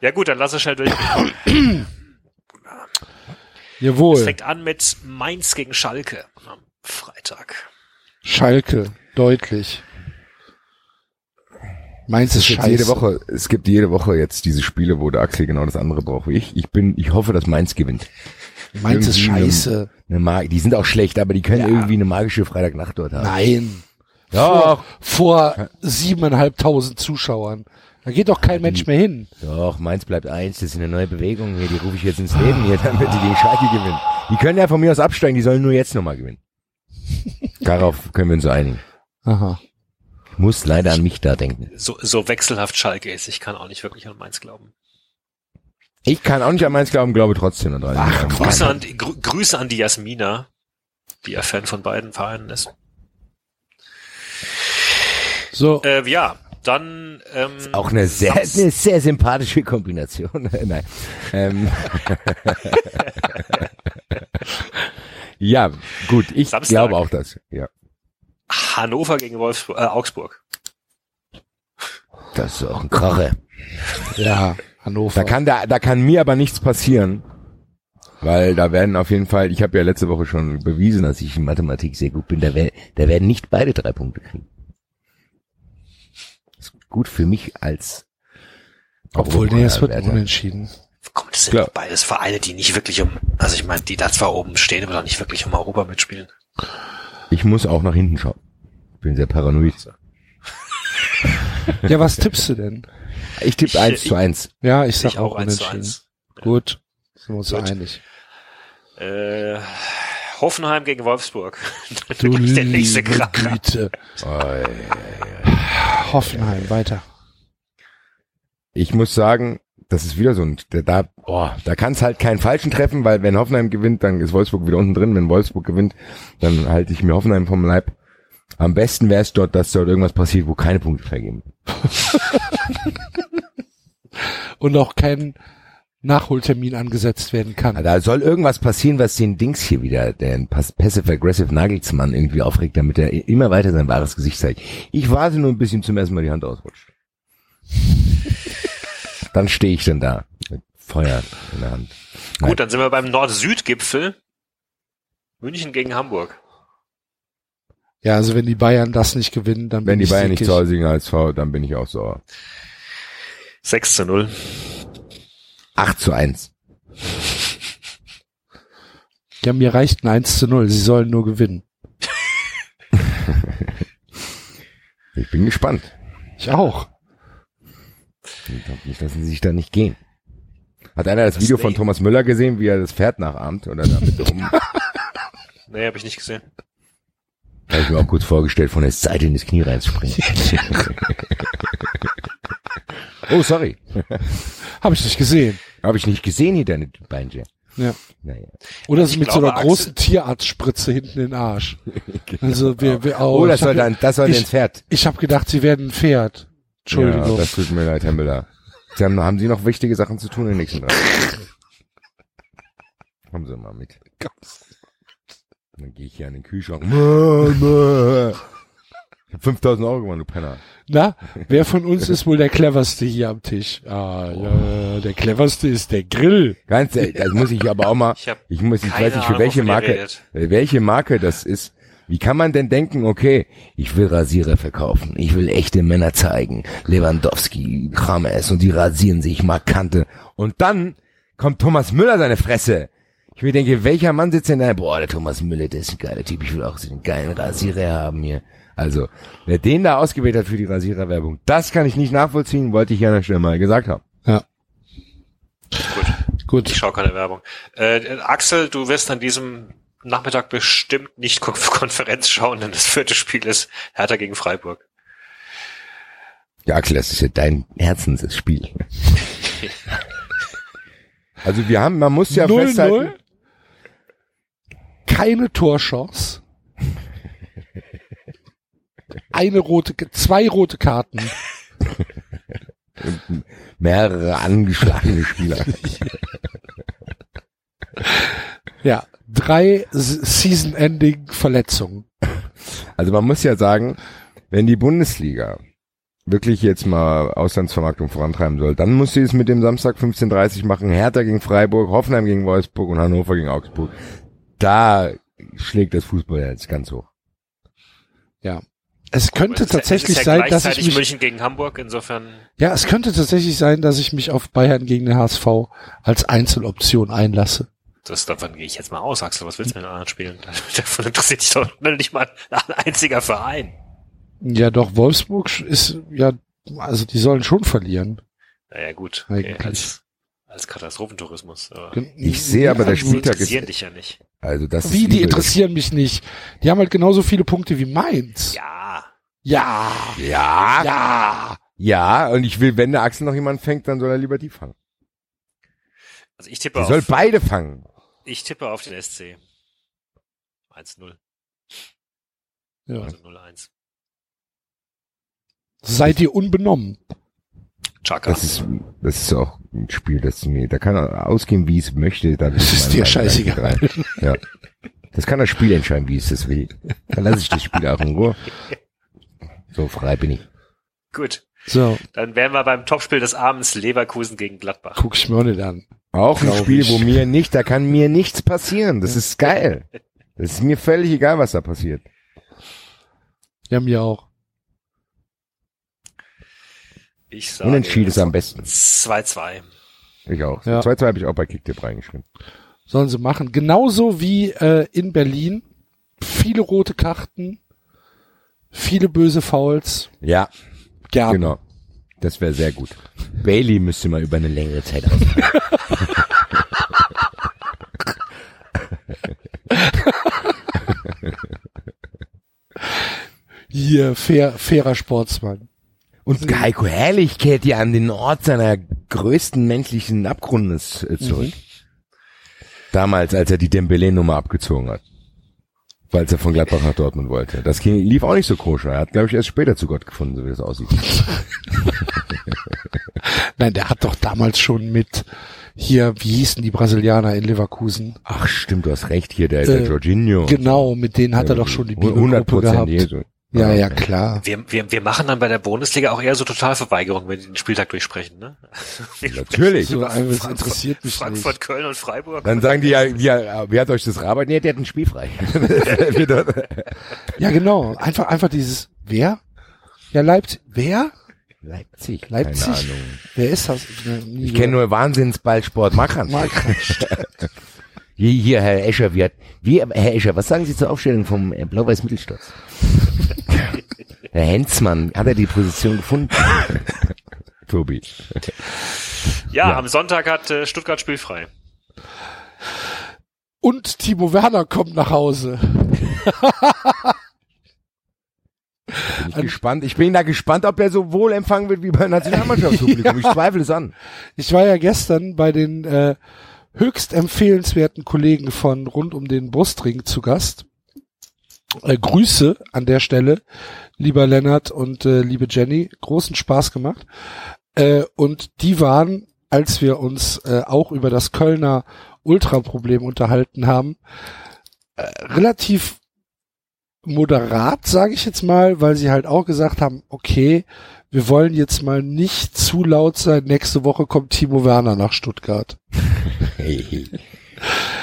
Ja gut, dann lass es schnell durch. <coughs> Es Jawohl. fängt an mit Mainz gegen Schalke am Freitag. Schalke. Deutlich. Meins ist Es gibt scheiße. jede Woche, es gibt jede Woche jetzt diese Spiele, wo der Axel genau das andere braucht wie ich. Ich bin, ich hoffe, dass Mainz gewinnt. Meins ist scheiße. Eine Mag die sind auch schlecht, aber die können Ja. irgendwie eine magische Freitagnacht dort haben. Nein. Doch, Vor, vor siebeneinhalbtausend Zuschauern. Da geht doch kein Mensch mehr hin. doch, Mainz bleibt eins, das ist eine neue Bewegung hier, die rufe ich jetzt ins Leben hier, damit die gegen Schalke gewinnen. Die können ja von mir aus absteigen, die sollen nur jetzt nochmal gewinnen. <laughs> Darauf können wir uns einigen. Aha. Ich muss leider an mich da denken. So, so wechselhaft Schalke ist. Ich kann auch nicht wirklich an Mainz glauben. Ich kann auch nicht an Mainz glauben, glaube trotzdem an Ach, Grüße an, die- Grü Grüße an die Jasmina, die ja Fan von beiden Vereinen ist. So, Äh, ja, dann ähm, Auch eine sehr, eine sehr sympathische Kombination. <laughs> Nein. Ähm. <laughs> ja, gut, ich Samstag. glaube auch das. Ja, Hannover gegen Wolfsburg, äh, Augsburg. das ist auch ein Krache. ja, Hannover. Da kann da, da kann mir aber nichts passieren, weil da werden auf jeden Fall. Ich habe ja letzte Woche schon bewiesen, dass ich in Mathematik sehr gut bin. Da, wer- da werden nicht beide drei Punkte kriegen. ist gut für mich als. Obwohl, nee, es wird unentschieden. Komm, das sind Klar. doch beides Vereine, die nicht wirklich um, also ich meine, die da zwar oben stehen, aber doch nicht wirklich um Europa mitspielen. Ich muss auch nach hinten schauen. Bin sehr paranoid. <laughs> Ja, was tippst du denn? Ich tippe Ich- eins zu eins. Ja, ich sag Ich auch auch eins zu unentschieden. eins. Gut, sind wir uns Gut. einig. Äh, Hoffenheim gegen Wolfsburg. <laughs> Du der nächste. Güte. Hoffenheim, weiter. Ich muss sagen, das ist wieder so ein, da, da, oh, da kann es halt keinen Falschen treffen, weil wenn Hoffenheim gewinnt, dann ist Wolfsburg wieder unten drin. Wenn Wolfsburg gewinnt, dann halte ich mir Hoffenheim vom Leib. Am besten wäre es dort, dass dort irgendwas passiert, wo keine Punkte vergeben. <laughs> Und auch kein Nachholtermin angesetzt werden kann. Da soll irgendwas passieren, was den Dings hier wieder, den Pass- Passive-Aggressive Nagelsmann irgendwie aufregt, damit er immer weiter sein wahres Gesicht zeigt. Ich warte nur ein bisschen zum ersten Mal die Hand ausrutscht. Dann stehe ich dann da mit Feuer in der Hand. Gut, dann sind wir beim Nord-Süd-Gipfel. München gegen Hamburg. Ja, also wenn die Bayern das nicht gewinnen, dann Wenn bin die ich Bayern nicht zu Hause gegen HSV, dann bin ich auch sauer. 6 zu 0. 8 zu 1. Ja, mir reicht ein 1 zu 0. Sie sollen nur gewinnen. <laughs> Ich bin gespannt. Ich auch. Nicht, lassen sie sich da nicht gehen. Hat einer das, Das Video von Thomas Müller gesehen, wie er das Pferd nachahmt oder damit rum? <laughs> Nee, habe ich nicht gesehen. Habe ich mir auch kurz vorgestellt, von der Seite in das Knie reinzuspringen. <laughs> oh, sorry. Habe ich nicht gesehen. Habe ich nicht gesehen hier, deine Beinchen. Ja. Naja. Oder so mit glaube, so einer Axel- großen Tierarztspritze hinten in den Arsch. <laughs> Also wir, wir oh, Oh, das soll dann, das soll ich- ins Pferd. Ich habe gedacht, sie werden ein Pferd. Entschuldigung. Ja, das tut mir leid, Herr Müller. Sie haben, haben Sie noch wichtige Sachen zu tun in den nächsten drei? Kommen Sie mal mit. Dann gehe ich hier an den Kühlschrank. Ich hab 5000 Euro gewonnen, du Penner. Na, wer von uns ist wohl der cleverste hier am Tisch? Ah, ja, der cleverste ist der Grill. Ganz ehrlich, das muss ich aber auch mal, Ich ich muss, ich weiß nicht, für welche Marke, redet. äh, welche Marke das ist. Wie kann man denn denken, okay, ich will Rasierer verkaufen, ich will echte Männer zeigen, Lewandowski, Krames und die rasieren sich markante. Und dann kommt Thomas Müller seine Fresse. Ich mir denke, welcher Mann sitzt denn da? Boah, der Thomas Müller, der ist ein geiler Typ. Ich will auch so einen geilen Rasierer haben hier. Also, wer den da ausgewählt hat für die Rasiererwerbung, das kann ich nicht nachvollziehen, wollte ich ja noch schnell mal gesagt haben. Ja. Gut. Ich Gut. schaue keine Werbung. Äh, Axel, du wirst an diesem Nachmittag bestimmt nicht Kon <laughs> Konferenz schauen, denn das vierte Spiel ist Hertha gegen Freiburg. Ja, Axel, das ist ja dein Herzensspiel. <laughs> also wir haben, man muss ja 0-0. festhalten, Keine Torchance. Eine rote, zwei rote Karten. <laughs> mehrere angeschlagene Spieler. Ja, drei Season-Ending-Verletzungen. Also man muss ja sagen, wenn die Bundesliga wirklich jetzt mal Auslandsvermarktung vorantreiben soll, dann muss sie es mit dem Samstag 15.30 machen, Hertha gegen Freiburg, Hoffenheim gegen Wolfsburg und Hannover gegen Augsburg. Da schlägt das Fußballherz ganz hoch. Ja. Es könnte ja- tatsächlich ja sein, dass ich mich, München gegen Hamburg, insofern ja, es könnte tatsächlich sein, dass ich mich auf Bayern gegen den HSV als Einzeloption einlasse. Das, davon gehe ich jetzt mal aus, Axel. Was willst du mit den anderen spielen? <laughs> Davon interessiert dich doch nicht mal ein einziger Verein. Ja, doch, Wolfsburg ist, ja, also die sollen schon verlieren. Naja, gut. Okay, als, als Katastrophentourismus. Aber Ich sehe aber, der die Spieltag interessieren ist, dich ja nicht. also das Wie, die interessieren mich nicht. Die haben halt genauso viele Punkte wie Mainz. Ja. Ja. Ja, Ja. ja, und ich will, wenn der Axel noch jemand fängt, dann soll er lieber die fangen. Also ich tippe Er auf, soll beide fangen. Ich tippe auf den SC. 1-0. ja. Also 0-1. Seid ihr unbenommen? Chaka. Das ist, das ist auch ein Spiel, das mir, da kann er ausgehen, wie es möchte. Da Das ist dir scheißegal. Ja. Das kann das Spiel entscheiden, wie es das will. Dann lasse ich das Spiel auch in Ruhe. So frei bin ich. Gut. So, Dann wären wir beim Topspiel des Abends Leverkusen gegen Gladbach. guck ich mir auch nicht an. Auch ein Spiel, ich. wo mir nicht, da kann mir nichts passieren. Das ist geil. Das ist mir völlig egal, was da passiert. Ja, mir auch. Ich sage Unentschieden ist am besten. 2-2. Ich auch. Ja. 2-2 habe ich auch bei Kicktipp reingeschrieben. Sollen sie machen. Genauso wie äh, in Berlin. Viele rote Karten. Viele böse Fouls. Ja, Gerne. genau. Das wäre sehr gut. Bailey müsste mal über eine längere Zeit ausfallen. <laughs> Hier, fair, fairer Sportsmann. Und Heiko Herrlich kehrt ja an den Ort seiner größten menschlichen Abgrundes äh, zurück. Damals, als er die Dembele-Nummer abgezogen hat. Weil er von Gladbach nach Dortmund wollte. Das ging, lief auch nicht so koscher. Er hat, glaube ich, erst später zu Gott gefunden, so wie das aussieht. <laughs> Nein, der hat doch damals schon mit hier, wie hießen die Brasilianer in Leverkusen? Ach stimmt, du hast recht hier, der, der Äh, Jorginho. Genau, mit denen hat er doch schon die Bibelgruppe 100% gehabt. Jesu. Ja, ja, klar. Wir, wir, wir machen dann bei der Bundesliga auch eher so Totalverweigerung, wenn die den Spieltag durchsprechen, ne? <laughs> Natürlich. So, einfach, das Frankfurt- interessiert mich Frankfurt, nicht. Köln und Freiburg. Dann sagen die ja, wie, wie hat euch das Rabat? Nee, der hat ein Spiel frei. <laughs> Ja, genau. Einfach, einfach dieses, wer? Ja, Leipzig. Wer? Leipzig. Leipzig? Keine Ahnung. Wer ist das? Ich kenne nur Wahnsinnsballsport Markranstadt. Markranstadt. Hier, hier, Herr Escher, wie hat, wie, Herr Escher, was sagen Sie zur Aufstellung vom äh, Blau-Weiß Mittelstolz? <laughs> Herr Hensmann, hat er die Position gefunden? <laughs> Tobi. Ja, Ja. am Sonntag hat äh, Stuttgart spielfrei. Und Timo Werner kommt nach Hause. Bin ich gespannt. Ich bin da gespannt, ob er so wohl empfangen wird wie beim Nationalmannschaftspublikum. <laughs> Ich zweifle es an. Ich war ja gestern bei den äh, höchst empfehlenswerten Kollegen von rund um den Brustring zu Gast. Äh, Grüße an der Stelle, lieber Lennart und äh, liebe Jenny. Großen Spaß gemacht. Äh, und die waren, als wir uns äh, auch über das Kölner Ultra-Problem unterhalten haben, äh, relativ moderat, sage ich jetzt mal, weil sie halt auch gesagt haben, okay, wir wollen jetzt mal nicht zu laut sein. Nächste Woche kommt Timo Werner nach Stuttgart. <laughs>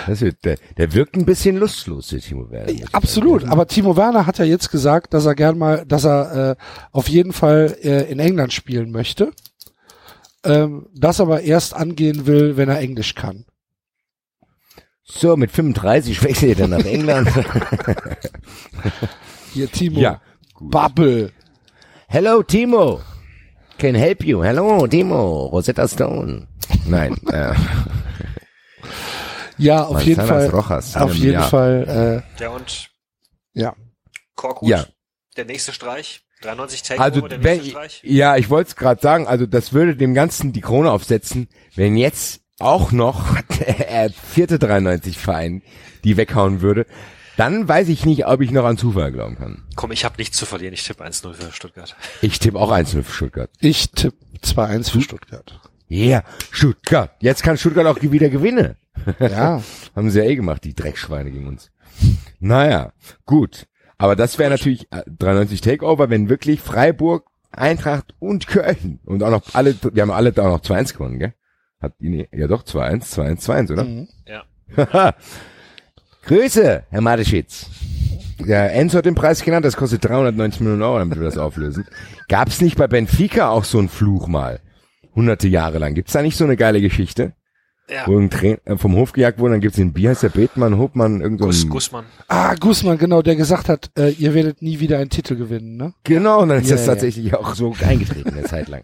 Das wird, der, der wirkt ein bisschen lustlos, der Timo Werner. Absolut. sagen. Aber Timo Werner hat ja jetzt gesagt, dass er gern mal, dass er äh, auf jeden Fall äh, in England spielen möchte. Ähm, das aber erst angehen will, wenn er Englisch kann. So, mit 35 <laughs> wechselt ihr dann nach England. <laughs> Hier, Timo. Ja. Bubble. Hello, Timo. Can help you. Hello, Timo. Rosetta Stone. Nein, äh, <laughs> Ja, auf jeden Manzanas Fall. Rojas. Auf jeden ja. Fall, Ja, und äh, ja. Korkut, Ja. der nächste Streich. 93 Takeover, Also, der wenn, nächste Streich. ja, ich wollte es gerade sagen, also das würde dem Ganzen die Krone aufsetzen, wenn jetzt auch noch <laughs> der vierte 93 Verein die weghauen würde, dann weiß ich nicht, ob ich noch an Zufall glauben kann. Komm, ich habe nichts zu verlieren. Ich tippe 1-0 für Stuttgart. Ich tippe auch 1-0 für Stuttgart. Ich tippe 2-1 für Stuttgart. Ja, yeah, Stuttgart. Jetzt kann Stuttgart auch wieder gewinnen. Ja. <laughs> Haben sie ja eh gemacht, die Dreckschweine gegen uns. Naja, gut. Aber das wäre natürlich äh, 93 Takeover, wenn wirklich Freiburg, Eintracht und Köln und auch noch alle, wir haben alle da auch noch 2-1 gewonnen, gell? Hat die, ja doch, 2-1, 2-1, 2-1, oder? Mhm. Ja. <laughs> <laughs> Grüße, Herr Mateschitz. Der Enzo hat den Preis genannt, das kostet 390 Millionen Euro, damit wir das auflösen. Gab's nicht bei Benfica auch so einen Fluch mal? Hunderte Jahre lang. Gibt's da nicht so eine geile Geschichte? Ja. Wo ein Trainer äh, vom Hof gejagt wurde, dann gibt's den, wie heißt der Bethmann, Hopmann, irgend so Gus, ein, Gussmann. Ah, Gussmann, genau, der gesagt hat, äh, ihr werdet nie wieder einen Titel gewinnen, ne? Genau, und dann ist Ja, das ja. tatsächlich auch so eingetreten, eine Zeit lang.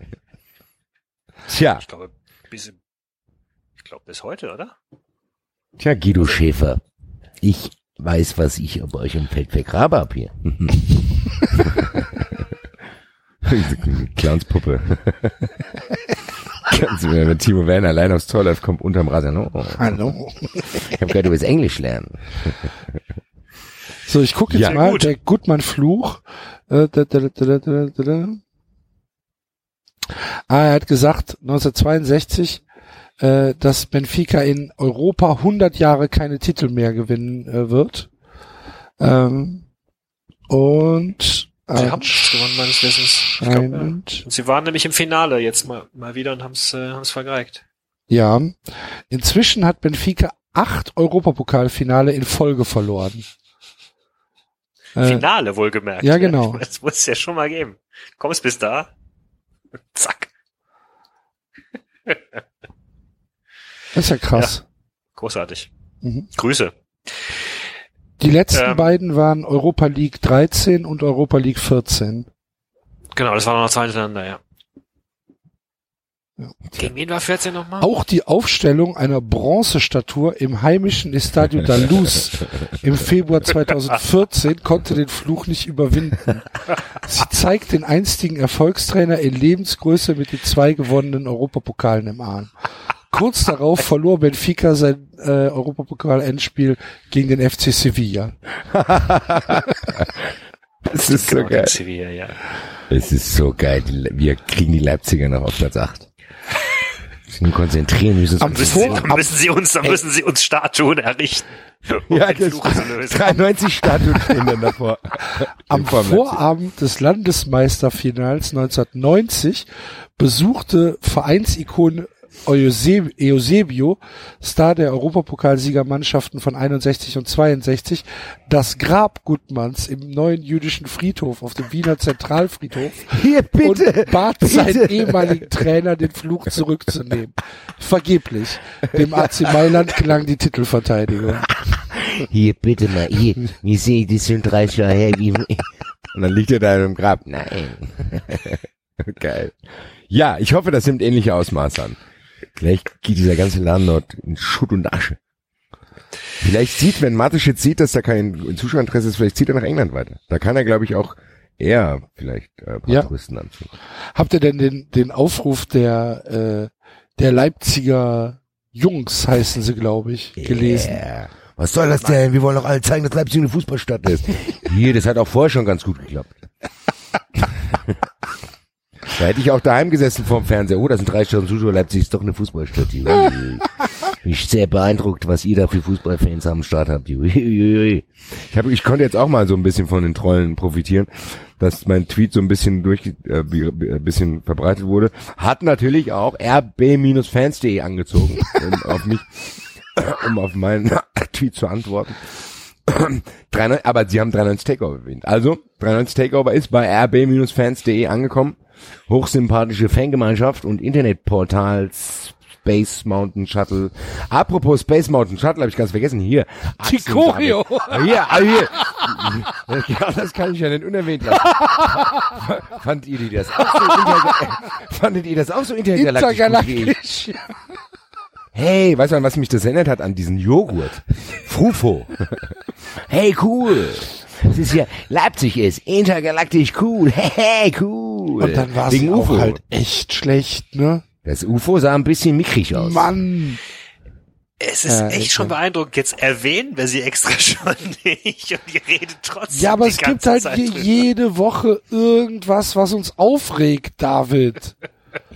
Tja, Ich glaube, bis, ich glaube bis heute, oder? tja, Guido Schäfer. Ich weiß, was ich bei euch im Feldwerk Rabe hab hier. <laughs> Clownspuppe. <laughs> Kannst du mir, wenn Timo Werner allein aufs Tor läuft, kommt unterm Rasen. Oh, Hallo. ich habe gehört, du willst Englisch lernen. So, ich gucke jetzt Ja, mal, gut. der Gutmann-Fluch. Äh. Ah, er hat gesagt, 1962, äh, dass Benfica in Europa 100 Jahre keine Titel mehr gewinnen äh, wird. Ähm, und Sie haben gewonnen, meines Wissens. Glaub, ja. Und sie waren nämlich im Finale jetzt mal, mal wieder und haben es äh, haben's vergeigt. ja. Inzwischen hat Benfica acht Europapokalfinale in Folge verloren. Äh, Finale wohlgemerkt. ja, genau. <laughs> Das muss es ja schon mal geben. Kommst bis da. Zack. <laughs> das ist ja krass. Großartig. Mhm. Grüße. Die letzten Ähm. beiden waren Europa League 13 und Europa League 14. Genau, das waren noch zwei hintereinander, ja. Ja. Gegen wen war 14 nochmal? Auch die Aufstellung einer Bronzestatue im heimischen Estadio da Luz <laughs> im Februar 2014 konnte den Fluch nicht überwinden. Sie zeigt den einstigen Erfolgstrainer in Lebensgröße mit den zwei gewonnenen Europapokalen im Arm. Kurz darauf verlor Benfica sein äh, Europapokal-Endspiel gegen den FC Sevilla. Das ist so geil. Sevilla, ja. Es ist so geil. Wir kriegen die Leipziger noch auf Platz 8. Müssen konzentrieren, müssen Am uns Müssen sie, dann müssen sie uns, dann müssen sie uns Statuen errichten. Um Ja, das Fluch zu lösen. <laughs> 93 Statuen stehen dann davor. <laughs> Am. Vorabend des Landesmeisterfinals 1990 besuchte Vereinsikone Eusebio, Star der Europapokalsiegermannschaften von 61 und 62, das Grab Gutmanns im neuen jüdischen Friedhof auf dem Wiener Zentralfriedhof Hier, bitte. und bat seinen bitte. ehemaligen Trainer, den Fluch zurückzunehmen. Vergeblich. Dem AC Mailand gelang die Titelverteidigung. Hier, bitte mal, hier. Wie sehe ich, das sind 30 Jahre her. Wie, und dann liegt er da im Grab. Nein. <laughs> Geil. Ja, ich hoffe, das nimmt ähnliche Ausmaße an. Vielleicht geht dieser ganze Laden dort in Schutt und Asche. Vielleicht sieht, wenn Mateschitz sieht, dass da kein Zuschauerinteresse ist, vielleicht zieht er nach England weiter. Da kann er, glaube ich, auch eher vielleicht äh, ein paar Ja. Touristen anziehen. Habt ihr denn den, den Aufruf der, äh, der Leipziger Jungs, heißen sie, glaube ich, gelesen? Yeah. Was soll das denn? Wir wollen doch alle zeigen, dass Leipzig eine Fußballstadt ist. <laughs> Hier, das hat auch vorher schon ganz gut geklappt. <laughs> Da hätte ich auch daheim gesessen vorm Fernseher. Oh, das sind 30.000 Zuschauer. Leipzig ist doch eine Fußballstadt. Ui. Bin ich sehr beeindruckt, was ihr da für Fußballfans am Start habt. Ich, hab, ich konnte jetzt auch mal so ein bisschen von den Trollen profitieren, dass mein Tweet so ein bisschen durch, äh, bisschen verbreitet wurde. Hat natürlich auch rb-fans.de angezogen, um auf mich, <laughs> um auf meinen <laughs> Tweet zu antworten. <clears throat> 93, aber sie haben 93 Takeover erwähnt. Also, 93 Takeover ist bei rb-fans.de angekommen. Hochsympathische Fangemeinschaft und Internetportals Space Mountain Shuttle. Apropos Space Mountain Shuttle, habe ich ganz vergessen. Hier. Choreo. David. Hier, ah, hier. <laughs> Ja, das kann ich ja nicht unerwähnt lassen. Fand ihr die das auch so <laughs> <laughs> Fandet ihr das auch so intergalaktisch? Intergalaktisch. Hey, weißt du, an was mich das erinnert hat? An diesen Joghurt. Frufo. hey, cool. Das ist ja, Leipzig ist intergalaktisch cool. Hey, cool. Und dann war es auch halt echt schlecht, ne? Das UFO sah ein bisschen mickrig aus. Mann. Es ist Ja, echt schon beeindruckend. Jetzt erwähnen wir sie extra <laughs> schon nicht und ihr redet trotzdem. Ja, aber die es gibt halt Zeit drüber. jede Woche irgendwas, was uns aufregt, David.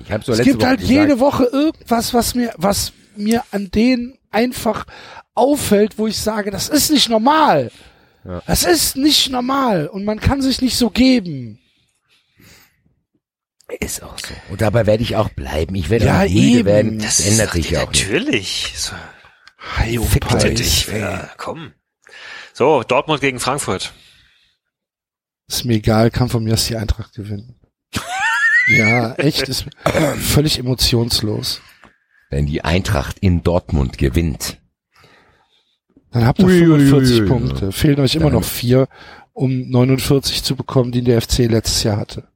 Ich habe so Es gibt Woche halt gesagt, jede Woche irgendwas, was mir, was mir an denen einfach auffällt, wo ich sage, das ist nicht normal. Ja. Das ist nicht normal und man kann sich nicht so geben. Ist auch so. Und dabei werde ich auch bleiben. Ich werde Ja, auch müde eben. werden. Das Das ändert sich auch nicht. Natürlich. So, Hey, Fickt bitte euch. dich. Ja, komm. So, Dortmund gegen Frankfurt. Ist mir egal, kann von mir aus die Eintracht gewinnen. <laughs> ja, echt, ist völlig emotionslos. Wenn die Eintracht in Dortmund gewinnt. Dann habt ihr Ui, ui, 45 ui, ui. Punkte. Fehlen euch immer Dann- noch vier, um 49 zu bekommen, die der FC letztes Jahr hatte.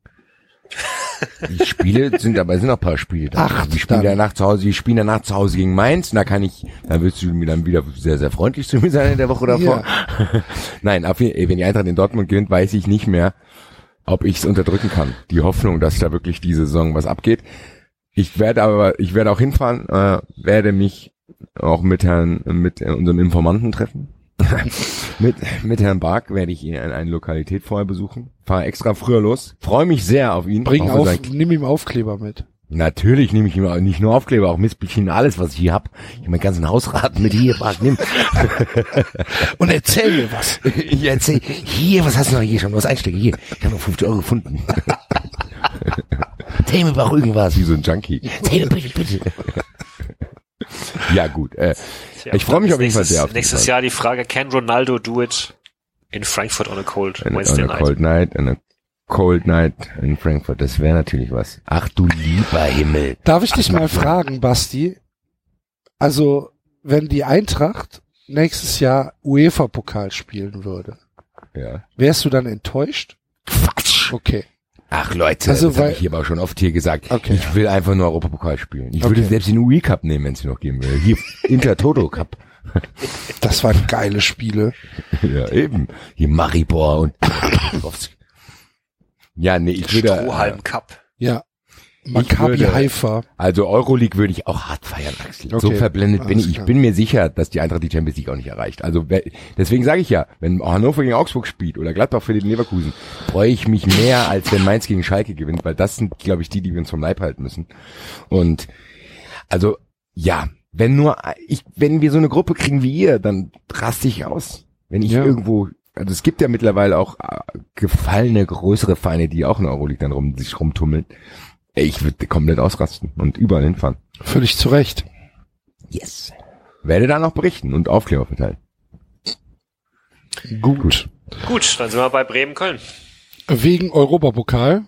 Die Spiele sind aber sind noch ein paar Spiele da. Acht Die spielen danach zu Hause, die spielen danach zu Hause gegen Mainz. Da kann ich, dann wirst du mir dann wieder sehr, sehr freundlich zu mir sein in der Woche davor. <laughs> Nein, auf, jeden- wenn die Eintracht in Dortmund gewinnt, weiß ich nicht mehr, ob ich es unterdrücken kann. Die Hoffnung, dass da wirklich diese Saison was abgeht. Ich werde aber, ich werde auch hinfahren, äh, werde mich auch mit Herrn, mit unserem Informanten treffen. <laughs> mit, mit Herrn Bark werde ich ihn in eine Lokalität vorher besuchen. Fahre extra früher los. Freue mich sehr auf ihn. Bring auf, nimm ihm Aufkleber mit. Natürlich nehme ich immer nicht nur Aufkleber, auch Mistbildchen, alles, was ich hier hab. Ich hab meinen ganzen Hausrat mit hier, Marc, nimm. <laughs> Und erzähl mir was. <laughs> Ich erzähl, hier, was hast du noch hier schon? Was einstecken? Hier, ich habe noch 50 Euro gefunden. Erzähl mir auch irgendwas. Wie so ein Junkie. Erzähl bitte, bitte. Ja, gut. Äh, Tja, Ich freu mich auf jeden Fall nächstes- sehr auf Nächstes Fall. Jahr die Frage, can Ronaldo do it in Frankfurt on a cold on Wednesday a night? cold night, on a cold night in Frankfurt. Das wäre natürlich was. Ach du lieber Himmel. Darf ich dich mal fragen, Basti? Also, wenn die Eintracht nächstes Jahr UEFA-Pokal spielen würde, Ja. wärst du dann enttäuscht? Quatsch. Okay. Ach Leute, Also, das habe weil- ich hier aber schon oft hier gesagt. Okay. Ich will einfach nur Europapokal spielen. Ich würde Okay. selbst den UI Cup nehmen, wenn es noch geben würde. Hier Intertoto Cup. <laughs> Das waren geile Spiele. ja, eben. Hier Maribor und <coughs> Ja, nee, ich würde Strohhalm Cup. Ja. Maccabi würde- Haifa. also Euroleague würde ich auch hart feiern, Axel. So Okay, verblendet bin ich. Ich bin mir sicher, dass die Eintracht die Champions League auch nicht erreicht. Also deswegen sage ich ja, wenn Hannover gegen Augsburg spielt oder Gladbach für den Leverkusen, freue ich mich mehr, als wenn Mainz gegen Schalke gewinnt, weil das sind, glaube ich, die, die wir uns vom Leib halten müssen. Und also ja, wenn nur ich, wenn wir so eine Gruppe kriegen wie ihr, dann raste ich aus. Wenn ich Ja. irgendwo, also es gibt ja mittlerweile auch äh, gefallene größere Vereine, die auch in der Euroleague dann rum sich rumtummeln. Ey, Ich würde komplett ausrasten und überall hinfahren. Völlig zu Recht. Yes. Werde da noch berichten und Aufkleber verteilen. Gut. Gut, dann sind wir bei Bremen-Köln. Wegen Europapokal,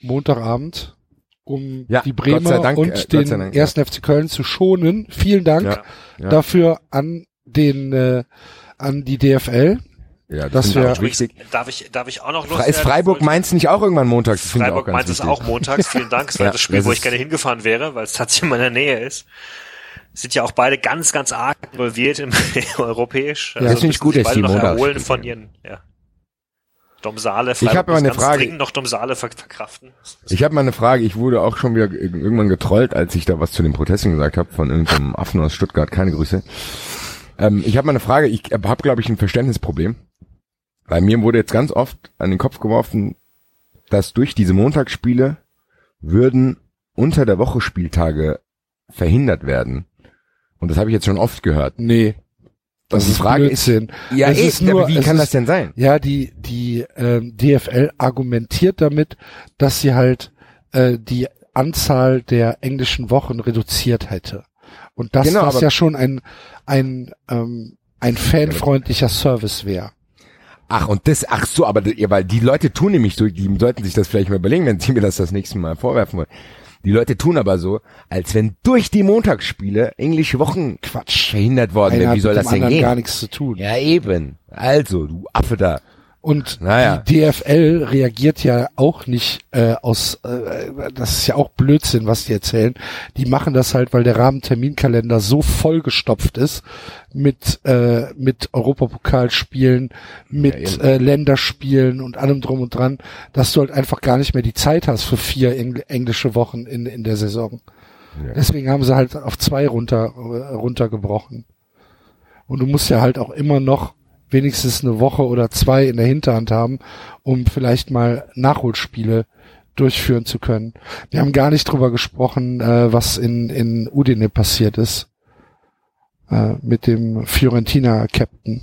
Montagabend, um Ja, die Bremer Dank, äh, und sei den Dank, ersten FC Köln zu schonen. Vielen Dank Ja, ja. dafür an den äh, an die DFL. Ja, Das finde ich wär- auch wichtig. Darf ich, darf ich auch noch Ist loswerden? Freiburg Mainz nicht auch irgendwann montags? Das Freiburg es wichtig. auch montags. <laughs> Vielen Dank. Es war Ja, das Spiel, das wo ich ist- gerne hingefahren wäre, weil es tatsächlich in meiner Nähe ist. Sind ja auch beide ganz, ganz arg involviert im <laughs> europäisch. Also Ja, das finde ich gut, dass beide die noch erholen von ihren, ja. Domsale, Ich hab Freiburg aber muss eine Frage. dringend noch Domsale ver verkraften. Ich habe mal eine Frage. Ich wurde auch schon wieder irgendwann getrollt, als ich da was zu den Protesten gesagt habe von irgendeinem Affen aus Stuttgart. Keine Grüße. Ähm, ich habe mal eine Frage. Ich habe, glaube ich, ein Verständnisproblem. Bei mir wurde jetzt ganz oft an den Kopf geworfen, dass durch diese Montagsspiele würden unter der Woche Spieltage verhindert werden. Und das habe ich jetzt schon oft gehört. Nee. Das die ist Frage Blödsinn. Ja, Es eh, ist nur- wie kann ist- das denn sein? Ja, die, die ähm, DFL argumentiert damit, dass sie halt äh, die Anzahl der englischen Wochen reduziert hätte. Und das, Genau, aber- ja schon ein, ein, ähm, ein fanfreundlicher Service wäre. Ach, und das, ach so, aber ja, weil die Leute tun nämlich so, die sollten sich das vielleicht mal überlegen, wenn sie mir das das nächste Mal vorwerfen wollen. Die Leute tun aber so, als wenn durch die Montagsspiele englische Wochen Quatsch. verhindert worden wären. Wie soll das denn gehen? gar nichts zu tun. Ja, eben. Also, du Affe da. Und Naja. die DFL reagiert ja auch nicht äh, aus, äh, das ist ja auch Blödsinn, was die erzählen. Die machen das halt, weil der Rahmenterminkalender so vollgestopft ist mit äh, mit Europapokalspielen, mit eben. äh, Länderspielen und allem drum und dran, dass du halt einfach gar nicht mehr die Zeit hast für vier Engl englische Wochen in in der Saison. Ja. Deswegen haben sie halt auf zwei runter runtergebrochen. Und du musst ja halt auch immer noch wenigstens eine Woche oder zwei in der Hinterhand haben, um vielleicht mal Nachholspiele durchführen zu können. Wir haben gar nicht drüber gesprochen, äh, was in, in Udine passiert ist. Äh, mit dem Fiorentina-Captain.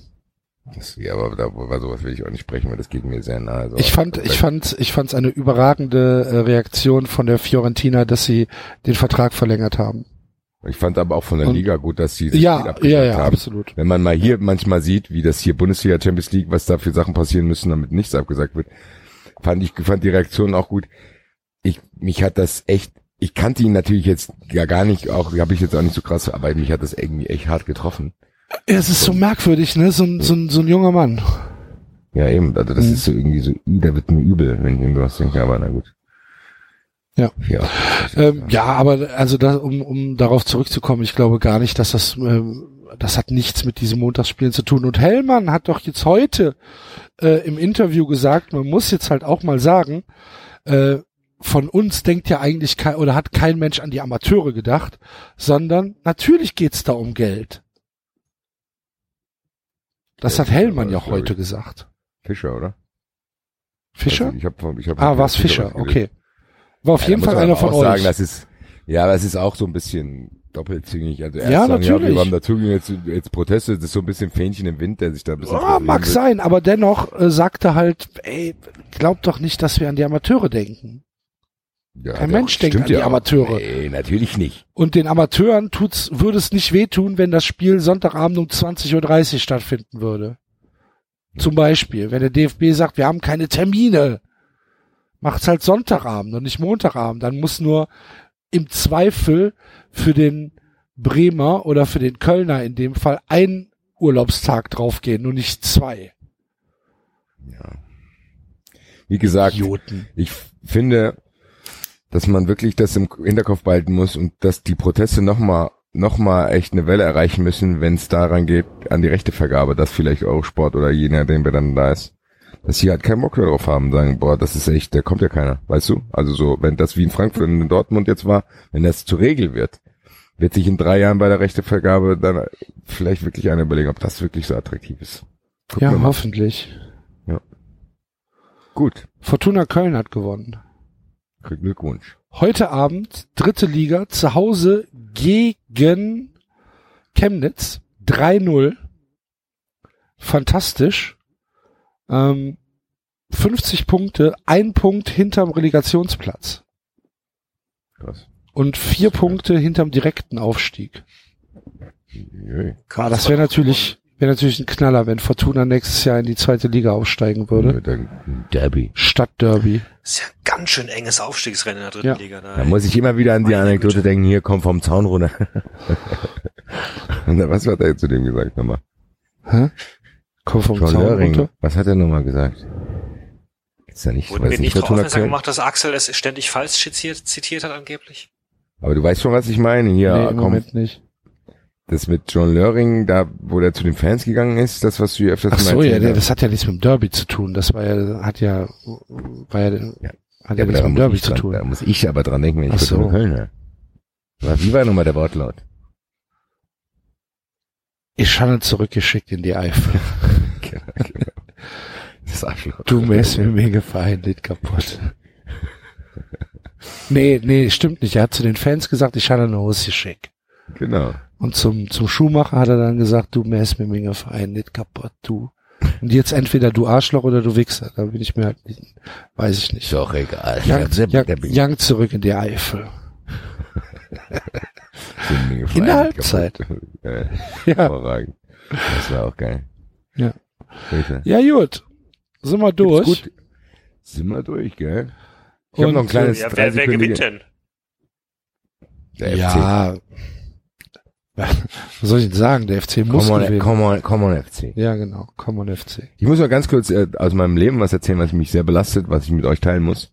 Das, ja, aber da, über sowas will ich auch nicht sprechen, weil das geht mir sehr nahe. So. Ich fand, ich fand, ich fand es eine überragende äh, Reaktion von der Fiorentina, dass sie den Vertrag verlängert haben. Ich fand aber auch von der Und- Liga gut, dass sie das Spiel Ja, ja, ja, haben. absolut. Wenn man mal hier manchmal sieht, wie das hier Bundesliga Champions League, was da für Sachen passieren müssen, damit nichts abgesagt wird, fand ich, fand die Reaktion auch gut. Ich, mich hat das echt, ich kannte ihn natürlich jetzt ja gar nicht, auch, habe ich jetzt auch nicht so krass, aber mich hat das irgendwie echt hart getroffen. Es ist so merkwürdig, ne? So ein, so ein, so ein junger Mann. Ja, eben, also das Mhm. ist so irgendwie so, da wird mir übel, wenn ich irgendwas denke, aber na gut. Ja. Ja. Ähm, ja, aber also da, um, um darauf zurückzukommen, ich glaube gar nicht, dass das ähm, das hat nichts mit diesem Montagsspielen zu tun. Und Hellmann hat doch jetzt heute äh, im Interview gesagt, man muss jetzt halt auch mal sagen, äh, von uns denkt ja eigentlich kein oder hat kein Mensch an die Amateure gedacht, sondern natürlich geht's da um Geld. Das Ja, hat Hellmann ja heute gesagt. Fischer, oder? Fischer? Also ich hab, ich hab ah, Fischer Fischer, was gelesen. okay. War auf Ja, jeden Fall einer von euch. Sagen, das ist, ja, es ist auch so ein bisschen doppelzüngig. Also erst Ja, sagen, natürlich. wir haben dazu jetzt, jetzt Proteste, das ist so ein bisschen Fähnchen im Wind, der sich da ein bisschen Ja, profilieren mag will. sein, aber dennoch äh, sagte halt, ey, glaubt doch nicht, dass wir an die Amateure denken. Ja, Kein Mensch denkt an die ja. Amateure. Nee, natürlich nicht. Und den Amateuren tut's, würde es nicht wehtun, wenn das Spiel Sonntagabend um 20.30 Uhr stattfinden würde. Zum Beispiel, wenn der DFB sagt, wir haben keine Termine, macht's halt Sonntagabend und nicht Montagabend. Dann muss nur im Zweifel für den Bremer oder für den Kölner in dem Fall ein Urlaubstag draufgehen und nicht zwei. Ja. Wie gesagt, Idioten. ich finde, dass man wirklich das im Hinterkopf behalten muss und dass die Proteste nochmal noch mal echt eine Welle erreichen müssen, wenn es daran geht, an die Rechtevergabe, dass vielleicht Eurosport oder je nachdem, wer dann da ist, dass sie halt keinen Bock drauf haben, sagen, boah, das ist echt, da kommt ja keiner, weißt du? Also so, wenn das wie in Frankfurt und in Dortmund jetzt war, wenn das zur Regel wird, wird sich in drei Jahren bei der Rechtevergabe dann vielleicht wirklich einer überlegen, ob das wirklich so attraktiv ist. Gucken Ja, hoffentlich. Gut, Fortuna Köln hat gewonnen. Glückwunsch. Heute Abend, dritte Liga, zu Hause gegen Chemnitz. 3-0. Fantastisch. Ähm, 50 Punkte, ein Punkt hinterm Relegationsplatz Krass. und vier Punkte hinterm direkten Aufstieg. Jö. Ah, das wäre natürlich, wäre natürlich ein Knaller, wenn Fortuna nächstes Jahr in die zweite Liga aufsteigen würde. Dem Derby. Stadtderby. ist ja ein ganz schön enges Aufstiegsrennen in der dritten Ja. Liga. Da, Da muss ich immer wieder an die Anekdote Güte. denken, hier komm vom Zaun runter. <laughs> Und was hat er jetzt zu dem gesagt nochmal? Hä? Komm vom John Zaun Löring. runter. Was hat er nochmal gesagt? Gibt's da nicht, Wurden weiß wir nicht, darauf aufmerksam gemacht, dass Axel es ständig falsch zitiert, zitiert hat angeblich? Aber du weißt schon, was ich meine. Hier, nee, im komm, Moment nicht. das mit John Löring, da, wo der zu den Fans gegangen ist, das, was du hier öfters Ach so, ja, der, hast. das hat ja nichts mit dem Derby zu tun. Das war ja, hat ja, war ja, Ja. hat ja, aber nichts mit dem Derby zu dran, tun. Da muss ich aber dran denken, wenn ich Ach so. Fortuna Köln höre. Aber Wie war nochmal der Wortlaut? Ich Schanne zurückgeschickt in die Eifel. <laughs> Genau, genau. <laughs> Das Arschloch. Du mähst mir mega Lied kaputt. Nee, nee, stimmt nicht. Er hat zu den Fans gesagt, ich hatte eine Hose schick. Genau. Und zum, zum Schuhmacher hat er dann gesagt, du mähst mir mega Lied kaputt, du. Und jetzt entweder du Arschloch oder du Wichser. Da bin ich mir halt nicht, weiß ich nicht. Ist doch egal. Young, Young. Young zurück in die Eifel. <laughs> In der Halbzeit. Ja, hervorragend. Das war auch geil. Ja. Bitte. ja gut. Sind wir durch. Gut. Sind wir durch, gell? Ich habe noch ein kleines Ja, wer, wer gewinnt denn? Der ja. <laughs> Was soll ich denn sagen? Der FC muss FC. Come on, gewinnen. come on, come on FC. Ja, genau. Common FC. Ich muss mal ganz kurz äh, aus meinem Leben was erzählen, was mich sehr belastet, was ich mit euch teilen muss.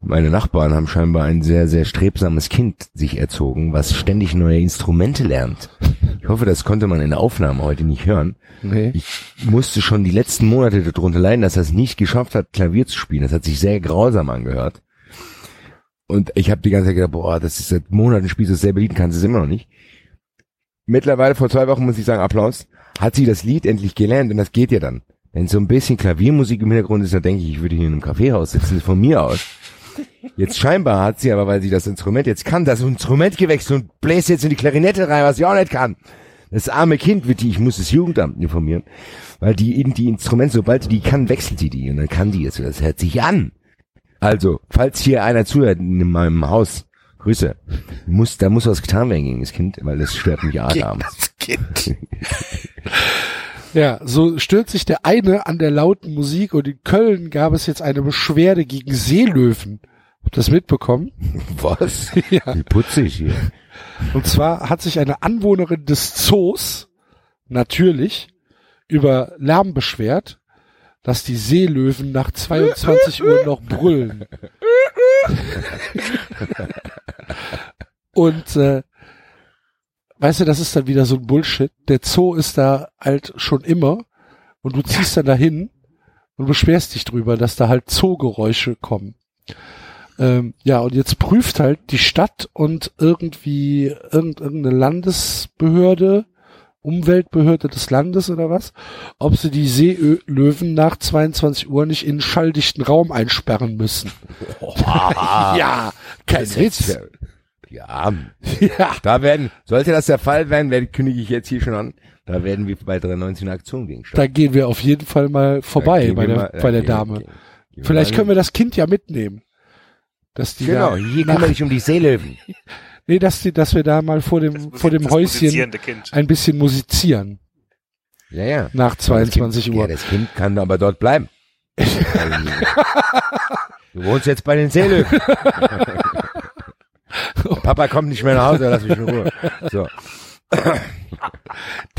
Meine Nachbarn haben scheinbar ein sehr, sehr strebsames Kind sich erzogen, was ständig neue Instrumente lernt. Ich hoffe, das konnte man in der Aufnahme heute nicht hören. Nee. Ich musste schon die letzten Monate darunter leiden, dass er es nicht geschafft hat, Klavier zu spielen. Das hat sich sehr grausam angehört. Und ich habe die ganze Zeit gedacht, boah, das ist seit Monaten spielst du dasselbe Lied, kannst es immer noch nicht. Mittlerweile, vor zwei Wochen muss ich sagen, Applaus, hat sie das Lied endlich gelernt und das geht ja dann. Wenn so ein bisschen Klaviermusik im Hintergrund ist, dann denke ich, ich würde hier in einem Kaffeehaus sitzen, von mir aus. Jetzt scheinbar hat sie aber, weil sie das Instrument jetzt kann, das Instrument gewechselt und bläst jetzt in die Klarinette rein, was sie auch nicht kann. Das arme Kind wird die, ich muss das Jugendamt informieren, weil die, die Instrumente, sobald die die kann, wechselt die die und dann kann die jetzt. Das hört sich an. Also, falls hier einer zuhört in meinem Haus, Grüße, muss, da muss was getan werden gegen das Kind, weil das stört mich arg abends. <laughs> Ja, so stört sich der eine an der lauten Musik und in Köln gab es jetzt eine Beschwerde gegen Seelöwen. Habt ihr das mitbekommen? <laughs> Was? <laughs> Ja. Wie putzig hier. Und zwar hat sich eine Anwohnerin des Zoos natürlich über Lärm beschwert, dass die Seelöwen nach 22 Uhr noch brüllen. <laughs> Und äh, weißt du, das ist dann wieder so ein Bullshit. Der Zoo ist da halt schon immer und du ziehst dann dahin und beschwerst dich drüber, dass da halt Zoogeräusche kommen. Ähm, ja, und jetzt prüft halt die Stadt und irgendwie irgend, irgendeine Landesbehörde, Umweltbehörde des Landes oder was, ob sie die Seelöwen nach 22 Uhr nicht in einen schalldichten Raum einsperren müssen. <laughs> ja, kein Witz. Ja, Ja, da werden, sollte das der Fall werden, werde, kündige ich jetzt hier schon an, da werden wir bei 319 Aktion gegen da gehen wir auf jeden Fall mal vorbei bei der, bei der. Dame. Vielleicht können wir das Kind ja mitnehmen. Dass die Genau, da hier kümmere dich um die Seelöwen. <laughs> nee, dass die, dass wir da mal vor dem, vor dem das Häuschen ein bisschen musizieren. Ja, ja. Nach Das 22 kind, Uhr. Ja, das Kind kann aber dort bleiben. <laughs> du wohnst jetzt bei den Seelöwen. <laughs> <laughs> Papa kommt nicht mehr nach Hause, lass mich in Ruhe. So. <laughs>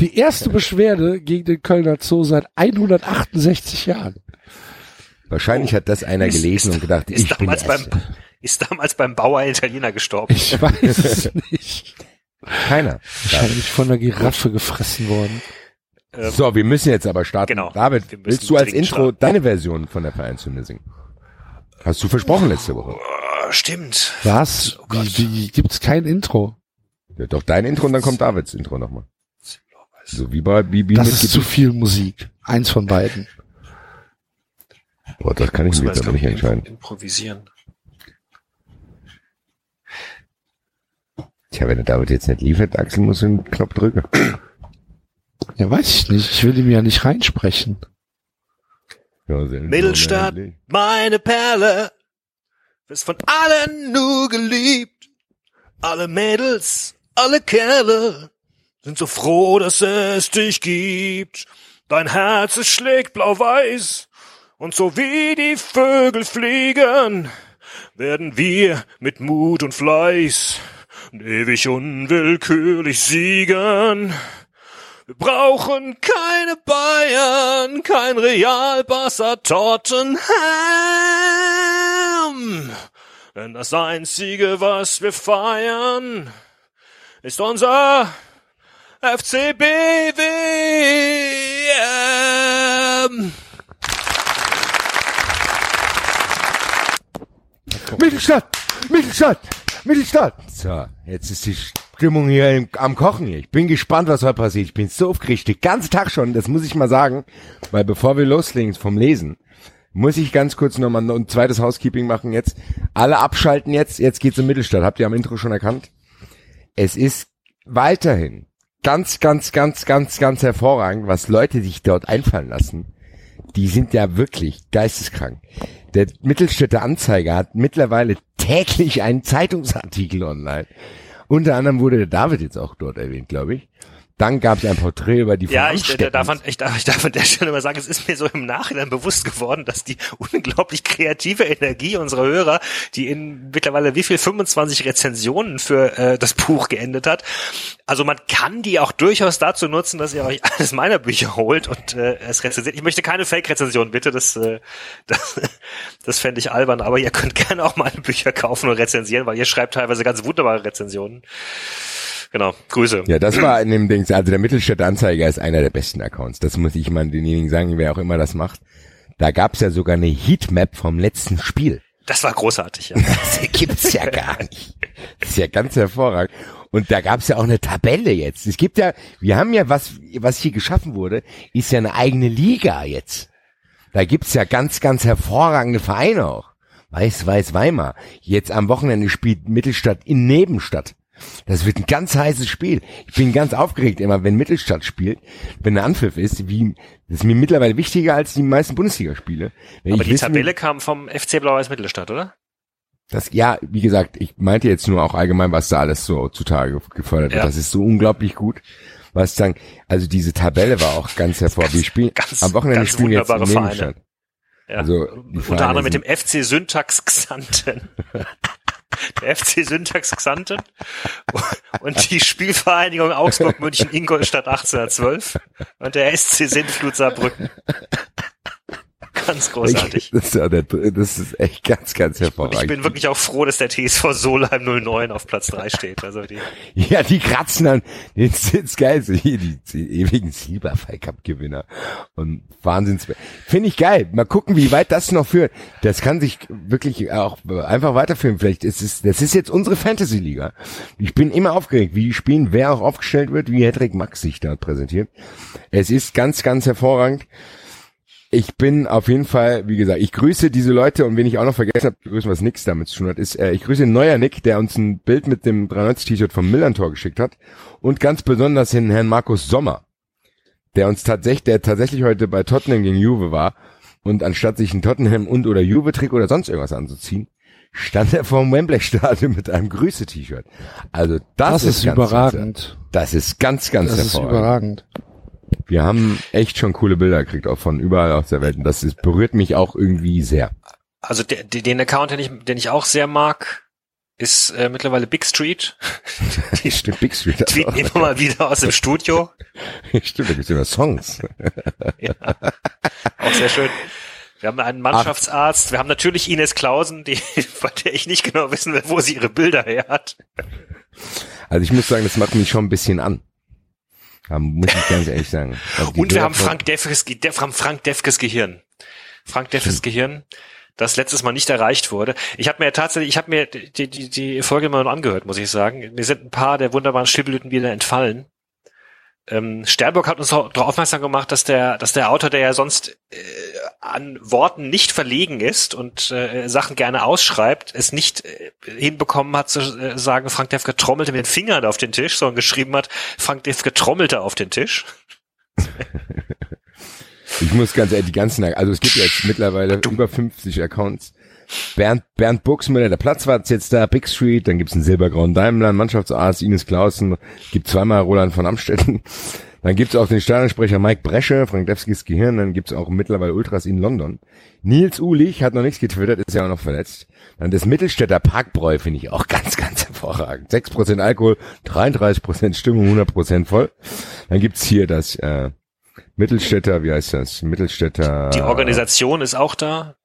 Die erste Beschwerde gegen den Kölner Zoo seit 168 Jahren. Wahrscheinlich hat das einer Ist- gelesen ist- und gedacht, ist ich bin damals der beim, Erste. ist damals beim Bauer Italiener gestorben. Ich weiß es <laughs> nicht. Keiner. Wahrscheinlich von der Giraffe gefressen worden. Ähm, So, wir müssen jetzt aber starten. Genau. David, willst du als Intro starten. deine Version von der Vereinshymne singen? Hast du versprochen letzte Woche. Oh, stimmt. Was? Oh. Wie, wie gibt's kein Intro? Ja, doch dein Intro und dann kommt Davids Intro nochmal. So wie bei wie, wie Das mit ist zu viel Musik. Eins von beiden. Boah, das kann ich mir jetzt aber nicht entscheiden. Improvisieren. Tja, wenn der David jetzt nicht liefert, Axel muss den Knopf drücken. Ja, weiß ich nicht. Ich will ihm ja nicht reinsprechen. Ja, sehr Mittelstadt, unendlich. meine Perle, wirst von allen nur geliebt. Alle Mädels, alle Kerle sind so froh, dass es dich gibt. Dein Herz, es schlägt blau-weiß und so wie die Vögel fliegen, werden wir mit Mut und Fleiß ewig unwillkürlich siegen. Wir brauchen keine Bayern, kein Real, Barca, Tottenham. Denn das Einzige, was wir feiern, ist unser FCBWM. Mittelstadt! Mittelstadt! Mittelstadt! So, jetzt ist die Stimmung hier im, am Kochen hier. Ich bin gespannt, was heute passiert. Ich bin so aufgeregt. Den ganzen Tag schon, das muss ich mal sagen. Weil bevor wir loslegen vom Lesen, muss ich ganz kurz nochmal noch ein zweites Housekeeping machen jetzt. Alle abschalten jetzt. Jetzt geht's in Mittelstadt. Habt ihr am Intro schon erkannt? Es ist weiterhin ganz, ganz, ganz, ganz, ganz hervorragend, was Leute sich dort einfallen lassen. Die sind ja wirklich geisteskrank. Der Mittelstädter Anzeiger hat mittlerweile täglich einen Zeitungsartikel online. Unter anderem wurde der David jetzt auch dort erwähnt, glaube ich. Dann gab es ein Porträt über die von Ja, ich, äh, darf, an- ich, darf, ich darf an der Stelle mal sagen, es ist mir so im Nachhinein bewusst geworden, dass die <laughs> unglaublich kreative Energie unserer Hörer, die in mittlerweile wie viel 25 Rezensionen für äh, das Buch geendet hat. Also man kann die auch durchaus dazu nutzen, dass ihr euch <laughs> eines meiner Bücher holt und äh, es rezensiert. Ich möchte keine Fake-Rezension, bitte, das, äh, <laughs> das, das fände ich albern, aber ihr könnt gerne auch meine Bücher kaufen und rezensieren, weil ihr schreibt teilweise ganz wunderbare Rezensionen. Genau, Grüße. Ja, das war in dem Ding, also der Mittelstädter Anzeiger ist einer der besten Accounts. Das muss ich mal denjenigen sagen, wer auch immer das macht. Da gab's ja sogar eine Heatmap vom letzten Spiel. Das war großartig, ja. Das gibt's ja gar nicht. Das ist ja ganz hervorragend. Und da gab's ja auch eine Tabelle jetzt. Es gibt ja, wir haben ja was, was hier geschaffen wurde, ist ja eine eigene Liga jetzt. Da gibt's ja ganz, ganz hervorragende Vereine auch. Weiß, Weiß, Weimar. Jetzt am Wochenende spielt Mittelstadt in Nebenstadt. Das wird ein ganz heißes Spiel. Ich bin ganz aufgeregt immer, wenn Mittelstadt spielt, wenn der Anpfiff ist, wie, das ist mir mittlerweile wichtiger als die meisten Bundesligaspiele. Wenn Aber die wissen Tabelle kam vom FC Blau-Weiß Mittelstadt, oder? das, ja, wie gesagt, ich meinte jetzt nur auch allgemein, was da alles so zutage gefördert wird. Ja. Das ist so unglaublich gut. Was sagen, also diese Tabelle war auch ganz hervor. Wir spielen ganz- am Wochenende ganz spielen wir jetzt in Vereine. Nebenstadt. Ja. Also, Unter anderem mit dem FC Syntax Xanten. <laughs> Der FC Syntax Xanten und die Spielvereinigung Augsburg München Ingolstadt 1812 und der SC Sintflut Saarbrücken. Ganz großartig. Das ist, ja der, das ist echt ganz, ganz Und hervorragend. ich bin wirklich auch froh, dass der TSV Solheim 09 auf Platz 3 steht. Also die, <laughs> Ja, die kratzen dann den geil, hier die, die ewigen Silberfall Cup Gewinner und Wahnsinns. Finde ich geil. Mal gucken, wie weit das noch führt. Das kann sich wirklich auch einfach weiterführen. Vielleicht ist es, das ist jetzt unsere Fantasy Liga. Ich bin immer aufgeregt, wie die spielen, wer auch aufgestellt wird, wie Hedrick Max sich da präsentiert. Es ist ganz, ganz hervorragend. Ich bin auf jeden Fall, wie gesagt, ich grüße diese Leute und wen ich auch noch vergessen habe, grüßen, was nichts damit zu tun hat, ist, äh, ich grüße den neuer Nick, der uns ein Bild mit dem 93-T-Shirt vom Millantor geschickt hat und ganz besonders den Herrn Markus Sommer, der uns tatsächlich, der tatsächlich heute bei Tottenham gegen Juve war und anstatt sich ein Tottenham und oder Juve-Trick oder sonst irgendwas anzuziehen, stand er vor dem Wembley-Stadion mit einem Grüße-T-Shirt. Also das, Das, ist ganz, überragend. Das ist ganz, ganz Das ist hervorragend. überragend. Wir haben echt schon coole Bilder gekriegt, auch von überall aus der Welt. Und das ist, berührt mich auch irgendwie sehr. also die- den Account, den ich, den ich auch sehr mag, ist äh, mittlerweile Big Street. <laughs> Die Stimmt, Big Street. tweeten immer mal wieder aus dem Studio. <laughs> Stimmt, da gibt's immer Songs. <laughs> Ja. Auch sehr schön. Wir haben einen Mannschaftsarzt. Wir haben natürlich Ines Klausen, die, von der ich nicht genau wissen will, wo sie ihre Bilder her hat. Also ich muss sagen, das macht mich schon ein bisschen an. Da muss ich ganz ehrlich sagen. Und wir haben Frank Defkes, haben Frank Defkes Gehirn. Frank Defkes Gehirn, das letztes Mal nicht erreicht wurde. Ich habe mir tatsächlich, ich habe mir die, die, die Folge mal noch angehört, muss ich sagen. Mir sind ein paar der wunderbaren Stillblüten wieder entfallen. Ähm, Sternburg hat uns darauf aufmerksam gemacht, dass der, dass der Autor, der ja sonst äh, an Worten nicht verlegen ist und äh, Sachen gerne ausschreibt, es nicht äh, hinbekommen hat zu äh, sagen, Frank Defke trommelte mit den Fingern auf den Tisch, sondern geschrieben hat, Frank Defke trommelte auf den Tisch. <laughs> Ich muss ganz ehrlich, die ganzen, also es gibt jetzt mittlerweile über 50 Accounts. Bernd, Bernd Buchsmüller, der Platzwart jetzt da, Big Street, dann gibt's einen silbergrauen Daimler, Mannschaftsarzt, Ines Clausen, gibt zweimal Roland von Amstetten. <laughs> Dann gibt's auch den Stadionsprecher Mike Bresche, Frank Devskis Gehirn, dann gibt's auch mittlerweile Ultras in London. Nils Ulich hat noch nichts getwittert, ist ja auch noch verletzt. Dann das Mittelstädter Parkbräu finde ich auch <laughs> ganz, ganz hervorragend. 6% Alkohol, 33% Stimmung, 100% voll. Dann gibt's hier das äh, Mittelstädter, wie heißt das? Mittelstädter Die Organisation ist auch da.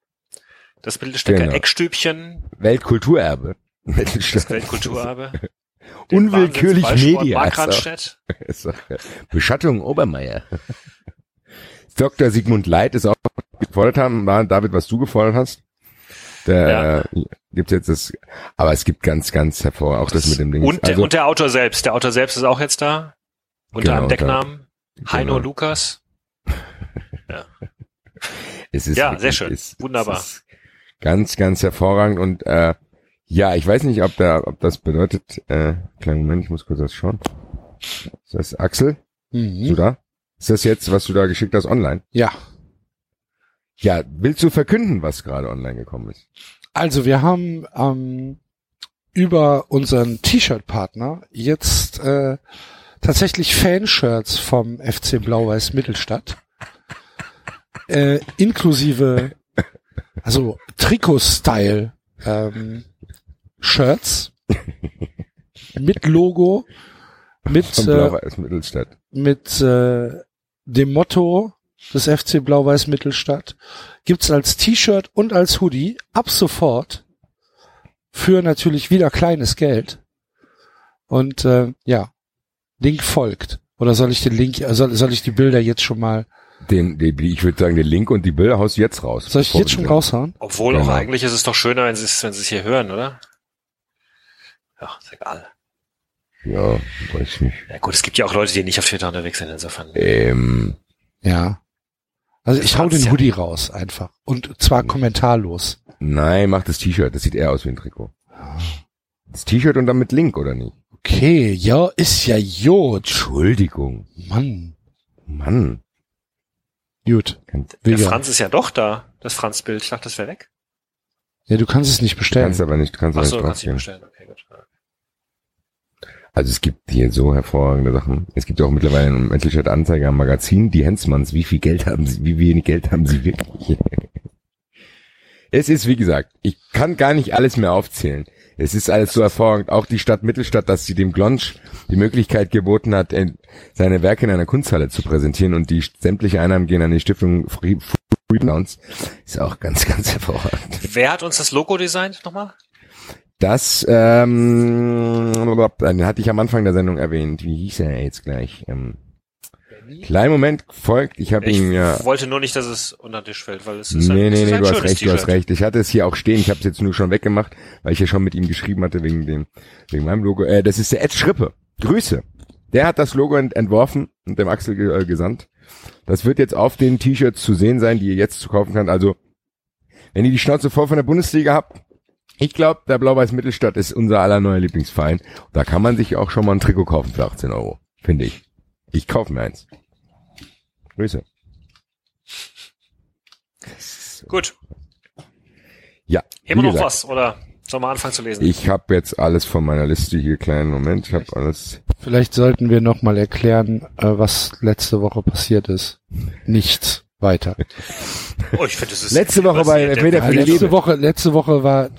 Das Mittelstecker Genau. Eckstübchen, Weltkulturerbe. das. Weltkulturerbe. <laughs> Unwillkürlich Media. Markranstädt. <laughs> Ist auch geil. Beschattung Obermeier. <laughs> Dr. Sigmund Leit ist auch gefordert haben, war David, was du gefordert hast. Der äh, gibt's jetzt das, aber es gibt ganz, ganz hervor, auch das, mit dem Ding. Und, der, also, und der Autor selbst. Der Autor selbst ist auch jetzt da. Unter Genau, einem Decknamen. Heino genau. Lukas. es ist Ja, wirklich- sehr schön. es- Wunderbar. Es ist ganz, ganz hervorragend und äh, ja, ich weiß nicht, ob da, ob das bedeutet, äh, kleinen Moment, ich muss kurz was schauen. Ist das Axel? Bist du Mhm. da? Ist das jetzt, was du da geschickt hast, online? Ja. Ja, willst du verkünden, was gerade online gekommen ist? Also wir haben ähm, über unseren T-Shirt-Partner jetzt äh, tatsächlich Fanshirts vom FC Blau-Weiß Mittelstadt. Äh, inklusive, also Trikot-Style ähm, Shirts mit Logo, mit, äh, Mittelstadt. mit äh, dem Motto des FC Blau-Weiß Mittelstadt. Gibt's als T-Shirt und als Hoodie ab sofort für natürlich wieder kleines Geld. Und äh, ja, Link folgt. Oder soll ich den Link, soll, soll ich die Bilder jetzt schon mal, Den, den, ich würde sagen, den Link und die Bilder haust du jetzt raus. soll ich jetzt schon raushauen? Obwohl auch Genau. eigentlich ist es doch schöner, wenn sie es, wenn sie es hier hören, oder? Ja, ist egal. Ja, weiß nicht. Ja gut, es gibt ja auch Leute, die nicht auf Twitter unterwegs sind, insofern. Ähm, Ja. Also ich hau den ja. Hoodie raus einfach. Und zwar kommentarlos. nein, mach das T-Shirt. Das sieht eher aus wie ein Trikot. Das T-Shirt und dann mit Link, oder nicht? Okay, ja, ist ja gut. Entschuldigung. Mann. Mann. Gut. Der. Franz ist ja doch da, das Franz-Bild. Ich dachte, das wäre weg. Ja, du kannst es nicht bestellen. kannst aber nicht, kannst aber Achso, nicht kannst du nicht bestellen. Okay, gut. Also es gibt hier so hervorragende Sachen. Es gibt auch mittlerweile im Mittelstadt Anzeiger am Magazin, die Hensmanns, wie viel Geld haben sie, wie wenig Geld haben sie wirklich? <laughs> es ist, wie gesagt, ich kann gar nicht alles mehr aufzählen. Es ist alles so hervorragend. Auch die Stadt Mittelstadt, dass sie dem Glonsch die Möglichkeit geboten hat, in- seine Werke in einer Kunsthalle zu präsentieren und die sämtliche Einnahmen gehen an die Stiftung Free, Free Downs. Ist auch ganz, <laughs> ganz hervorragend. Wer hat uns das Logo designt nochmal? Das, ähm, hatte ich am Anfang der Sendung erwähnt. Wie hieß er jetzt gleich? Ähm, kleinen Moment folgt. Ich habe Ich ihn ja. wollte nur nicht, dass es unter den Tisch fällt, weil es ist ein, Nee, nee, ist nee, ein du hast schönes recht, du hast recht. Ich hatte es hier auch stehen. Ich habe es jetzt nur schon weggemacht, weil ich ja schon mit ihm geschrieben hatte wegen dem, wegen meinem Logo. Äh, das ist der Ed Schrippe. Grüße. Der hat das Logo ent entworfen und dem Axel ge äh, gesandt. Das wird jetzt auf den T-Shirts zu sehen sein, die ihr jetzt zu kaufen könnt. Also, wenn ihr die Schnauze voll von der Bundesliga habt, ich glaube, der Blau-Weiß Mittelstadt ist unser aller neuer Lieblingsverein. Da kann man sich auch schon mal ein Trikot kaufen für 18 Euro. Finde ich. Ich kaufe mir eins. Grüße. Gut. Ja. Immer noch gesagt, was, oder sollen wir anfangen zu lesen? Ich habe jetzt alles von meiner Liste hier. Kleinen Moment. Ich habe alles. Vielleicht sollten wir nochmal erklären, äh, was letzte Woche passiert ist. Nichts weiter. oh, ich finde, das ist Letzte Woche bei. Peter Der- für die letzte Liebe. Woche, letzte Woche war,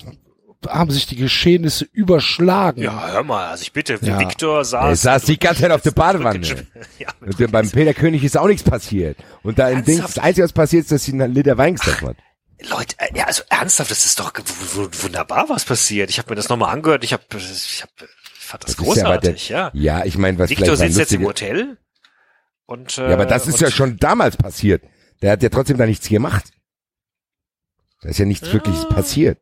haben sich die Geschehnisse überschlagen. Ja, hör mal, also ich bitte, Ja. Victor Er saß. saß die ganze Zeit auf der <laughs> Badewanne. Ja, Und der- beim Peter König ist auch nichts passiert. Und da im Ding, das Einzige, was passiert ist, dass sie einen Liter Wein gestochen hat. Leute, äh, ja, also ernsthaft, das ist doch wunderbar, was passiert. Ich habe mir das nochmal angehört. Ich habe, ich hab, ich fand das, Das ist ja großartig, ja. Ja, ich meine, was Victor sitzt jetzt im Hotel und äh, Ja, aber das ist und, ja schon damals passiert. Der hat ja trotzdem da nichts gemacht. Da ist ja nichts Ja. wirklich passiert.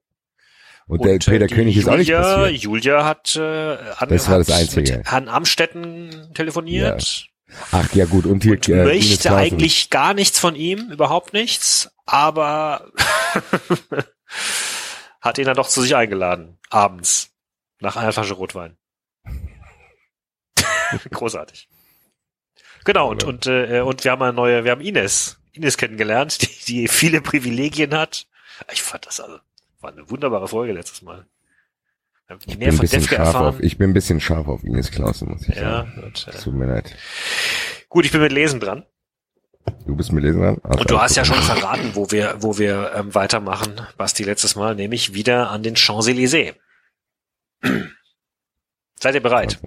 Und, und, der äh, Peter König ist auch nicht Julia, passiert. Julia hat, äh, an, Das war das Einzige. mit Herrn Amstetten telefoniert. Ach ja, gut. Und hier und äh, möchte eigentlich gar nichts von ihm, überhaupt nichts, aber <laughs> hat ihn dann doch zu sich eingeladen, abends, nach einer Flasche Rotwein. <laughs> Großartig. Genau, und, und, äh, und wir haben eine neue, wir haben Ines, Ines kennengelernt, <laughs> die, die viele Privilegien hat. Ich fand das also, war eine wunderbare Folge letztes Mal. Ich bin, ein bisschen scharf erfahren. auf, ich bin ein bisschen scharf auf Ines Clausen, muss ich ja, sagen. und, äh, Tut mir leid. gut, ich bin mit Lesen dran. Du bist mit Lesen dran? Ach, Und du hast ja schon gut. verraten, wo wir, wo wir ähm, weitermachen, Basti, letztes Mal, nämlich wieder an den Champs-Élysées. Seid ihr bereit?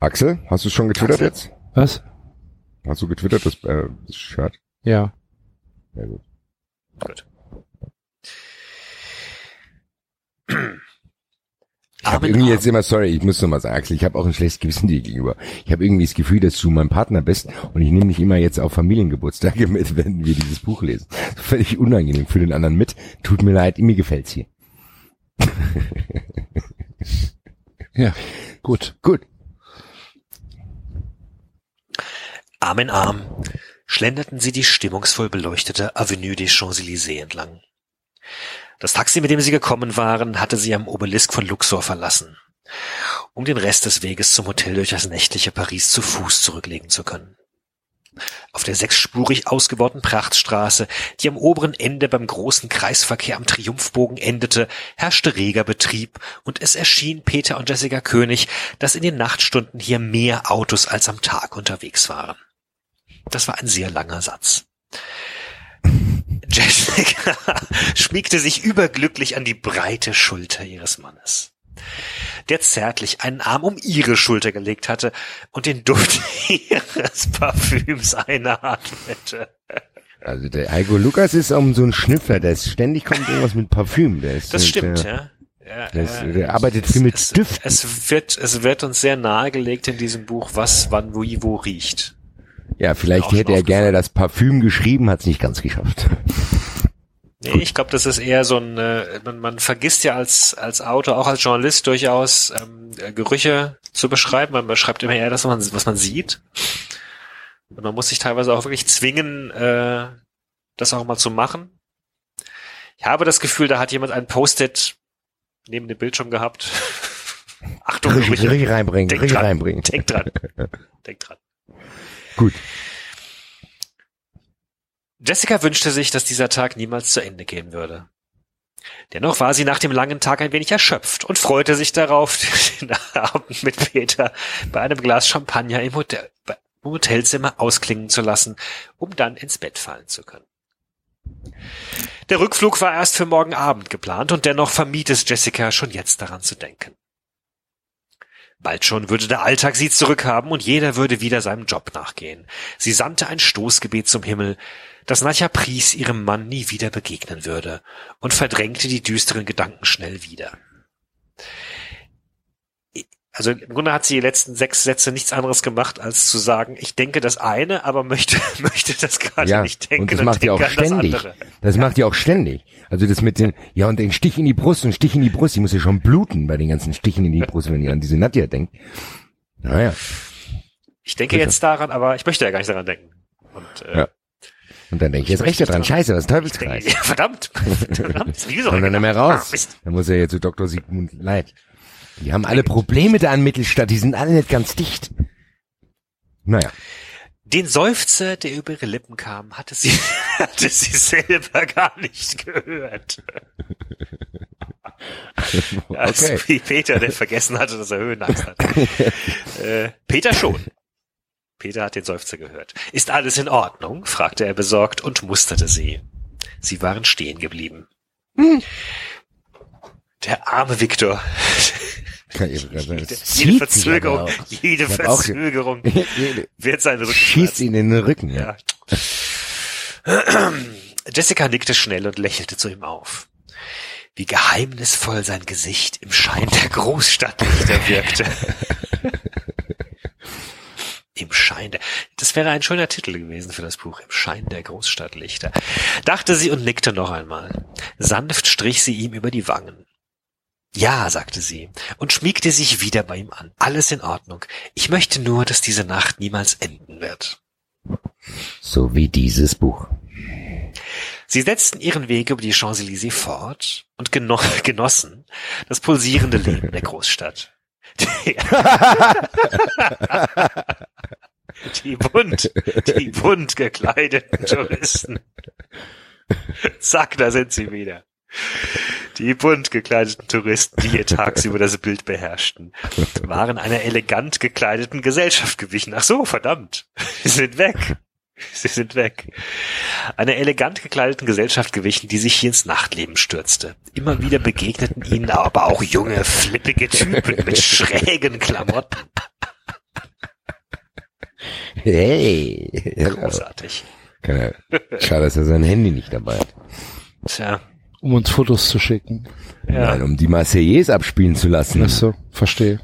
Axel, hast du schon getwittert Axel? jetzt? Was? Hast du getwittert, das, äh, das Shirt? Ja. Ja, gut. Gut. Ich habe irgendwie jetzt immer, sorry, ich muss noch mal sagen, Axel, ich habe auch ein schlechtes Gewissen dir gegenüber. Ich habe irgendwie das Gefühl, dass du mein Partner bist und ich nehme dich immer jetzt auf Familiengeburtstage <laughs> mit, wenn wir dieses Buch lesen. Völlig unangenehm für den anderen mit. Tut mir leid, mir gefällt's hier. <laughs> Ja. Gut. Gut. Arm in Arm schlenderten sie die stimmungsvoll beleuchtete Avenue des Champs-Élysées entlang. Das Taxi, mit dem sie gekommen waren, hatte sie am Obelisk von Luxor verlassen, um den Rest des Weges zum Hotel durch das nächtliche Paris zu Fuß zurücklegen zu können. Auf der sechsspurig ausgebauten Prachtstraße, die am oberen Ende beim großen Kreisverkehr am Triumphbogen endete, herrschte reger Betrieb und es erschien Peter und Jessica König, dass in den Nachtstunden hier mehr Autos als am Tag unterwegs waren. Das war ein sehr langer Satz. Jessica <laughs> schmiegte sich überglücklich an die breite Schulter ihres Mannes der zärtlich einen Arm um ihre Schulter gelegt hatte und den Duft <laughs> ihres Parfüms einatmete. Also der Heiko Lukas ist um so ein Schnüffler, der ist ständig kommt irgendwas mit Parfüm. Der ist Das mit, stimmt, äh, ja. Ja, Der, äh, der arbeitet viel mit es, Düften. es wird, es wird uns sehr nahegelegt in diesem Buch, was, wann, wie, wo riecht. Ja, vielleicht hätte er gerne das Parfüm geschrieben, hat es nicht ganz geschafft. Nee, ich glaube, das ist eher so ein, äh, man, man vergisst ja als, als Autor, auch als Journalist durchaus ähm, äh, Gerüche zu beschreiben. Man beschreibt immer eher das, was man, was man sieht. Und man muss sich teilweise auch wirklich zwingen, äh, das auch mal zu machen. Ich habe das Gefühl, da hat jemand ein Post-it neben dem Bildschirm gehabt. <laughs> Achtung, Gerüche. richtig reinbringen, Denk richtig dran. reinbringen. Denk dran. <laughs> Denk dran. Gut. Jessica wünschte sich, dass dieser Tag niemals zu Ende gehen würde. Dennoch war sie nach dem langen Tag ein wenig erschöpft und freute sich darauf, <laughs> den Abend mit Peter bei einem Glas Champagner im, Hotel, im Hotelzimmer ausklingen zu lassen, um dann ins Bett fallen zu können. Der Rückflug war erst für morgen Abend geplant und dennoch vermied es Jessica schon jetzt daran zu denken. Bald schon würde der Alltag sie zurückhaben und jeder würde wieder seinem Job nachgehen. Sie sandte ein Stoßgebet zum Himmel, dass Nadja Pries ihrem Mann nie wieder begegnen würde und verdrängte die düsteren Gedanken schnell wieder. Also im Grunde hat sie die letzten sechs Sätze nichts anderes gemacht, als zu sagen, ich denke das eine, aber möchte, <laughs> möchte das gerade Ja, nicht denken. und das macht auch denke an das ständig. andere. Das macht die auch ständig. Also das mit den, ja und den Stich in die Brust und Stich in die Brust, die muss ja schon bluten bei den ganzen Stichen in die Brust, wenn ihr an diese Nadja denkt. Naja. Ich denke jetzt daran, aber ich möchte ja gar nicht daran denken. Und, äh, Ja. Und dann denke ich jetzt recht dran. Scheiße, was ich denke, Teufelskreis. <laughs> ja, verdammt. verdammt. Wieso? Kommt dann nicht mehr Ah, raus. Mist. Dann muss er jetzt zu Dr. Sigmund Leid. Die haben alle Probleme da an Mittelstadt, die sind alle nicht ganz dicht. Naja. Den Seufzer, der über ihre Lippen kam, hatte sie, <laughs> hatte sie selber gar nicht gehört. <laughs> Also Okay. wie Peter, der vergessen hatte, dass er Höhenangst hat. <laughs> äh, Peter schon. Peter hat den Seufzer gehört. Ist alles in Ordnung? fragte er besorgt und musterte sie. Sie waren stehen geblieben. Der arme Viktor. Jede, das jede Verzögerung, jede Verzögerung <laughs> Jede- wird seinen Rücken Schießt ihn in den Rücken, ja. ja. <clears throat> Jessica nickte schnell und lächelte zu ihm auf. Wie geheimnisvoll sein Gesicht im Schein der Großstadtlichter wirkte. <laughs> Im Schein der, das wäre ein schöner Titel gewesen für das Buch, Im Schein der Großstadtlichter, dachte sie und nickte noch einmal. Sanft strich sie ihm über die Wangen. Ja, sagte sie und schmiegte sich wieder bei ihm an. Alles in Ordnung. Ich möchte nur, dass diese Nacht niemals enden wird. So wie dieses Buch. Sie setzten ihren Weg über die Champs-Élysées fort und geno <laughs> genossen das pulsierende Leben der Großstadt. Die, <laughs> die bunt, die bunt gekleideten Touristen. Zack, da sind sie wieder. Die bunt gekleideten Touristen, die hier tagsüber das Bild beherrschten, waren einer elegant gekleideten Gesellschaft gewichen. Ach so, verdammt. Sie sind weg. Sie sind weg. Einer elegant gekleideten Gesellschaft gewichen, die sich hier ins Nachtleben stürzte. Immer wieder begegneten ihnen aber auch junge, flippige Typen mit schrägen Klamotten. Hey. Großartig. Keine- Schade, dass er sein Handy nicht dabei hat. Tja, um uns Fotos zu schicken. ja. Nein, um die Marseillaise abspielen zu lassen. Ach so, verstehe.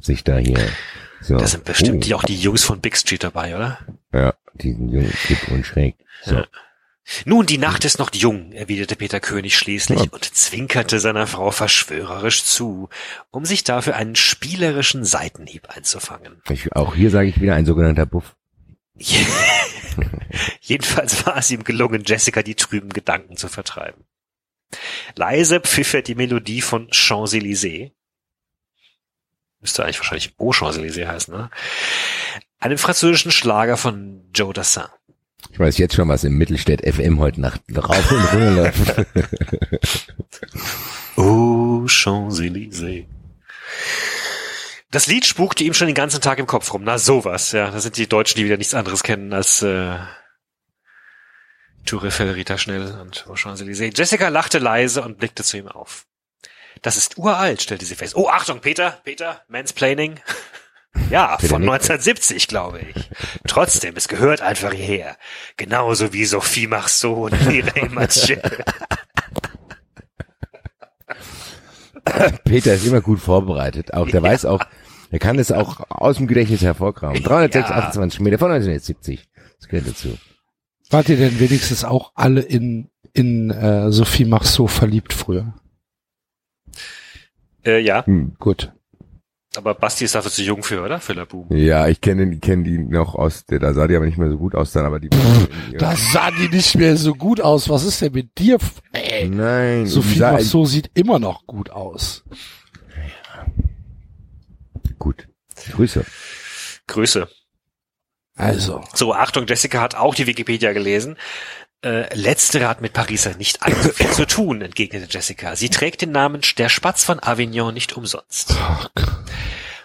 Sich da hier. So. Da sind bestimmt Oh. die auch die Jungs von Big Street dabei, oder? Ja, diesen jungen Kipp und schräg. So. Ja. Nun, die Nacht ist noch jung, erwiderte Peter König schließlich Ja. und zwinkerte seiner Frau verschwörerisch zu, um sich dafür einen spielerischen Seitenhieb einzufangen. Ich, auch hier sage ich wieder ein sogenannter Buff. <laughs> <laughs> Jedenfalls war es ihm gelungen, Jessica die trüben Gedanken zu vertreiben. Leise pfiff er die Melodie von Champs-Élysées. Müsste eigentlich wahrscheinlich Au Champs-Élysées heißen, ne? einem französischen Schlager von Joe Dassin. Ich weiß jetzt schon, was im Mittelstädt FM heute Nacht rauf und runter läuft. <laughs> Oh, Champs-Élysées. Das Lied spukte ihm schon den ganzen Tag im Kopf rum. Na sowas, ja. Da sind die Deutschen, die wieder nichts anderes kennen als äh, Tour Eiffel, Rita Schnell und Champs-Élysées. Jessica lachte leise und blickte zu ihm auf. Das ist uralt, stellte sie fest. Oh, Achtung, Peter, Peter, Mansplaining. <laughs> Ja, von nickt. 1970, glaube ich. Trotzdem, es gehört einfach hierher. Genauso wie Sophie Marceau und Mireille Mathieu. <laughs> <coughs> Peter ist immer gut vorbereitet. Auch der weiß auch, er kann es auch aus dem Gedächtnis hervorkramen. 328 Meter von 1970. Das gehört dazu. Wart ihr denn wenigstens auch alle in, in äh, Sophie Marceau verliebt früher? Äh, ja, Hm. Gut. aber Basti ist dafür zu jung für, oder? Für Labu. Ja, ich kenne die, kenne die noch aus, der, da sah die aber nicht mehr so gut aus dann, aber die. Da sah die nicht mehr so gut aus. Was ist denn mit dir? Ey, Nein, Sophie Marceau sieht immer noch gut aus. Gut. Grüße. Grüße. Also, So, Achtung, Jessica hat auch die Wikipedia gelesen. Äh, letztere hat mit Pariser nicht allzu viel zu tun, entgegnete Jessica. Sie trägt den Namen Der Spatz von Avignon nicht umsonst.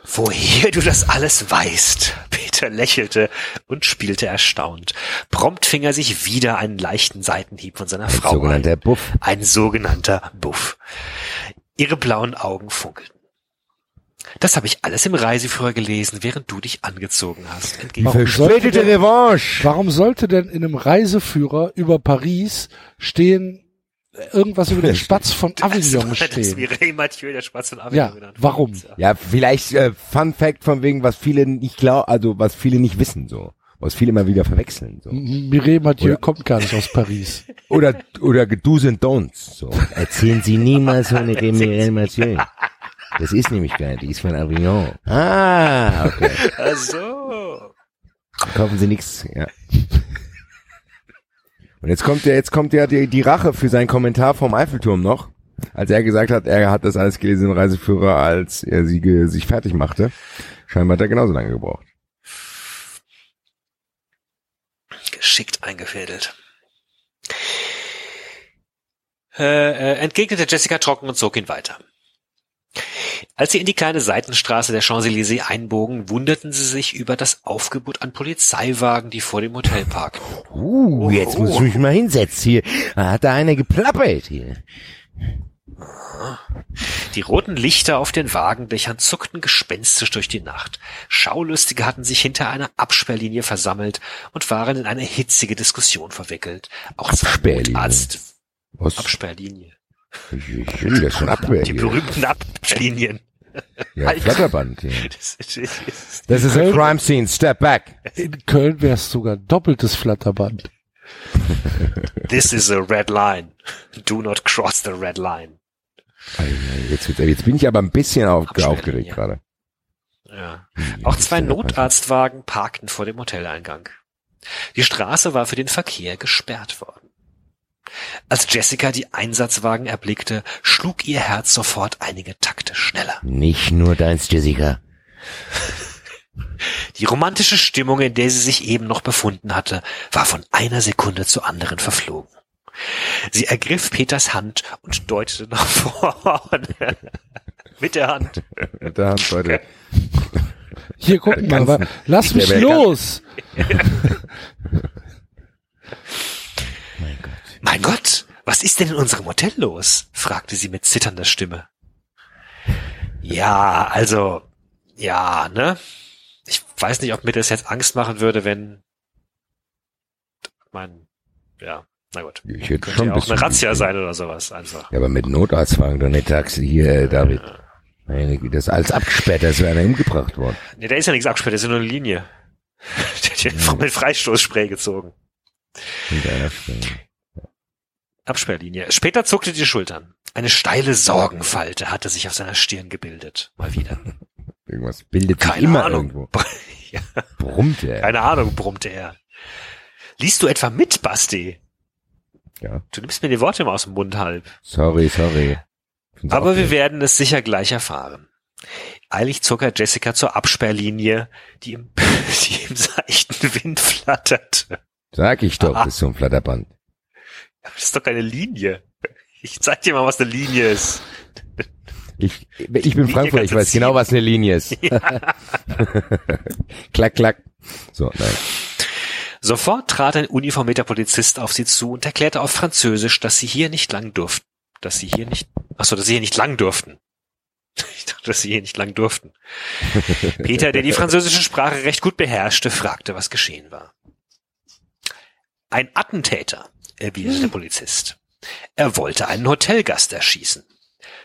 Woher du das alles weißt. Peter lächelte und spielte erstaunt. Prompt fing er sich wieder einen leichten Seitenhieb von seiner Frau ein. Sogenannter Buff. Ein sogenannter Buff. Ihre blauen Augen funkelten. Das habe ich alles im Reiseführer gelesen, während du dich angezogen hast. Warum sollte Revanche. warum sollte denn in einem Reiseführer über Paris stehen, irgendwas über den <laughs> Spatz von Avignon Das ist stehen? Mireille Mathieu, der Spatz von Avignon Ja, genannt. warum? Ja, vielleicht äh, Fun Fact von wegen, was viele nicht glauben, also was viele nicht wissen, so. Was viele immer wieder verwechseln, so. Mireille Mathieu Oder- kommt gar nicht aus Paris. <laughs> Oder, oder Do's and Don'ts, so. Erzählen Sie niemals von <laughs> Mireille Mathieu. Das ist nämlich gar nicht, die ist von Avignon. Ah, okay. Ach so. Kaufen Sie nix, ja. Und jetzt kommt ja, jetzt kommt ja die, die Rache für seinen Kommentar vom Eiffelturm noch. Als er gesagt hat, er hat das alles gelesen im Reiseführer, als er sie sich fertig machte. Scheinbar hat er genauso lange gebraucht. Geschickt eingefädelt. Äh, äh, entgegnete Jessica trocken und zog ihn weiter. Als sie in die kleine Seitenstraße der Champs-Élysées einbogen, wunderten sie sich über das Aufgebot an Polizeiwagen, die vor dem Hotel parkten. Uh, jetzt muss ich mich mal hinsetzen hier. Da hat da einer geplappert hier. Die roten Lichter auf den Wagendächern zuckten gespenstisch durch die Nacht. Schaulustige hatten sich hinter einer Absperrlinie versammelt und waren in eine hitzige Diskussion verwickelt. Auch Absperrlinie? Notarzt Was? Absperrlinie. Ich, will das schon abwehren. Die berühmten Absperrlinien. Ja, Flatterband hier. Das, <laughs> das, Das ist a crime scene. Step back. In Köln wäre es sogar doppeltes Flatterband. this is a red line. Do not cross the red line. Jetzt, jetzt bin ich aber ein bisschen auf, aufgeregt gerade. Ja. Auch zwei Notarztwagen parkten vor dem Hoteleingang. Die Straße war für den Verkehr gesperrt worden. Als Jessica die Einsatzwagen erblickte, schlug ihr Herz sofort einige Takte schneller. Nicht nur deins, Jessica. Die romantische Stimmung, in der sie sich eben noch befunden hatte, war von einer Sekunde zur anderen verflogen. Sie ergriff Peters Hand und deutete nach vorne. <laughs> Mit der Hand. Mit der Hand, Leute. Hier, guck mal, wa- lass mich los! <laughs> Mein Gott. Mein Gott, was ist denn in unserem Hotel los? fragte sie mit zitternder Stimme. Ja, also, ja, ne? Ich weiß nicht, ob mir das jetzt Angst machen würde, wenn, mein, ja, na gut. Ich hätte Könnte schon ja ein auch eine Razzia sein oder sowas, einfach. Ja, aber mit Notarztwagen doch nicht Taxi hier, äh, David. Meine Güte, Das ist alles abgesperrt, das wäre einer umgebracht worden. Nee, da ist ja nichts abgesperrt, das ist ja nur eine Linie. <laughs> Der hat ja mit Freistoßspray gezogen. Mit einer Stimme. Absperrlinie. Später zuckte die Schultern. Eine steile Sorgenfalte hatte sich auf seiner Stirn gebildet. Mal wieder. <laughs> Irgendwas bildet Keine immer Ahnung. irgendwo. <laughs> ja, Brummt er. keine Ahnung, brummte er. Liest du etwa mit, Basti? Ja. Du nimmst mir die Worte immer aus dem Mund halb. Sorry, sorry. Find's Aber wir werden es sicher gleich erfahren. Eilig zog er Jessica zur Absperrlinie, die im, <laughs> die im seichten Wind flatterte. Sag ich doch, das ist so ein Das ist doch keine Linie. Ich zeig dir mal, was eine Linie ist. Ich, ich bin Frankfurt, ich weiß genau, ziehen. was eine Linie ist. <laughs> klack, klack. So, nein. Sofort trat ein uniformierter Polizist auf sie zu und erklärte auf Französisch, dass sie hier nicht lang durften. Dass sie hier nicht, ach so, dass sie hier nicht lang durften. <laughs> Ich dachte, dass sie hier nicht lang durften. <laughs> Peter, der die französische Sprache recht gut beherrschte, fragte, was geschehen war. Ein Attentäter, erwiderte der Polizist. Er wollte einen Hotelgast erschießen.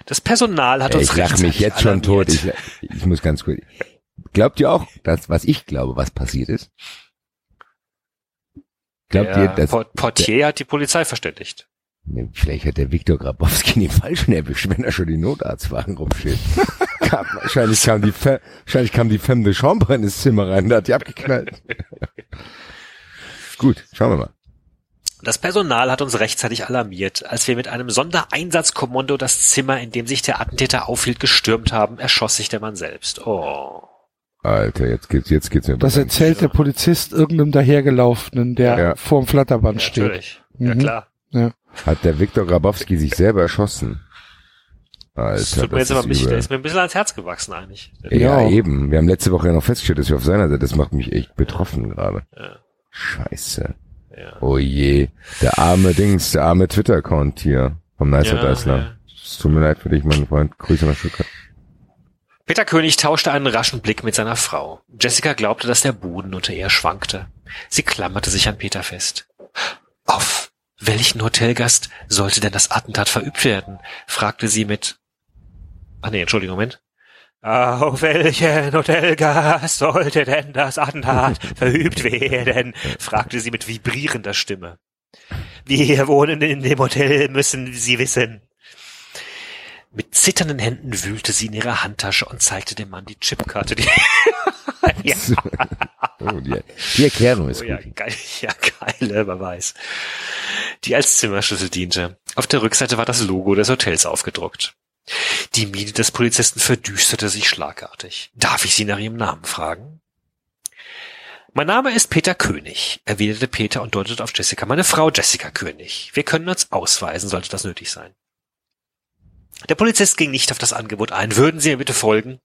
Das Personal hat uns ich lach mich jetzt schon tot. alarmiert. Ich, ich muss ganz kurz. Glaubt ihr auch, dass, was ich glaube, was passiert ist? Glaubt der ihr, dass, Port- Portier hat die Polizei verständigt. Ne, vielleicht hat der Viktor Grabowski den Falschen erwischt, wenn da schon die Notarztwagen rumsteht. <laughs> kam, wahrscheinlich kam die, wahrscheinlich kam die Femme de Chambre in das Zimmer rein, da hat die abgeknallt. <laughs> Gut, schauen wir mal. Das Personal hat uns rechtzeitig alarmiert, als wir mit einem Sondereinsatzkommando das Zimmer, in dem sich der Attentäter aufhielt, gestürmt haben, erschoss sich der Mann selbst. Oh. Alter, jetzt geht's, jetzt geht's mir. Das erzählt der Polizist irgendeinem dahergelaufenen, der Ja. vorm Flatterband steht. Natürlich. Ja Mhm. klar. Hat der Viktor Grabowski sich selber erschossen? Alter, Das tut mir jetzt aber ein bisschen, ist mir ein bisschen ans Herz gewachsen eigentlich. Ja, Ja. eben. Wir haben letzte Woche ja noch festgestellt, dass wir auf seiner Seite, das macht mich echt betroffen gerade. Ja. Scheiße. Ja. Oh je. Der arme Dings, der arme Twitter-Account hier vom Nicer Ja, Deisler. ja. Es tut mir leid für dich, mein Freund. Grüße nach Stuttgart. Peter König tauschte einen raschen Blick mit seiner Frau. Jessica glaubte, dass der Boden unter ihr schwankte. Sie klammerte sich an Peter fest. Auf welchen Hotelgast sollte denn das Attentat verübt werden? fragte sie mit. Ah nee, Entschuldigung, Moment. Auf welchen Hotelgast sollte denn das Attentat <laughs> verübt werden? fragte sie mit vibrierender Stimme. Wir wohnen in dem Hotel, müssen Sie wissen. Mit zitternden Händen wühlte sie in ihrer Handtasche und zeigte dem Mann die Chipkarte. Die <laughs> ja, Oh, die, die Erklärung ist oh ja, gut. geil, ja, geile Beweis. Die als Zimmerschlüssel diente. Auf der Rückseite war das Logo des Hotels aufgedruckt. Die Miene des Polizisten verdüsterte sich schlagartig. Darf ich Sie nach Ihrem Namen fragen? Mein Name ist Peter König, erwiderte Peter und deutete auf Jessica. Meine Frau Jessica König. Wir können uns ausweisen, sollte das nötig sein. Der Polizist ging nicht auf das Angebot ein. Würden Sie mir bitte folgen?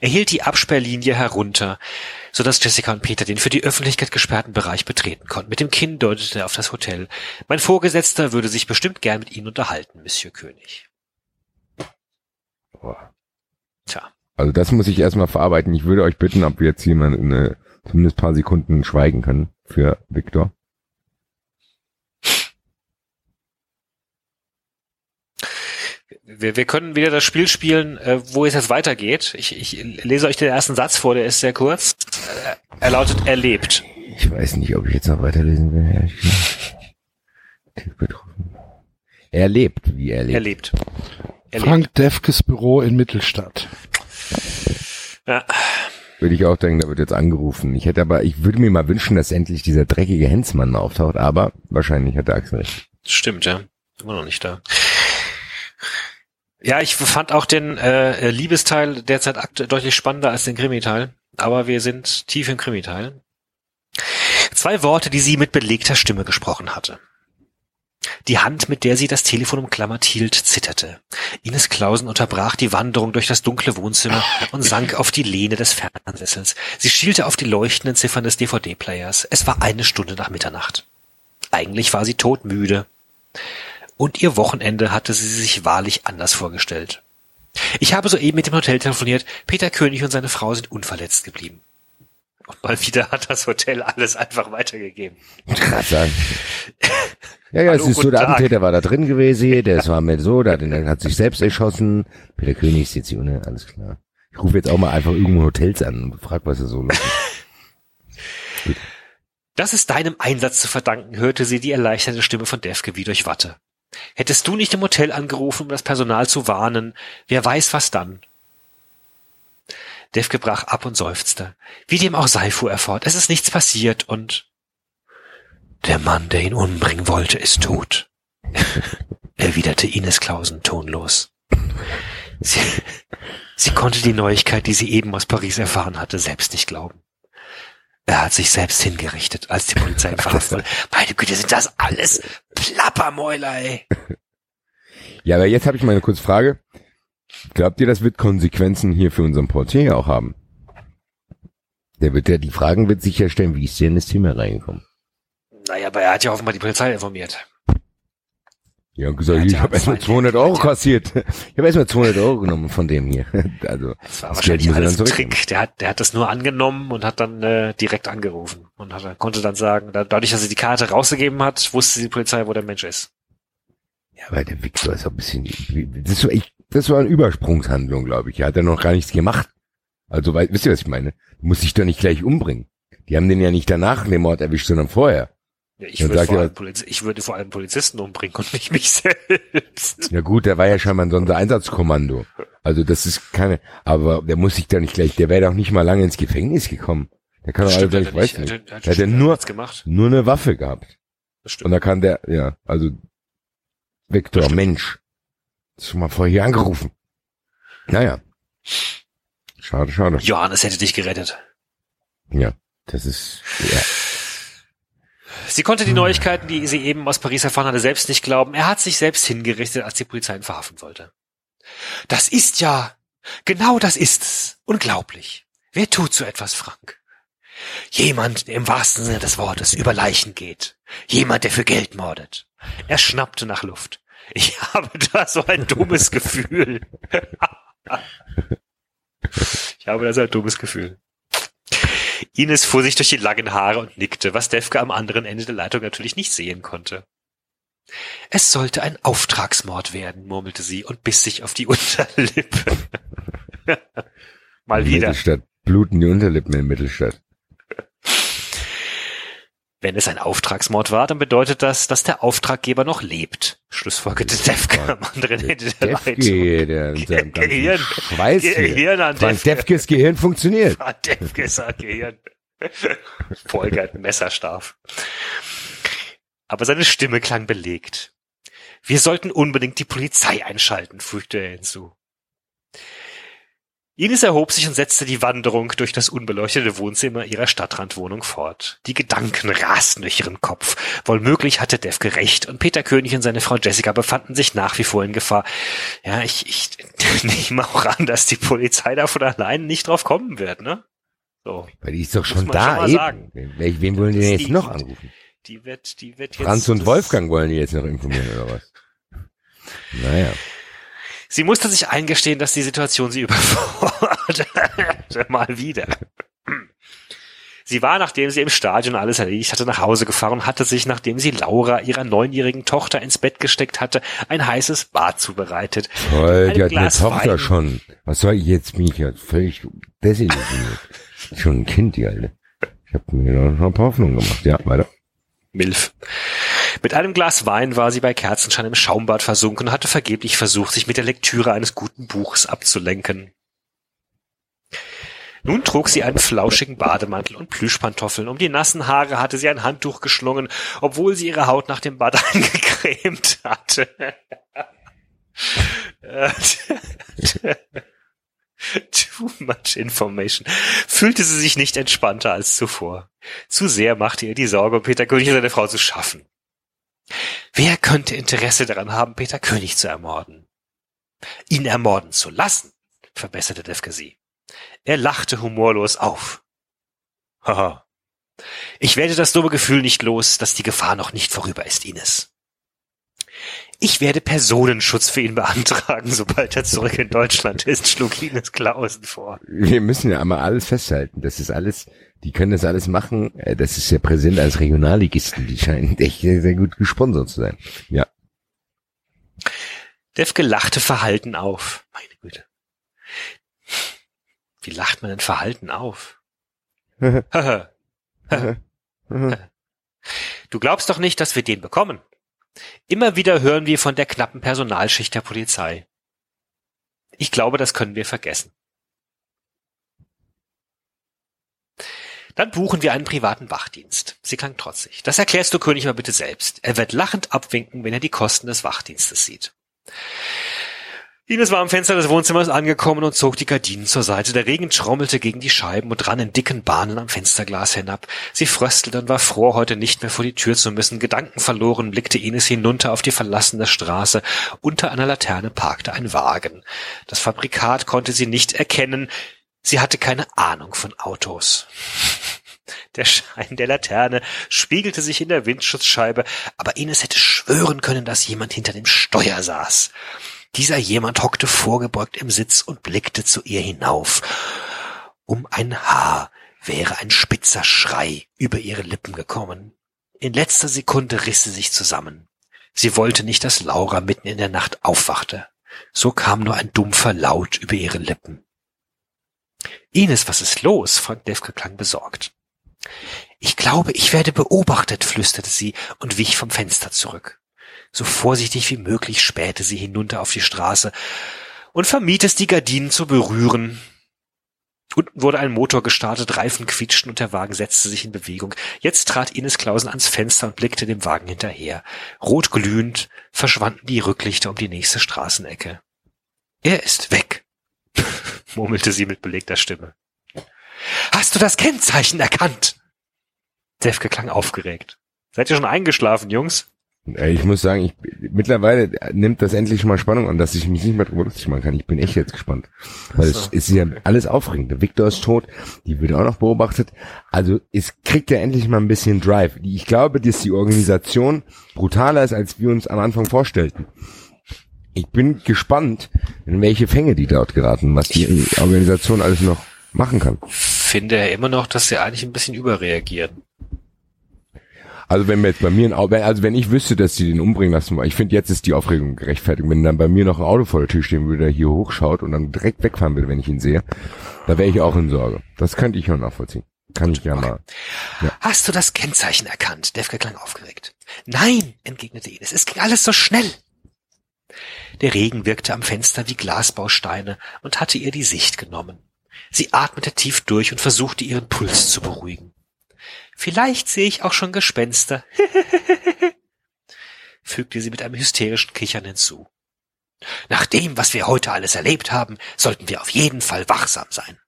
Er hielt die Absperrlinie herunter, so dass Jessica und Peter den für die Öffentlichkeit gesperrten Bereich betreten konnten. Mit dem Kinn deutete er auf das Hotel. Mein Vorgesetzter würde sich bestimmt gern mit Ihnen unterhalten, Monsieur König. Boah. Tja, Also das muss ich erstmal verarbeiten. Ich würde euch bitten, ob wir jetzt jemand eine, zumindest ein paar Sekunden schweigen können für Viktor. wir, wir können wieder das Spiel spielen, äh, wo es jetzt weitergeht. Ich, ich lese euch den ersten Satz vor, der ist sehr kurz. Äh, Er lautet, er lebt. Ich weiß nicht, ob ich jetzt noch weiterlesen will. ehrlich gesagt. Er lebt, wie er lebt. Er lebt. Er lebt. Frank Defkes Büro in Mittelstadt. Ja. Würde ich auch denken, da wird jetzt angerufen. Ich hätte aber, ich würde mir mal wünschen, dass endlich dieser dreckige Hensmann mal auftaucht, aber wahrscheinlich hat der Axel recht. Stimmt, ja. Immer noch nicht da. Ja, ich fand auch den äh, Liebesteil derzeit deutlich spannender als den Krimi-Teil. Aber wir sind tief im Krimi-Teil. Zwei Worte, die sie mit belegter Stimme gesprochen hatte. Die Hand, mit der sie das Telefon umklammert hielt, zitterte. Ines Klausen unterbrach die Wanderung durch das dunkle Wohnzimmer und sank auf die Lehne des Fernsehsessels. Sie schielte auf die leuchtenden Ziffern des DVD-Players. Es war eine Stunde nach Mitternacht. Eigentlich war sie todmüde. Und ihr Wochenende hatte sie sich wahrlich anders vorgestellt. Ich habe soeben mit dem Hotel telefoniert. Peter König und seine Frau sind unverletzt geblieben. Und mal wieder hat das Hotel alles einfach weitergegeben. Krass sagen. <laughs> Ja, ja, es Hallo, ist so, der Tag. Attentäter war da drin gewesen, der war mit so, der hat, der hat sich selbst erschossen. Peter König sitzt hier ohne, alles klar. Ich rufe jetzt auch mal einfach irgendwo Hotels an und frag, was er so los ist. <laughs> Das ist deinem Einsatz zu verdanken, hörte sie die erleichterte Stimme von Defke wie durch Watte. Hättest du nicht im Hotel angerufen, um das Personal zu warnen, wer weiß was dann. Defke brach ab und seufzte. Wie dem auch sei, fuhr er fort, es ist nichts passiert und der Mann, der ihn umbringen wollte, ist tot, <laughs> erwiderte Ines Klausen tonlos. Sie, Sie konnte die Neuigkeit, die sie eben aus Paris erfahren hatte, selbst nicht glauben. Er hat sich selbst hingerichtet, als die Polizei ihn verhaftet wurde. <laughs> Meine Güte, sind das alles Plappermäuler, ey. Ja, aber jetzt habe ich mal eine kurze Frage. Glaubt ihr, das wird Konsequenzen hier für unseren Portier auch haben? Der wird ja, die Fragen wird sicherstellen, wie ist der in das Thema reingekommen? Naja, aber er hat ja offenbar die Polizei informiert. Ja, und gesagt, Ja, ich habe erstmal zwei 200 Leben, Euro ja. kassiert. Ich habe erstmal 200 Euro genommen von dem hier. <laughs> Also, Das war das wahrscheinlich alles ein. Trick. Der hat, der hat das nur angenommen und hat dann äh, direkt angerufen und hat, konnte dann sagen, da, dadurch, dass er die Karte rausgegeben hat, wusste die Polizei, wo der Mensch ist. Ja, aber der Wichser ist auch ein bisschen, das ist so, ich, das war eine Übersprungshandlung, glaube ich. Er hat ja noch gar nichts gemacht. Also, weil, wisst ihr, was ich meine? Du musst dich doch nicht gleich umbringen. Die haben den ja nicht danach den Mord erwischt, sondern vorher. Ja, ich, würde vor allem Poliz ich würde vor allem Polizisten umbringen und nicht mich selbst. Ja gut, der war ja scheinbar ein Sondereinsatzkommando. Also das ist keine, aber der muss sich da nicht gleich, der wäre doch nicht mal lange ins Gefängnis gekommen. Der kann doch also, Stimmt, hat ich er weiß nicht. Er er Der hat ja stimmt, nur-. Nur eine Waffe gehabt. Und da kann der, ja, also Vektor, Mensch. Schon mal vorher hier angerufen. Naja. Schade, schade. Johannes hätte dich gerettet. Ja, das ist, ja. Sie konnte die Neuigkeiten, die sie eben aus Paris erfahren hatte, selbst nicht glauben. Er hat sich selbst hingerichtet, als die Polizei ihn verhaften wollte. Das ist ja, genau das ist es. Unglaublich. Wer tut so etwas, Frank? Jemand, der im wahrsten Sinne des Wortes über Leichen geht. Jemand, der für Geld mordet. Er schnappte nach Luft. Ich habe da so ein dummes Gefühl. ich habe da so ein dummes Gefühl. Ines fuhr sich durch die langen Haare und nickte, was Defke am anderen Ende der Leitung natürlich nicht sehen konnte. Es sollte ein Auftragsmord werden, murmelte sie und biss sich auf die Unterlippe. <laughs> Mal wieder. Mittelstadt. Bluten die Unterlippen in Mittelstadt. Wenn es ein Auftragsmord war, dann bedeutet das, dass der Auftraggeber noch lebt. Schlussfolgerte Defke am anderen Ende der Leitung. Defke, der mit seinem ganzen Gehirn. Schweiß hier. Gehirn an Defke. Defkes Gehirn funktioniert. Defke sagt Gehirn. Folger hat einen Messerstab. Aber seine Stimme klang belegt. Wir sollten unbedingt die Polizei einschalten, fügte er hinzu. Ines erhob sich und setzte die Wanderung durch das unbeleuchtete Wohnzimmer ihrer Stadtrandwohnung fort. Die Gedanken rasten durch ihren Kopf. Wohlmöglich hatte Defke recht und Peter König und seine Frau Jessica befanden sich nach wie vor in Gefahr. Ja, ich, ich <laughs> nehme auch an, dass die Polizei da von allein nicht drauf kommen wird, ne? So. Weil die ist doch schon da schon eben. Wel- Wen wollen die denn jetzt die- noch anrufen? Die wird, die wird jetzt. Franz und Wolfgang wollen die jetzt noch informieren oder was? <laughs> Naja. Sie musste sich eingestehen, dass die Situation sie <laughs> überforderte. Mal wieder. Sie war, nachdem sie im Stadion alles erledigt hatte, nach Hause gefahren und hatte sich, nachdem sie Laura, ihrer neunjährigen Tochter, ins Bett gesteckt hatte, ein heißes Bad zubereitet. Toll, die hat eine Tochter Wein. schon. Was soll ich jetzt? Bin ich ja völlig desillusioniert. schon ein Kind, die Alte. Ich habe mir noch ein paar Hoffnungen gemacht. Ja, weiter. Milf. Mit einem Glas Wein war sie bei Kerzenschein im Schaumbad versunken und hatte vergeblich versucht, sich mit der Lektüre eines guten Buches abzulenken. Nun trug sie einen flauschigen Bademantel und Plüschpantoffeln. Um die nassen Haare hatte sie ein Handtuch geschlungen, obwohl sie ihre Haut nach dem Bad <laughs> eingecremt hatte. <laughs> Too much information. Fühlte sie sich nicht entspannter als zuvor. Zu sehr machte ihr die Sorge um Peter König und seine Frau zu schaffen. Wer könnte Interesse daran haben, Peter König zu ermorden? Ihn ermorden zu lassen, verbesserte Defke sie. Er lachte humorlos auf. Haha. Ich werde das dumme Gefühl nicht los, dass die Gefahr noch nicht vorüber ist, Ines. Ich werde Personenschutz für ihn beantragen, sobald er zurück in Deutschland ist, schlug Ines Klausen vor. Wir müssen ja einmal alles festhalten. Das ist alles, die können das alles machen. Äh, Das ist der Präsident als Regionalligisten. Die scheinen echt sehr, sehr gut gesponsert zu sein. Ja. Defke lachte verhalten auf. Meine Güte. Wie lacht man denn verhalten auf? <laughs> <laughs> du glaubst doch nicht, dass wir den bekommen. Immer wieder hören wir von der knappen Personalschicht der Polizei. Ich glaube, das können wir vergessen. Dann buchen wir einen privaten Wachdienst. Sie klang trotzig. Das erklärst du König mal bitte selbst. Er wird lachend abwinken, wenn er die Kosten des Wachdienstes sieht. Ines war am Fenster des Wohnzimmers angekommen und zog die Gardinen zur Seite. Der Regen trommelte gegen die Scheiben und rann in dicken Bahnen am Fensterglas hinab. Sie fröstelte und war froh, heute nicht mehr vor die Tür zu müssen. Gedankenverloren blickte Ines hinunter auf die verlassene Straße. Unter einer Laterne parkte ein Wagen. Das Fabrikat konnte sie nicht erkennen. Sie hatte keine Ahnung von Autos. <laughs> Der Schein der Laterne spiegelte sich in der Windschutzscheibe, aber Ines hätte schwören können, dass jemand hinter dem Steuer saß. Dieser jemand hockte vorgebeugt im Sitz und blickte zu ihr hinauf. Um ein Haar wäre ein spitzer Schrei über ihre Lippen gekommen. In letzter Sekunde riss sie sich zusammen. Sie wollte nicht, dass Laura mitten in der Nacht aufwachte. So kam nur ein dumpfer Laut über ihre Lippen. Ines, was ist los? Frank Defke klang besorgt. Ich glaube, ich werde beobachtet, flüsterte sie und wich vom Fenster zurück. So vorsichtig wie möglich spähte sie hinunter auf die Straße und vermied es, die Gardinen zu berühren. Unten wurde ein Motor gestartet, Reifen quietschten und der Wagen setzte sich in Bewegung. Jetzt trat Ines Klausen ans Fenster und blickte dem Wagen hinterher. Rot glühend verschwanden die Rücklichter um die nächste Straßenecke. Er ist weg, <laughs> murmelte sie mit belegter Stimme. Hast du das Kennzeichen erkannt? Defke klang aufgeregt. Seid ihr schon eingeschlafen, Jungs? Ich muss sagen, ich, mittlerweile nimmt das endlich mal Spannung an, dass ich mich nicht mehr drüber lustig machen kann. Ich bin echt jetzt gespannt. Weil es ist ja alles aufregend. Der Victor ist tot, die wird auch noch beobachtet. Also es kriegt ja endlich mal ein bisschen Drive. Ich glaube, dass die Organisation brutaler ist, als wir uns am Anfang vorstellten. Ich bin gespannt, in welche Fänge die dort geraten, was die Organisation alles noch machen kann. Finde er immer noch, dass sie eigentlich ein bisschen überreagieren. Also wenn wir jetzt bei mir ein Auto, also wenn ich wüsste, dass die den umbringen lassen, ich finde jetzt ist die Aufregung gerechtfertigt. Wenn dann bei mir noch ein Auto vor der Tür stehen würde, der hier hochschaut und dann direkt wegfahren würde, wenn ich ihn sehe, da wäre ich auch in Sorge. Das könnte ich schon nachvollziehen. Kann ich ja mal. Hast du das Kennzeichen erkannt? Defke klang aufgeregt. Nein, entgegnete Ines, es ging alles so schnell. Der Regen wirkte am Fenster wie Glasbausteine und hatte ihr die Sicht genommen. Sie atmete tief durch und versuchte ihren Puls zu beruhigen. Vielleicht sehe ich auch schon Gespenster, <laughs> fügte sie mit einem hysterischen Kichern hinzu. Nach dem, was wir heute alles erlebt haben, sollten wir auf jeden Fall wachsam sein,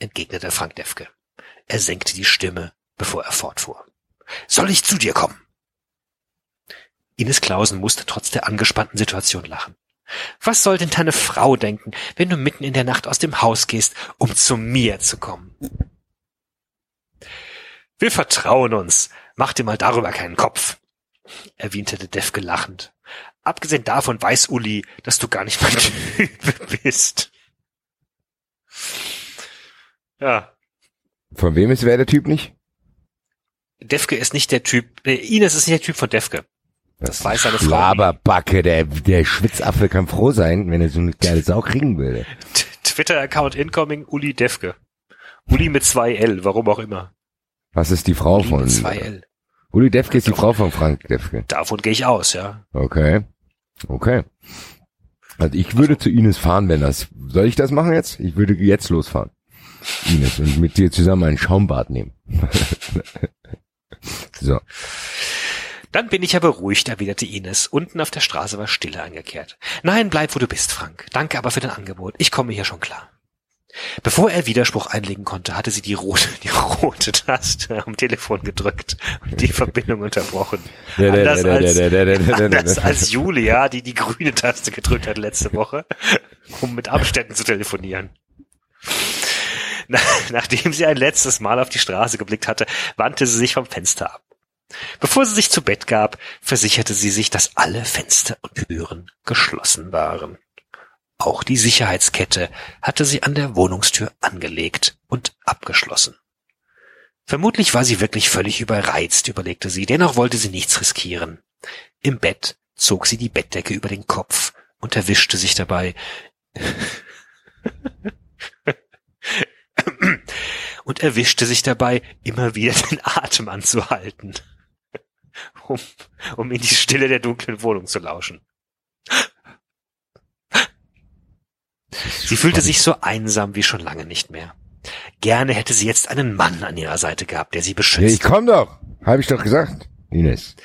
entgegnete Frank Defke. Er senkte die Stimme, bevor er fortfuhr. Soll ich zu dir kommen? Ines Klausen musste trotz der angespannten Situation lachen. Was soll denn deine Frau denken, wenn du mitten in der Nacht aus dem Haus gehst, um zu mir zu kommen? Wir vertrauen uns. Mach dir mal darüber keinen Kopf, erwiderte Defke lachend. Abgesehen davon weiß Uli, dass du gar nicht mein <laughs> Typ bist. Ja, Von wem ist wer der Typ nicht? Defke ist nicht der Typ, äh, Ines ist nicht der Typ von Defke. Das weiß seine Frau. Laberbacke, der, der Schwitzaffe kann froh sein, wenn er so eine geile Sau kriegen würde. Twitter-Account incoming Uli Defke. Uli mit zwei L, warum auch immer. Was ist die Frau Uli von? mit zwei L. Uli Defke ist die Frau von Frank Defke. Davon gehe ich aus, ja. Okay. Okay. Also ich würde zu Ines fahren, wenn das. Soll ich das machen jetzt? Ich würde jetzt losfahren. Ines und mit dir zusammen ein Schaumbad nehmen. <laughs> so. Dann bin ich ja beruhigt, erwiderte Ines. Unten auf der Straße war Stille eingekehrt. Nein, bleib, wo du bist, Frank. Danke aber für dein Angebot. Ich komme hier schon klar. Bevor er Widerspruch einlegen konnte, hatte sie die rote, <laughs> die rote Taste am Telefon gedrückt und die Verbindung unterbrochen. Anders als, <laughs> anders als Julia, die die grüne Taste gedrückt hat letzte Woche, um mit Abständen zu telefonieren. Na- Nachdem sie ein letztes Mal auf die Straße geblickt hatte, wandte sie sich vom Fenster ab. Bevor sie sich zu Bett gab, versicherte sie sich, dass alle Fenster und Türen geschlossen waren. Auch die Sicherheitskette hatte sie an der Wohnungstür angelegt und abgeschlossen. Vermutlich war sie wirklich völlig überreizt, überlegte sie, dennoch wollte sie nichts riskieren. Im Bett zog sie die Bettdecke über den Kopf und erwischte sich dabei <laughs> und erwischte sich dabei, immer wieder den Atem anzuhalten, um, um in die Stille der dunklen Wohnung zu lauschen. Sie fühlte sich so einsam wie schon lange nicht mehr. Gerne hätte sie jetzt einen Mann an ihrer Seite gehabt, der sie Ja, ich beschützt. komm doch. Habe ich doch gesagt. Ines.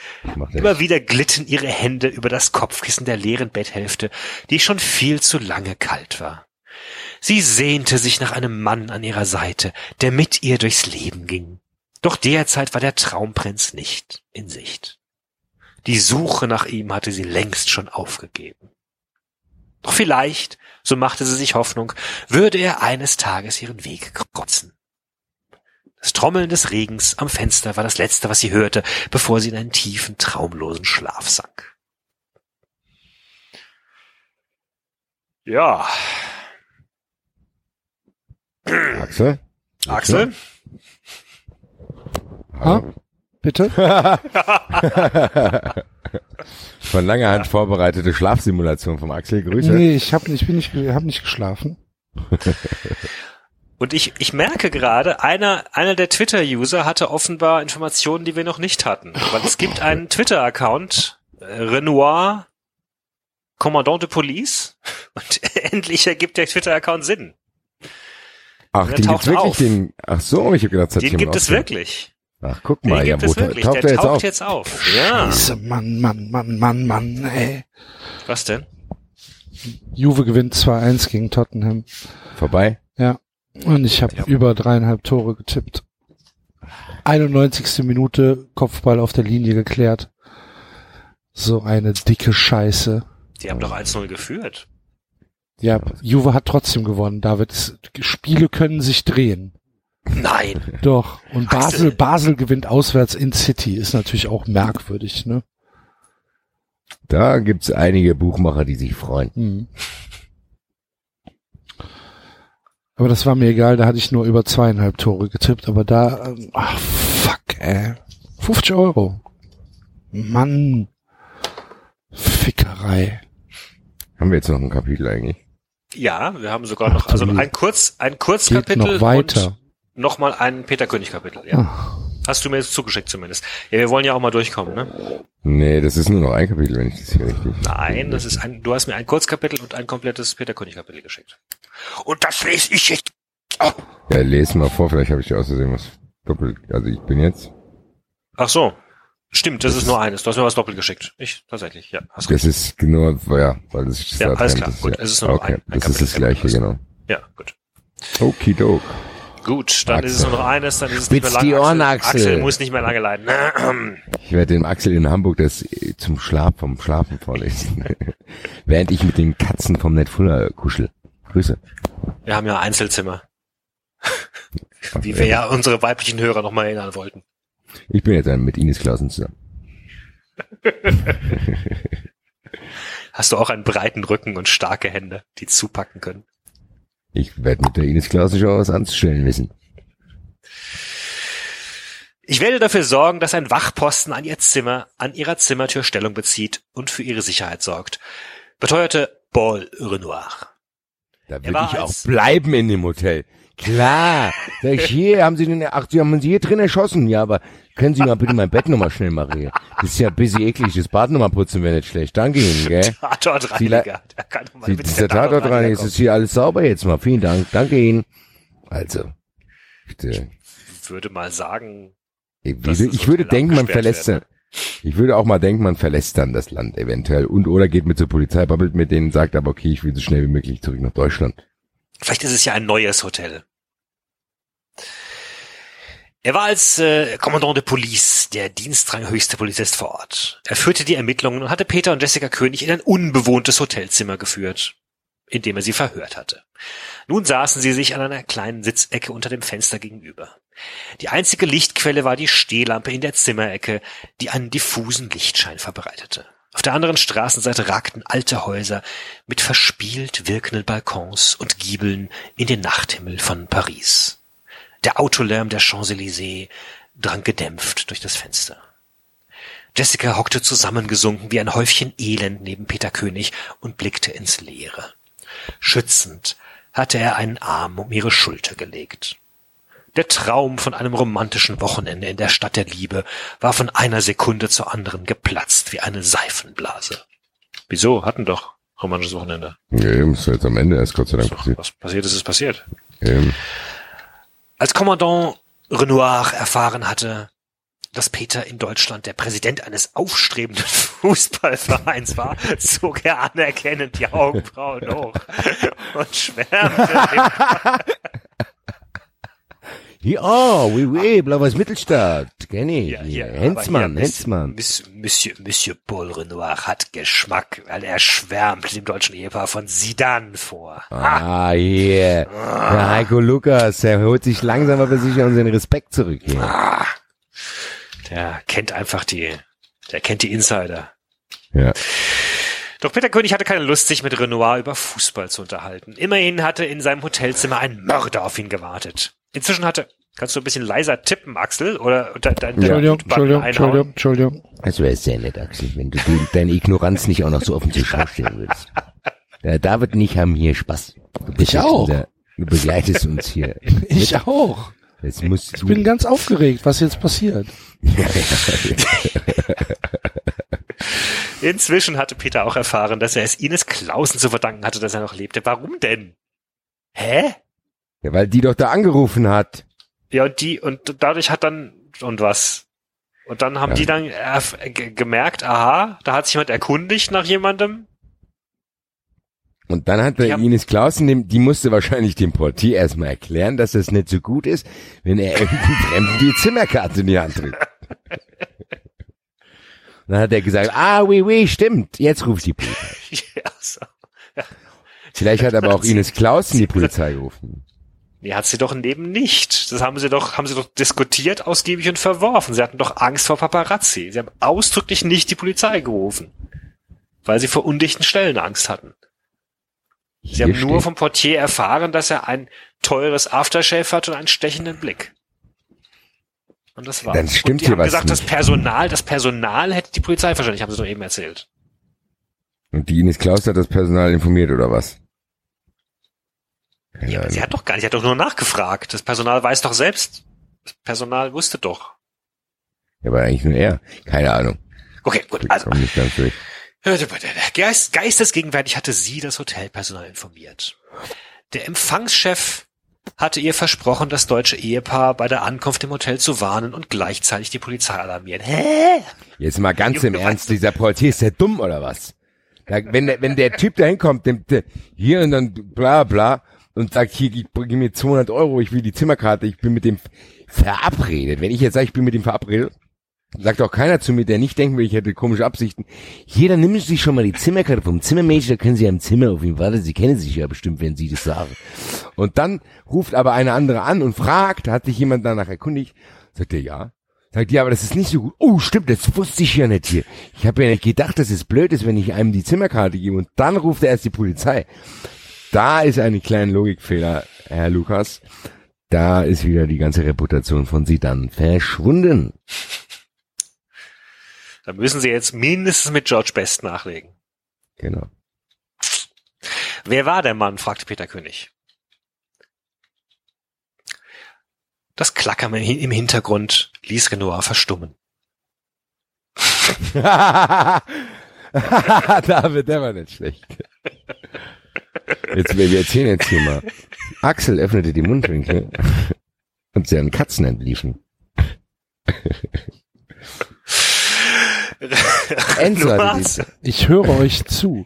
Immer wieder glitten ihre Hände über das Kopfkissen der leeren Betthälfte, die schon viel zu lange kalt war. Sie sehnte sich nach einem Mann an ihrer Seite, der mit ihr durchs Leben ging. Doch derzeit war der Traumprinz nicht in Sicht. Die Suche nach ihm hatte sie längst schon aufgegeben. Doch vielleicht, so machte sie sich Hoffnung, würde er eines Tages ihren Weg kreuzen. Das Trommeln des Regens am Fenster war das Letzte, was sie hörte, bevor sie in einen tiefen, traumlosen Schlaf sank. Ja. Axel? Axel? Ha? Bitte? <laughs> Von langer Hand vorbereitete Schlafsimulation vom Axel. Grüße. Nee, ich hab nicht, bin nicht, hab nicht geschlafen. Und ich, ich merke gerade, einer, einer der Twitter-User hatte offenbar Informationen, die wir noch nicht hatten. Weil es gibt einen Twitter-Account, äh, Renoir Commandant de Police, <laughs> und <laughs> endlich ergibt der Twitter-Account Sinn. Ach, der den taucht gibt's wirklich, auf. den, ach so, ich hab gedacht, das hat Den gibt es wirklich. Ach, guck mal, ja, gibt wo wirklich. taucht Der er jetzt taucht auf? jetzt auf. Ja. Scheiße, Mann, Mann, Mann, Mann, Mann, ey. Was denn? Juve gewinnt 2-1 gegen Tottenham. Vorbei? Ja. Und ich habe über dreieinhalb Tore getippt. 91. Minute, Kopfball auf der Linie geklärt. So eine dicke Scheiße. Die haben doch 1-0 geführt. Ja, Juve hat trotzdem gewonnen, David. Es- Spiele können sich drehen. Nein. Doch. Und Axel. Basel, Basel gewinnt auswärts in City. Ist natürlich auch merkwürdig, ne? Da gibt's einige Buchmacher, die sich freuen. Hm. Aber das war mir egal, da hatte ich nur über zweieinhalb Tore getippt, aber da, ähm, ach, fuck, ey. 50 Euro. Mann. Fickerei. Haben wir jetzt noch ein Kapitel eigentlich? Ja, wir haben sogar noch, also du ein Kurz, ein Geht Kurzkapitel noch weiter. Nochmal ein Peter König Kapitel, ja. Hast du mir jetzt zugeschickt zumindest. Ja, wir wollen ja auch mal durchkommen, ne? Nee, das ist nur noch ein Kapitel, wenn ich das hier richtig. Nein, das ist ein, du hast mir ein Kurzkapitel und ein komplettes Peter König Kapitel geschickt. Und das lese ich jetzt. Ja, lese mal vor, vielleicht habe ich dir außerdem was doppelt. Also ich bin jetzt. Ach so. Stimmt, das ist nur eines. Du hast mir was doppelt geschickt. Ich, tatsächlich, ja. Hast Das ist nur, ja, weil das ist Ja, alles klar. das ist Gut, ja, es ist nur okay, ein- ein das ist das Kapitel. gleiche, genau. Ja, gut. Okidok. Gut, dann ist es nur noch eines, dann ist es Spitz nicht mehr lange. die Ohren, Axel. Axel. Axel muss nicht mehr lange leiden. Ich werde dem Axel in Hamburg das äh, zum Schlaf, vom Schlafen vorlesen. <laughs> Während ich mit den Katzen vom Netfuller kuschel. Grüße. Wir haben ja Einzelzimmer. Wie wir ja unsere weiblichen Hörer nochmal erinnern wollten. Ich bin jetzt mit Ines Klausen zusammen. <laughs> Hast du auch einen breiten Rücken und starke Hände, die zupacken können? Ich werde mit der Ines Klausen schon was anzustellen wissen. Ich werde dafür sorgen, dass ein Wachposten an ihr Zimmer, an ihrer Zimmertür Stellung bezieht und für ihre Sicherheit sorgt. Beteuerte Paul Renoir. Da will ich auch bleiben in dem Hotel. Klar. <laughs> Sag ich, hier haben Sie den, ach, Sie haben Sie hier drin erschossen. Ja, aber können Sie mal bitte mein Bett nochmal schnell machen? Das ist ja ein bisschen eklig. Das Bad nochmal putzen wäre nicht schlecht. Danke Ihnen, <laughs> gell? Tatortreiniger. Der kann doch mal Sie, dieser Tatortreiniger ist hier alles sauber jetzt mal. Vielen Dank. Danke Ihnen. Also, bitte. kommen. Würde mal sagen, Ich, Das ich, ich würde denken, man verlässt werden. Ich würde auch mal denken, man verlässt dann das Land eventuell und oder geht mit zur Polizei, babbelt mit denen, sagt aber okay, ich will so schnell wie möglich zurück nach Deutschland. vielleicht ist es ja ein neues Hotel. Er war als äh, Kommandant de Police der Dienstrang höchste Polizist vor Ort. Er führte die Ermittlungen und hatte Peter und Jessica König in ein unbewohntes Hotelzimmer geführt, in dem er sie verhört hatte. Nun saßen sie sich an einer kleinen Sitzecke unter dem Fenster gegenüber. Die einzige Lichtquelle war die Stehlampe in der Zimmerecke, die einen diffusen Lichtschein verbreitete. Auf der anderen Straßenseite ragten alte Häuser mit verspielt wirkenden Balkons und Giebeln in den Nachthimmel von Paris. Der Autolärm der Champs-Élysées drang gedämpft durch das Fenster. Jessica hockte zusammengesunken wie ein Häufchen Elend neben Peter König und blickte ins Leere. Schützend hatte er einen Arm um ihre Schulter gelegt. Der Traum von einem romantischen Wochenende in der Stadt der Liebe war von einer Sekunde zur anderen geplatzt wie eine Seifenblase. Wieso? Hatten doch romantisches Wochenende. Ja, eben, ist jetzt am Ende erst Gott sei Dank So, passiert. was passiert ist, ist passiert. Ähm, Als Kommandant Renoir erfahren hatte, dass Peter in Deutschland der Präsident eines aufstrebenden <laughs> Fußballvereins war, zog er anerkennend die Augenbrauen hoch und schwärmte. <laughs> Ja, oui, oui, Blaues Mittelstadt, kenn ich. Ja, hier, Hensmann. Miss, Monsieur, Monsieur Paul Renoir hat Geschmack, weil er schwärmt dem deutschen Ehepaar von Sidan vor. Ah, hier. Der Heiko Lukas, der holt sich langsam aber sicher unseren Respekt zurück hier. Ah, der kennt einfach die, der kennt die Insider. Ja. Doch Peter König hatte keine Lust, sich mit Renoir über Fußball zu unterhalten. Immerhin hatte in seinem Hotelzimmer ein Mörder auf ihn gewartet. Inzwischen hatte, kannst du ein bisschen leiser tippen, Axel, oder de, de, de, Entschuldigung, Entschuldigung? Entschuldigung, Entschuldigung. Das wäre sehr nett, Axel, wenn du die, deine Ignoranz nicht auch noch so offen zur Schau stellen würdest. Der David und ich haben hier Spaß. Ich auch. Unser, du begleitest uns hier. <laughs> Ich auch. Jetzt musst Ich du, bin ganz aufgeregt, was jetzt passiert. <laughs> Inzwischen hatte Peter auch erfahren, dass er es Ines Clausen zu verdanken hatte, dass er noch lebte. Warum denn? Hä? Ja, weil die doch da angerufen hat. Ja, und die, und dadurch hat dann, und was? Und dann haben Ja. die dann äh, ge- gemerkt, aha, da hat sich jemand erkundigt nach jemandem. Und dann hat der Ja. Ines Clausen, dem, die musste wahrscheinlich dem Portier erstmal erklären, dass das nicht so gut ist, wenn er <laughs> irgendeinem Fremden die Zimmerkarte in die Hand drückt. <laughs> Dann hat er gesagt, ah, oui, oui, stimmt, jetzt ruft die Polizei. <laughs> ja, so. Vielleicht hat aber auch Ines Clausen die Polizei gerufen. Nee, hat sie doch neben nicht. Das haben sie doch, haben sie doch diskutiert, ausgiebig und verworfen. Sie hatten doch Angst vor Paparazzi. Sie haben ausdrücklich nicht die Polizei gerufen. Weil sie vor undichten Stellen Angst hatten. Sie Hier haben nur steht- vom Portier erfahren, dass er ein teures Aftershave hat und einen stechenden Blick. Und das war's. Dann stimmt und die hier haben was gesagt, das nicht. Personal, das Personal hätte die Polizei wahrscheinlich, haben sie doch eben erzählt. Und die Ines Clausen hat das Personal informiert, oder was? Ja, aber sie hat doch gar nicht, sie hat doch nur nachgefragt. Das Personal weiß doch selbst. Das Personal wusste doch. Ja, aber eigentlich nur er. Keine Ahnung. Okay, gut, also. nicht ganz durch. Geist, geistesgegenwärtig hatte sie das Hotelpersonal informiert. Der Empfangschef hatte ihr versprochen, das deutsche Ehepaar bei der Ankunft im Hotel zu warnen und gleichzeitig die Polizei alarmieren. Hä? Jetzt mal ganz im Junge, Ernst, weißt du- dieser Portier ist der dumm oder was? Da, wenn, der, wenn der Typ da hinkommt, hier und dann bla bla und sagt, hier, gib, gib mir 200 Euro, ich will die Zimmerkarte, ich bin mit dem verabredet. Wenn ich jetzt sage, ich bin mit dem verabredet, sagt auch keiner zu mir, der nicht denken will, ich hätte komische Absichten. Hier, dann nehmen Sie sich schon mal die Zimmerkarte vom Zimmermädchen, da können Sie ja im Zimmer auf ihn warten, Sie kennen sich ja bestimmt, wenn Sie das sagen. Und dann ruft aber eine andere an und fragt, hat sich jemand danach erkundigt, sagt er ja. Sagt ja, aber das ist nicht so gut. Oh, stimmt, das wusste ich ja nicht hier. Ich habe ja nicht gedacht, dass es blöd ist, wenn ich einem die Zimmerkarte gebe und dann ruft er erst die Polizei. Da ist ein kleiner Logikfehler, Herr Lukas. Da ist wieder die ganze Reputation von Sie dann verschwunden. Da müssen sie jetzt mindestens mit George Best nachlegen. Genau. Wer war der Mann? fragte Peter König. Das Klackern im Hintergrund ließ Renoir verstummen. <laughs> David, der war nicht schlecht. <laughs> Jetzt, wir erzählen jetzt hier mal. Axel öffnete die Mundwinkel <laughs> und sie an Katzen entliefen. <laughs> Die, Ich höre euch zu.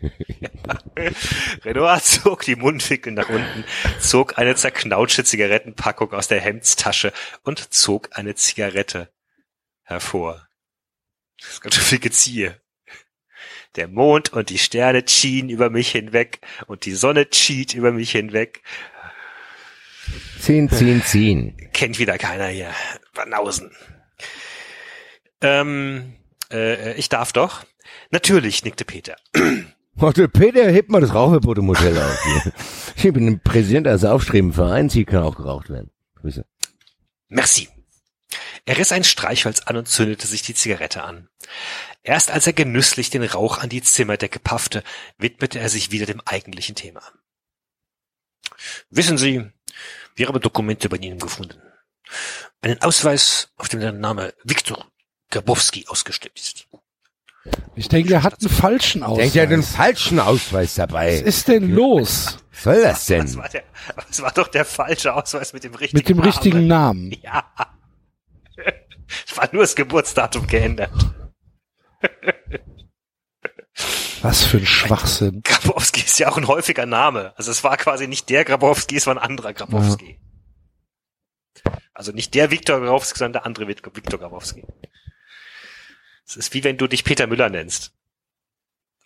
<laughs> Renoir zog die Mundwinkel nach unten, zog eine zerknautschte Zigarettenpackung aus der Hemdstasche und zog eine Zigarette hervor. Das ist ganz schön viel Geziehe. Der Mond und die Sterne schienen über mich hinweg und die Sonne schied über mich hinweg. 10, 10, 10. Kennt wieder keiner hier. Banausen. Ähm, äh, ich darf doch. Natürlich, nickte Peter. Der Peter, hebt mal das Rauchverbot im Hotel auf hier. Ich bin ein Präsident eines aufstrebenden Vereins, hier kann auch geraucht werden. Grüße. Merci. Er riss ein Streichholz an und zündete sich die Zigarette an. Erst als er genüsslich den Rauch an die Zimmerdecke paffte, widmete er sich wieder dem eigentlichen Thema. Wissen Sie, wir haben Dokumente bei Ihnen gefunden. Einen Ausweis, auf dem der Name Viktor Gabowski ausgestellt ist. Ich denke, er hat einen falschen Ausweis. Denkt ja den falschen Ausweis dabei. Was ist denn los? Was soll das Das denn? war, der, das war doch der falsche Ausweis mit dem richtigen Mit dem Namen. richtigen Namen. <laughs> Ja. Es <laughs> war nur das Geburtsdatum geändert. Was für ein Schwachsinn. Grabowski ist ja auch ein häufiger Name. Also es war quasi nicht der Grabowski, es war ein anderer Grabowski. Also nicht der Viktor Grabowski, sondern der andere Viktor Viktor Grabowski. Es ist wie wenn du dich Peter Müller nennst.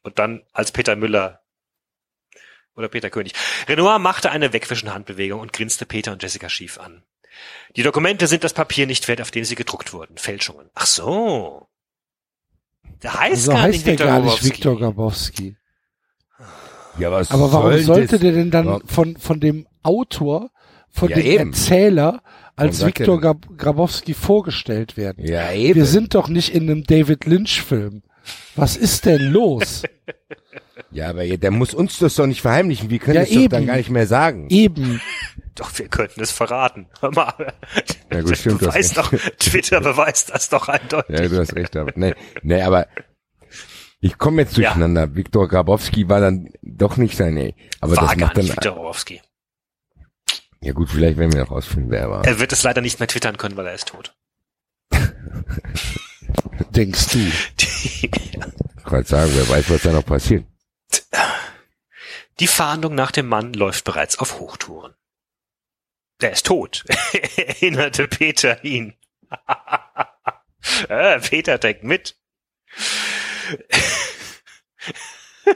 Und dann als Peter Müller oder Peter König. Renoir machte eine wegwischende Handbewegung und grinste Peter und Jessica schief an. Die Dokumente sind das Papier nicht wert, auf dem sie gedruckt wurden. Fälschungen. Ach so. Der heißt So gar heißt nicht der Viktor gar nicht Grabowski. Viktor Grabowski. Ja, was Aber warum soll sollte das? der denn dann von, von dem Autor, von Ja, dem eben. Erzähler als Viktor Grabowski vorgestellt werden? Ja, eben. Wir sind doch nicht in einem David Lynch Film. Was ist denn los? <laughs> ja, aber ja, der muss uns das doch nicht verheimlichen. Wir können Ja, es doch dann eben. gar nicht mehr sagen. Eben. <laughs> Doch, wir könnten es verraten. <laughs> Hör mal. Ja, gut, stimmt, du hast beweist doch, recht. Twitter beweist das doch eindeutig. Ja, du hast recht, aber nee, nee, aber ich komme jetzt Ja. durcheinander. Viktor Grabowski war dann doch nicht sein, ey. Aber war das gar macht dann Viktor Grabowski. Ja gut, vielleicht werden wir noch rausfinden, wer er war. Er wird es leider nicht mehr twittern können, weil er ist tot. Denkst du? <laughs> Die, Ich wollte sagen, wer weiß, was da noch passiert. Die Fahndung nach dem Mann läuft bereits auf Hochtouren. Der ist tot, <laughs> erinnerte Peter ihn. <laughs> äh, Peter denkt mit.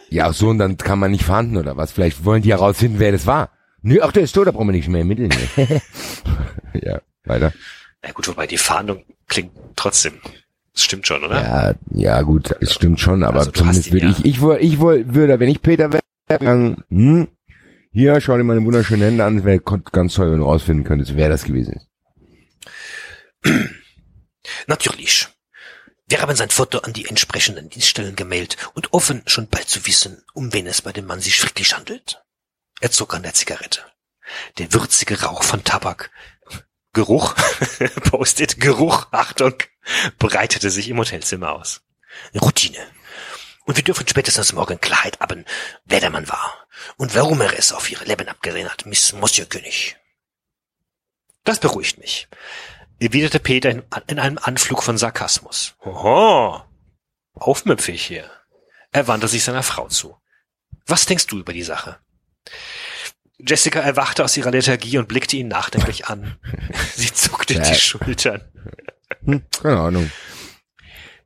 Ja, so, und dann kann man nicht verhandeln oder was? Vielleicht wollen die herausfinden, wer das war. Nö, ach, der ist tot, da brauchen wir nicht mehr ermitteln. <laughs> ja, weiter. Na gut, wobei die Fahndung klingt trotzdem. Das stimmt schon, oder? Ja, ja, gut, es stimmt schon, aber Also, zumindest ihn würde ja. ich, ich, ich woll, würde, wenn ich Peter wäre, hm, hier, schau dir meine wunderschönen Hände an, wäre ganz toll, wenn du rausfinden könntest, wer das gewesen ist. <clears throat> Natürlich. Wir haben sein Foto an die entsprechenden Dienststellen gemailt und offen schon bald zu wissen, um wen es bei dem Mann sich wirklich handelt. Er zog an der Zigarette. Der würzige Rauch von Tabak, Geruch, <laughs> Post-it, Geruch, Achtung, breitete sich im Hotelzimmer aus. Routine. Und wir dürfen spätestens morgen Klarheit haben, wer der Mann war und warum er es auf ihre Leben abgesehen hat, Miss Monsieur König. Das beruhigt mich erwiderte Peter in, in einem Anflug von Sarkasmus. Oho, aufmüpfig hier. Er wandte sich seiner Frau zu. Was denkst du über die Sache? Jessica erwachte aus ihrer Lethargie und blickte ihn nachdenklich an. <laughs> Sie zuckte die Schultern. Hm, keine Ahnung.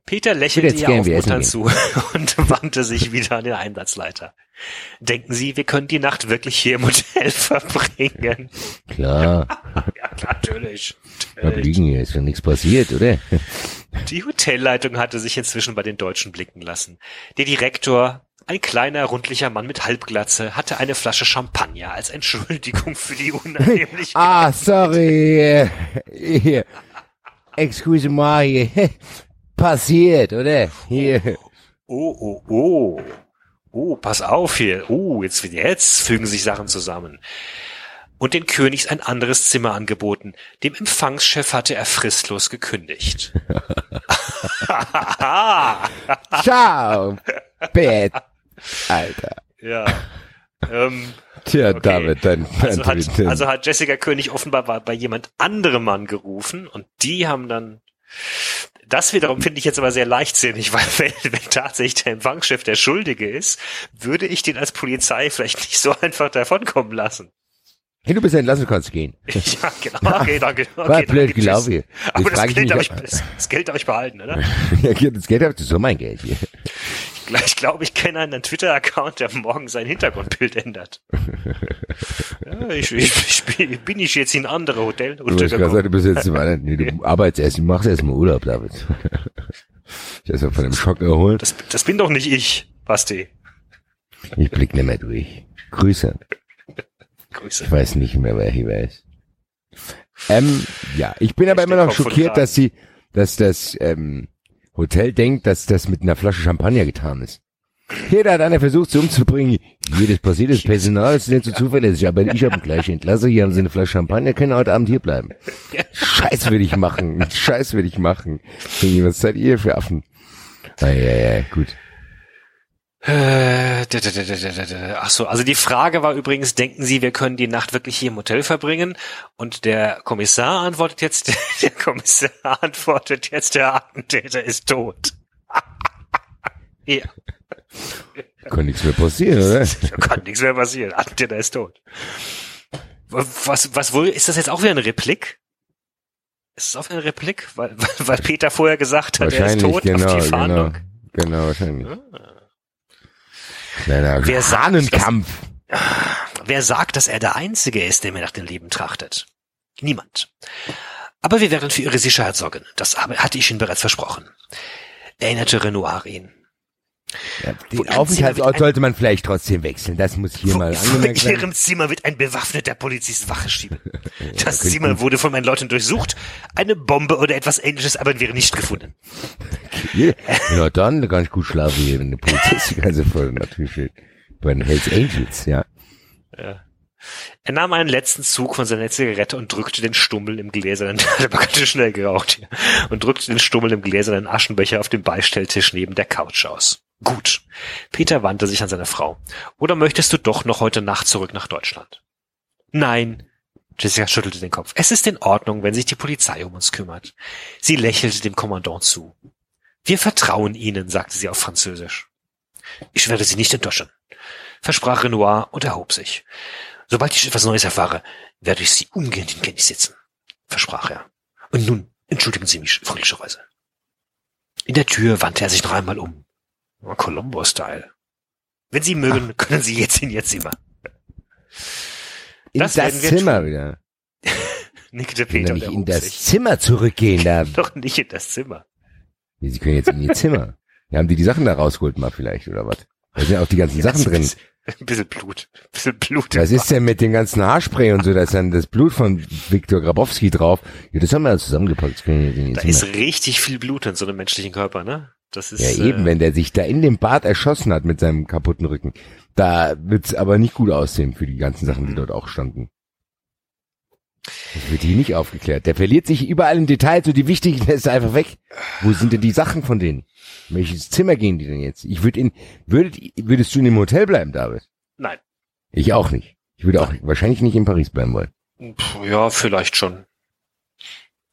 Peter lächelte ihr aufmunternd zu <laughs> und wandte sich wieder an den Einsatzleiter. Denken Sie, wir können die Nacht wirklich hier im Hotel <laughs> verbringen? Klar, <laughs> Ja, natürlich. wir natürlich. liegen hier, ist ja nichts passiert, oder? Die Hotelleitung hatte sich inzwischen bei den Deutschen blicken lassen. Der Direktor, ein kleiner, rundlicher Mann mit Halbglatze, hatte eine Flasche Champagner als Entschuldigung für die Unannehmlichkeit. Ah, sorry, excuse hier, passiert, oder? Hier, Oh, oh, oh. Oh, pass auf hier. Oh, jetzt, jetzt fügen sich Sachen zusammen. Und den Königs ein anderes Zimmer angeboten. Dem Empfangschef hatte er fristlos gekündigt. <laughs> <laughs> ciao, Bett, Alter. ja. Ähm, Tja, Okay. David, dein Also hat, also hat Jessica König offenbar bei, bei jemand anderem angerufen und die haben dann das wiederum finde ich jetzt aber sehr leichtsinnig, <laughs> weil wenn, wenn tatsächlich der Empfangschef der Schuldige ist, würde ich den als Polizei vielleicht nicht so einfach davonkommen lassen. Hey, du bist entlassen, du kannst gehen. <laughs> Ja, genau. Okay, danke. <laughs> Okay, War blöd gelaufen hier. Aber das ich Geld, mich, habe ich, das, das Geld habe ich behalten, oder? <laughs> ja, das Geld habt ihr so mein Geld hier. Ich glaube, ich kenne einen Twitter-Account, der morgen sein Hintergrundbild ändert. Ja, ich, ich, ich bin- ich jetzt in ein anderes Hotel untergekommen. du bist jetzt im anderen, nee, du arbeitest erst, du machst erst mal Urlaub, David. Ich erst mal von dem Schock erholt. Das, das bin doch nicht ich, Basti. Ich blick nicht mehr durch. Grüße. Grüße. Ich weiß nicht mehr, wer hier ist. Ähm, ja, ich bin aber Echt immer noch schockiert, dass sie, dass das ähm, Hotel denkt, dass das mit einer Flasche Champagner getan ist. Jeder hat einer versucht, sie umzubringen. Jedes passiert, das Personal ist nicht so zuverlässig, aber ich habe gleich entlassen, hier haben sie eine Flasche Champagner, können heute Abend hier bleiben. Scheiß würde ich machen, Scheiß würde ich machen. Was seid ihr für Affen? Ah, ja, ja, gut. Äh, Ach so, also die Frage war übrigens, denken Sie, wir können die Nacht wirklich hier im Hotel verbringen? Und der Kommissar antwortet jetzt, <laughs> der Kommissar antwortet jetzt, der Attentäter ist tot. <laughs> ja, Kann nichts mehr passieren, oder? <laughs> kann nichts mehr passieren. Attentäter ist tot. Was, was wohl, ist das jetzt auch wieder eine Replik? Ist es auch wieder eine Replik? Weil, weil, Peter vorher gesagt hat, er ist tot genau, auf die genau. Fahndung. Genau, wahrscheinlich. Kleiner Wer sagt, Hahnenkampf. Wer sagt, dass er der Einzige ist, der mir nach dem Leben trachtet? Niemand. Aber wir werden für Ihre Sicherheit sorgen. Das hatte ich Ihnen bereits versprochen. Erinnerte Renoir ihn. Ja, Wo den Aufenthaltsort sollte man vielleicht trotzdem wechseln. Das muss hier mal Vor angemerkt werden. Ihrem Zimmer wird ein bewaffneter Polizist Wache schieben. <laughs> Das klingt Zimmer wurde von meinen Leuten durchsucht. Eine Bombe oder etwas ähnliches aber wäre nicht gefunden. Hier. <laughs> Ja, dann kann ich gut schlafen hier, wenn der Polizist die ganze Folge natürlich steht. Bei den Hells Angels, ja. Er nahm einen letzten Zug von seiner Zigarette und drückte den Stummel im gläsernen, <laughs> hat aber ganz schön schnell geraucht hier, und drückte den Stummel im gläsernen Aschenbecher auf dem Beistelltisch neben der Couch aus. Gut. Peter wandte sich an seine Frau. Oder möchtest du doch noch heute Nacht zurück nach Deutschland? Nein. Jessica schüttelte den Kopf. Es ist in Ordnung, wenn sich die Polizei um uns kümmert. Sie lächelte dem Kommandant zu. Wir vertrauen Ihnen, sagte sie auf Französisch. Ich werde Sie nicht enttäuschen, versprach Renoir und erhob sich. Sobald ich etwas Neues erfahre, werde ich Sie umgehend in Kenntnis setzen, versprach er. Und nun entschuldigen Sie mich freundlicherweise. In der Tür wandte er sich noch einmal um. Colombo-Style. Wenn Sie mögen, können Sie jetzt in Ihr Zimmer. In Das das, Zimmer wieder. <laughs> Nickte Peter nicht in das sich. Zimmer zurückgehen. Da. <laughs> Doch nicht in das Zimmer. Sie können jetzt in ihr Zimmer. Ja, haben die die Sachen da rausgeholt mal vielleicht, oder was? Da sind ja auch die ganzen Sachen Ein drin. bisschen- Ein bisschen Blut. Ein bisschen Blut. Was ist denn mit dem ganzen Haarspray und so? Da ist dann das Blut von Viktor Grabowski drauf. Ja, das haben wir ja zusammengepackt. Da Zimmer. ist richtig viel Blut in so einem menschlichen Körper, ne? Das ist, Ja, eben, äh, wenn der sich da in dem Bad erschossen hat mit seinem kaputten Rücken. Da wird's aber nicht gut aussehen für die ganzen Sachen, die dort auch standen. Das wird hier nicht aufgeklärt. Der verliert sich überall im Detail, so die wichtigen <laughs> lässt er einfach weg. Wo sind denn die Sachen von denen? In welches Zimmer gehen die denn jetzt? Ich würde in, würdet, würdest du in dem Hotel bleiben, David? Nein. Ich auch nicht. Ich würde auch wahrscheinlich nicht in Paris bleiben wollen. Puh, Ja, vielleicht schon.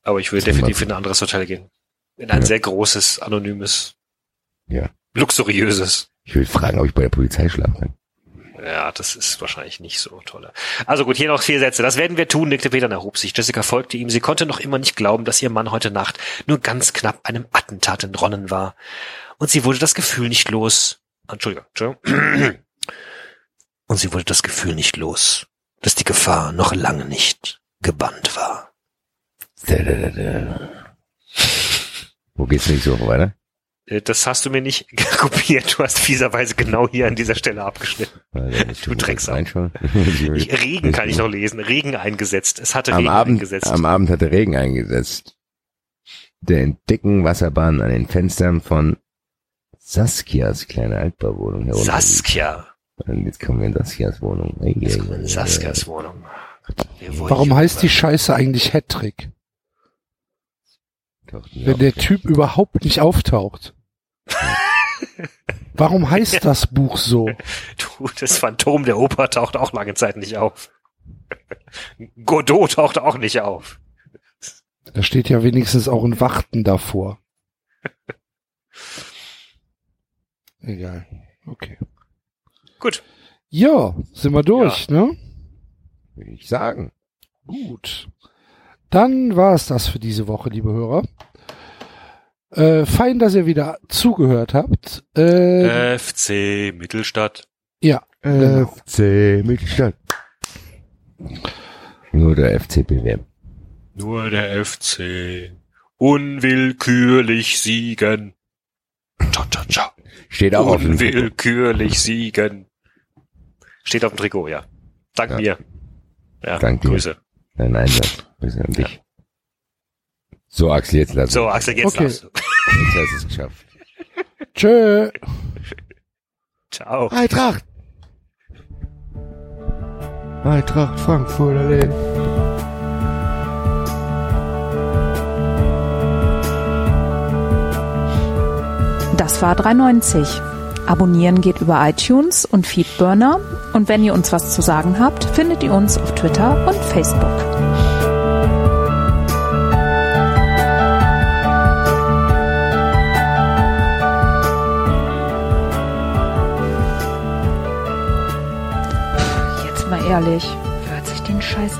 Aber ich würde definitiv in ein anderes Hotel gehen. In ein Ja. sehr großes, anonymes, Ja. luxuriöses. Ich würde fragen, ob ich bei der Polizei schlafen kann. Ja, das ist wahrscheinlich nicht so toll. Also gut, hier noch vier Sätze. Das werden wir tun, nickte Peter und erhob sich. Jessica folgte ihm. Sie konnte noch immer nicht glauben, dass ihr Mann heute Nacht nur ganz knapp einem Attentat entronnen war. Und sie wurde das Gefühl nicht los. Entschuldigung, Entschuldigung. Und sie wurde das Gefühl nicht los, dass die Gefahr noch lange nicht gebannt war. Da, da, da, da. Wo geht's nicht so weiter? Äh, Das hast du mir nicht <laughs> kopiert. Du hast fieserweise genau hier an dieser Stelle abgeschnitten. Du reinschauen. <laughs> Ich, Regen kann ich noch lesen. Regen eingesetzt. Es hatte am Regen Abend, eingesetzt. am Abend hat der Regen eingesetzt. Der in dicken Wasserbahn an den Fenstern von Saskias kleine Altbauwohnung herunter. Saskia. Und jetzt kommen wir in Saskias Wohnung. Jetzt kommen wir in Saskias Wohnung. Warum heißt die Scheiße eigentlich Hattrick? Taucht nie Wenn der Typ überhaupt nicht auftaucht. Warum heißt das Buch so? Du, das Phantom der Oper taucht auch lange Zeit nicht auf. Godot taucht auch nicht auf. Da steht ja wenigstens auch ein Warten davor. Egal. Okay. Gut. Ja, sind wir durch, ne? Würde ich sagen. Gut. Dann war es das für diese Woche, liebe Hörer. Äh, fein, dass ihr wieder zugehört habt. Äh, FC Mittelstadt. ja, äh, FC Mittelstadt. Nur der FC BWM. Nur der FC. Unwillkürlich siegen. Ciao, ciao, ciao. Steht auch auf dem Unwillkürlich siegen. Steht auf dem Trikot, ja. Dank Ja. mir. Ja, Dank dir. Grüße. Dein Einsatz. Grüße an dich. So, Axel, jetzt lass So, Axel, jetzt Okay. du. <laughs> Jetzt hast du es geschafft. tschö. Ciao. Eintracht! Eintracht Frankfurt, alle. Das war 390. Abonnieren geht über iTunes und Feedburner. Und wenn ihr uns was zu sagen habt, findet ihr uns auf Twitter und Facebook. Ehrlich, hört sich den Scheiß?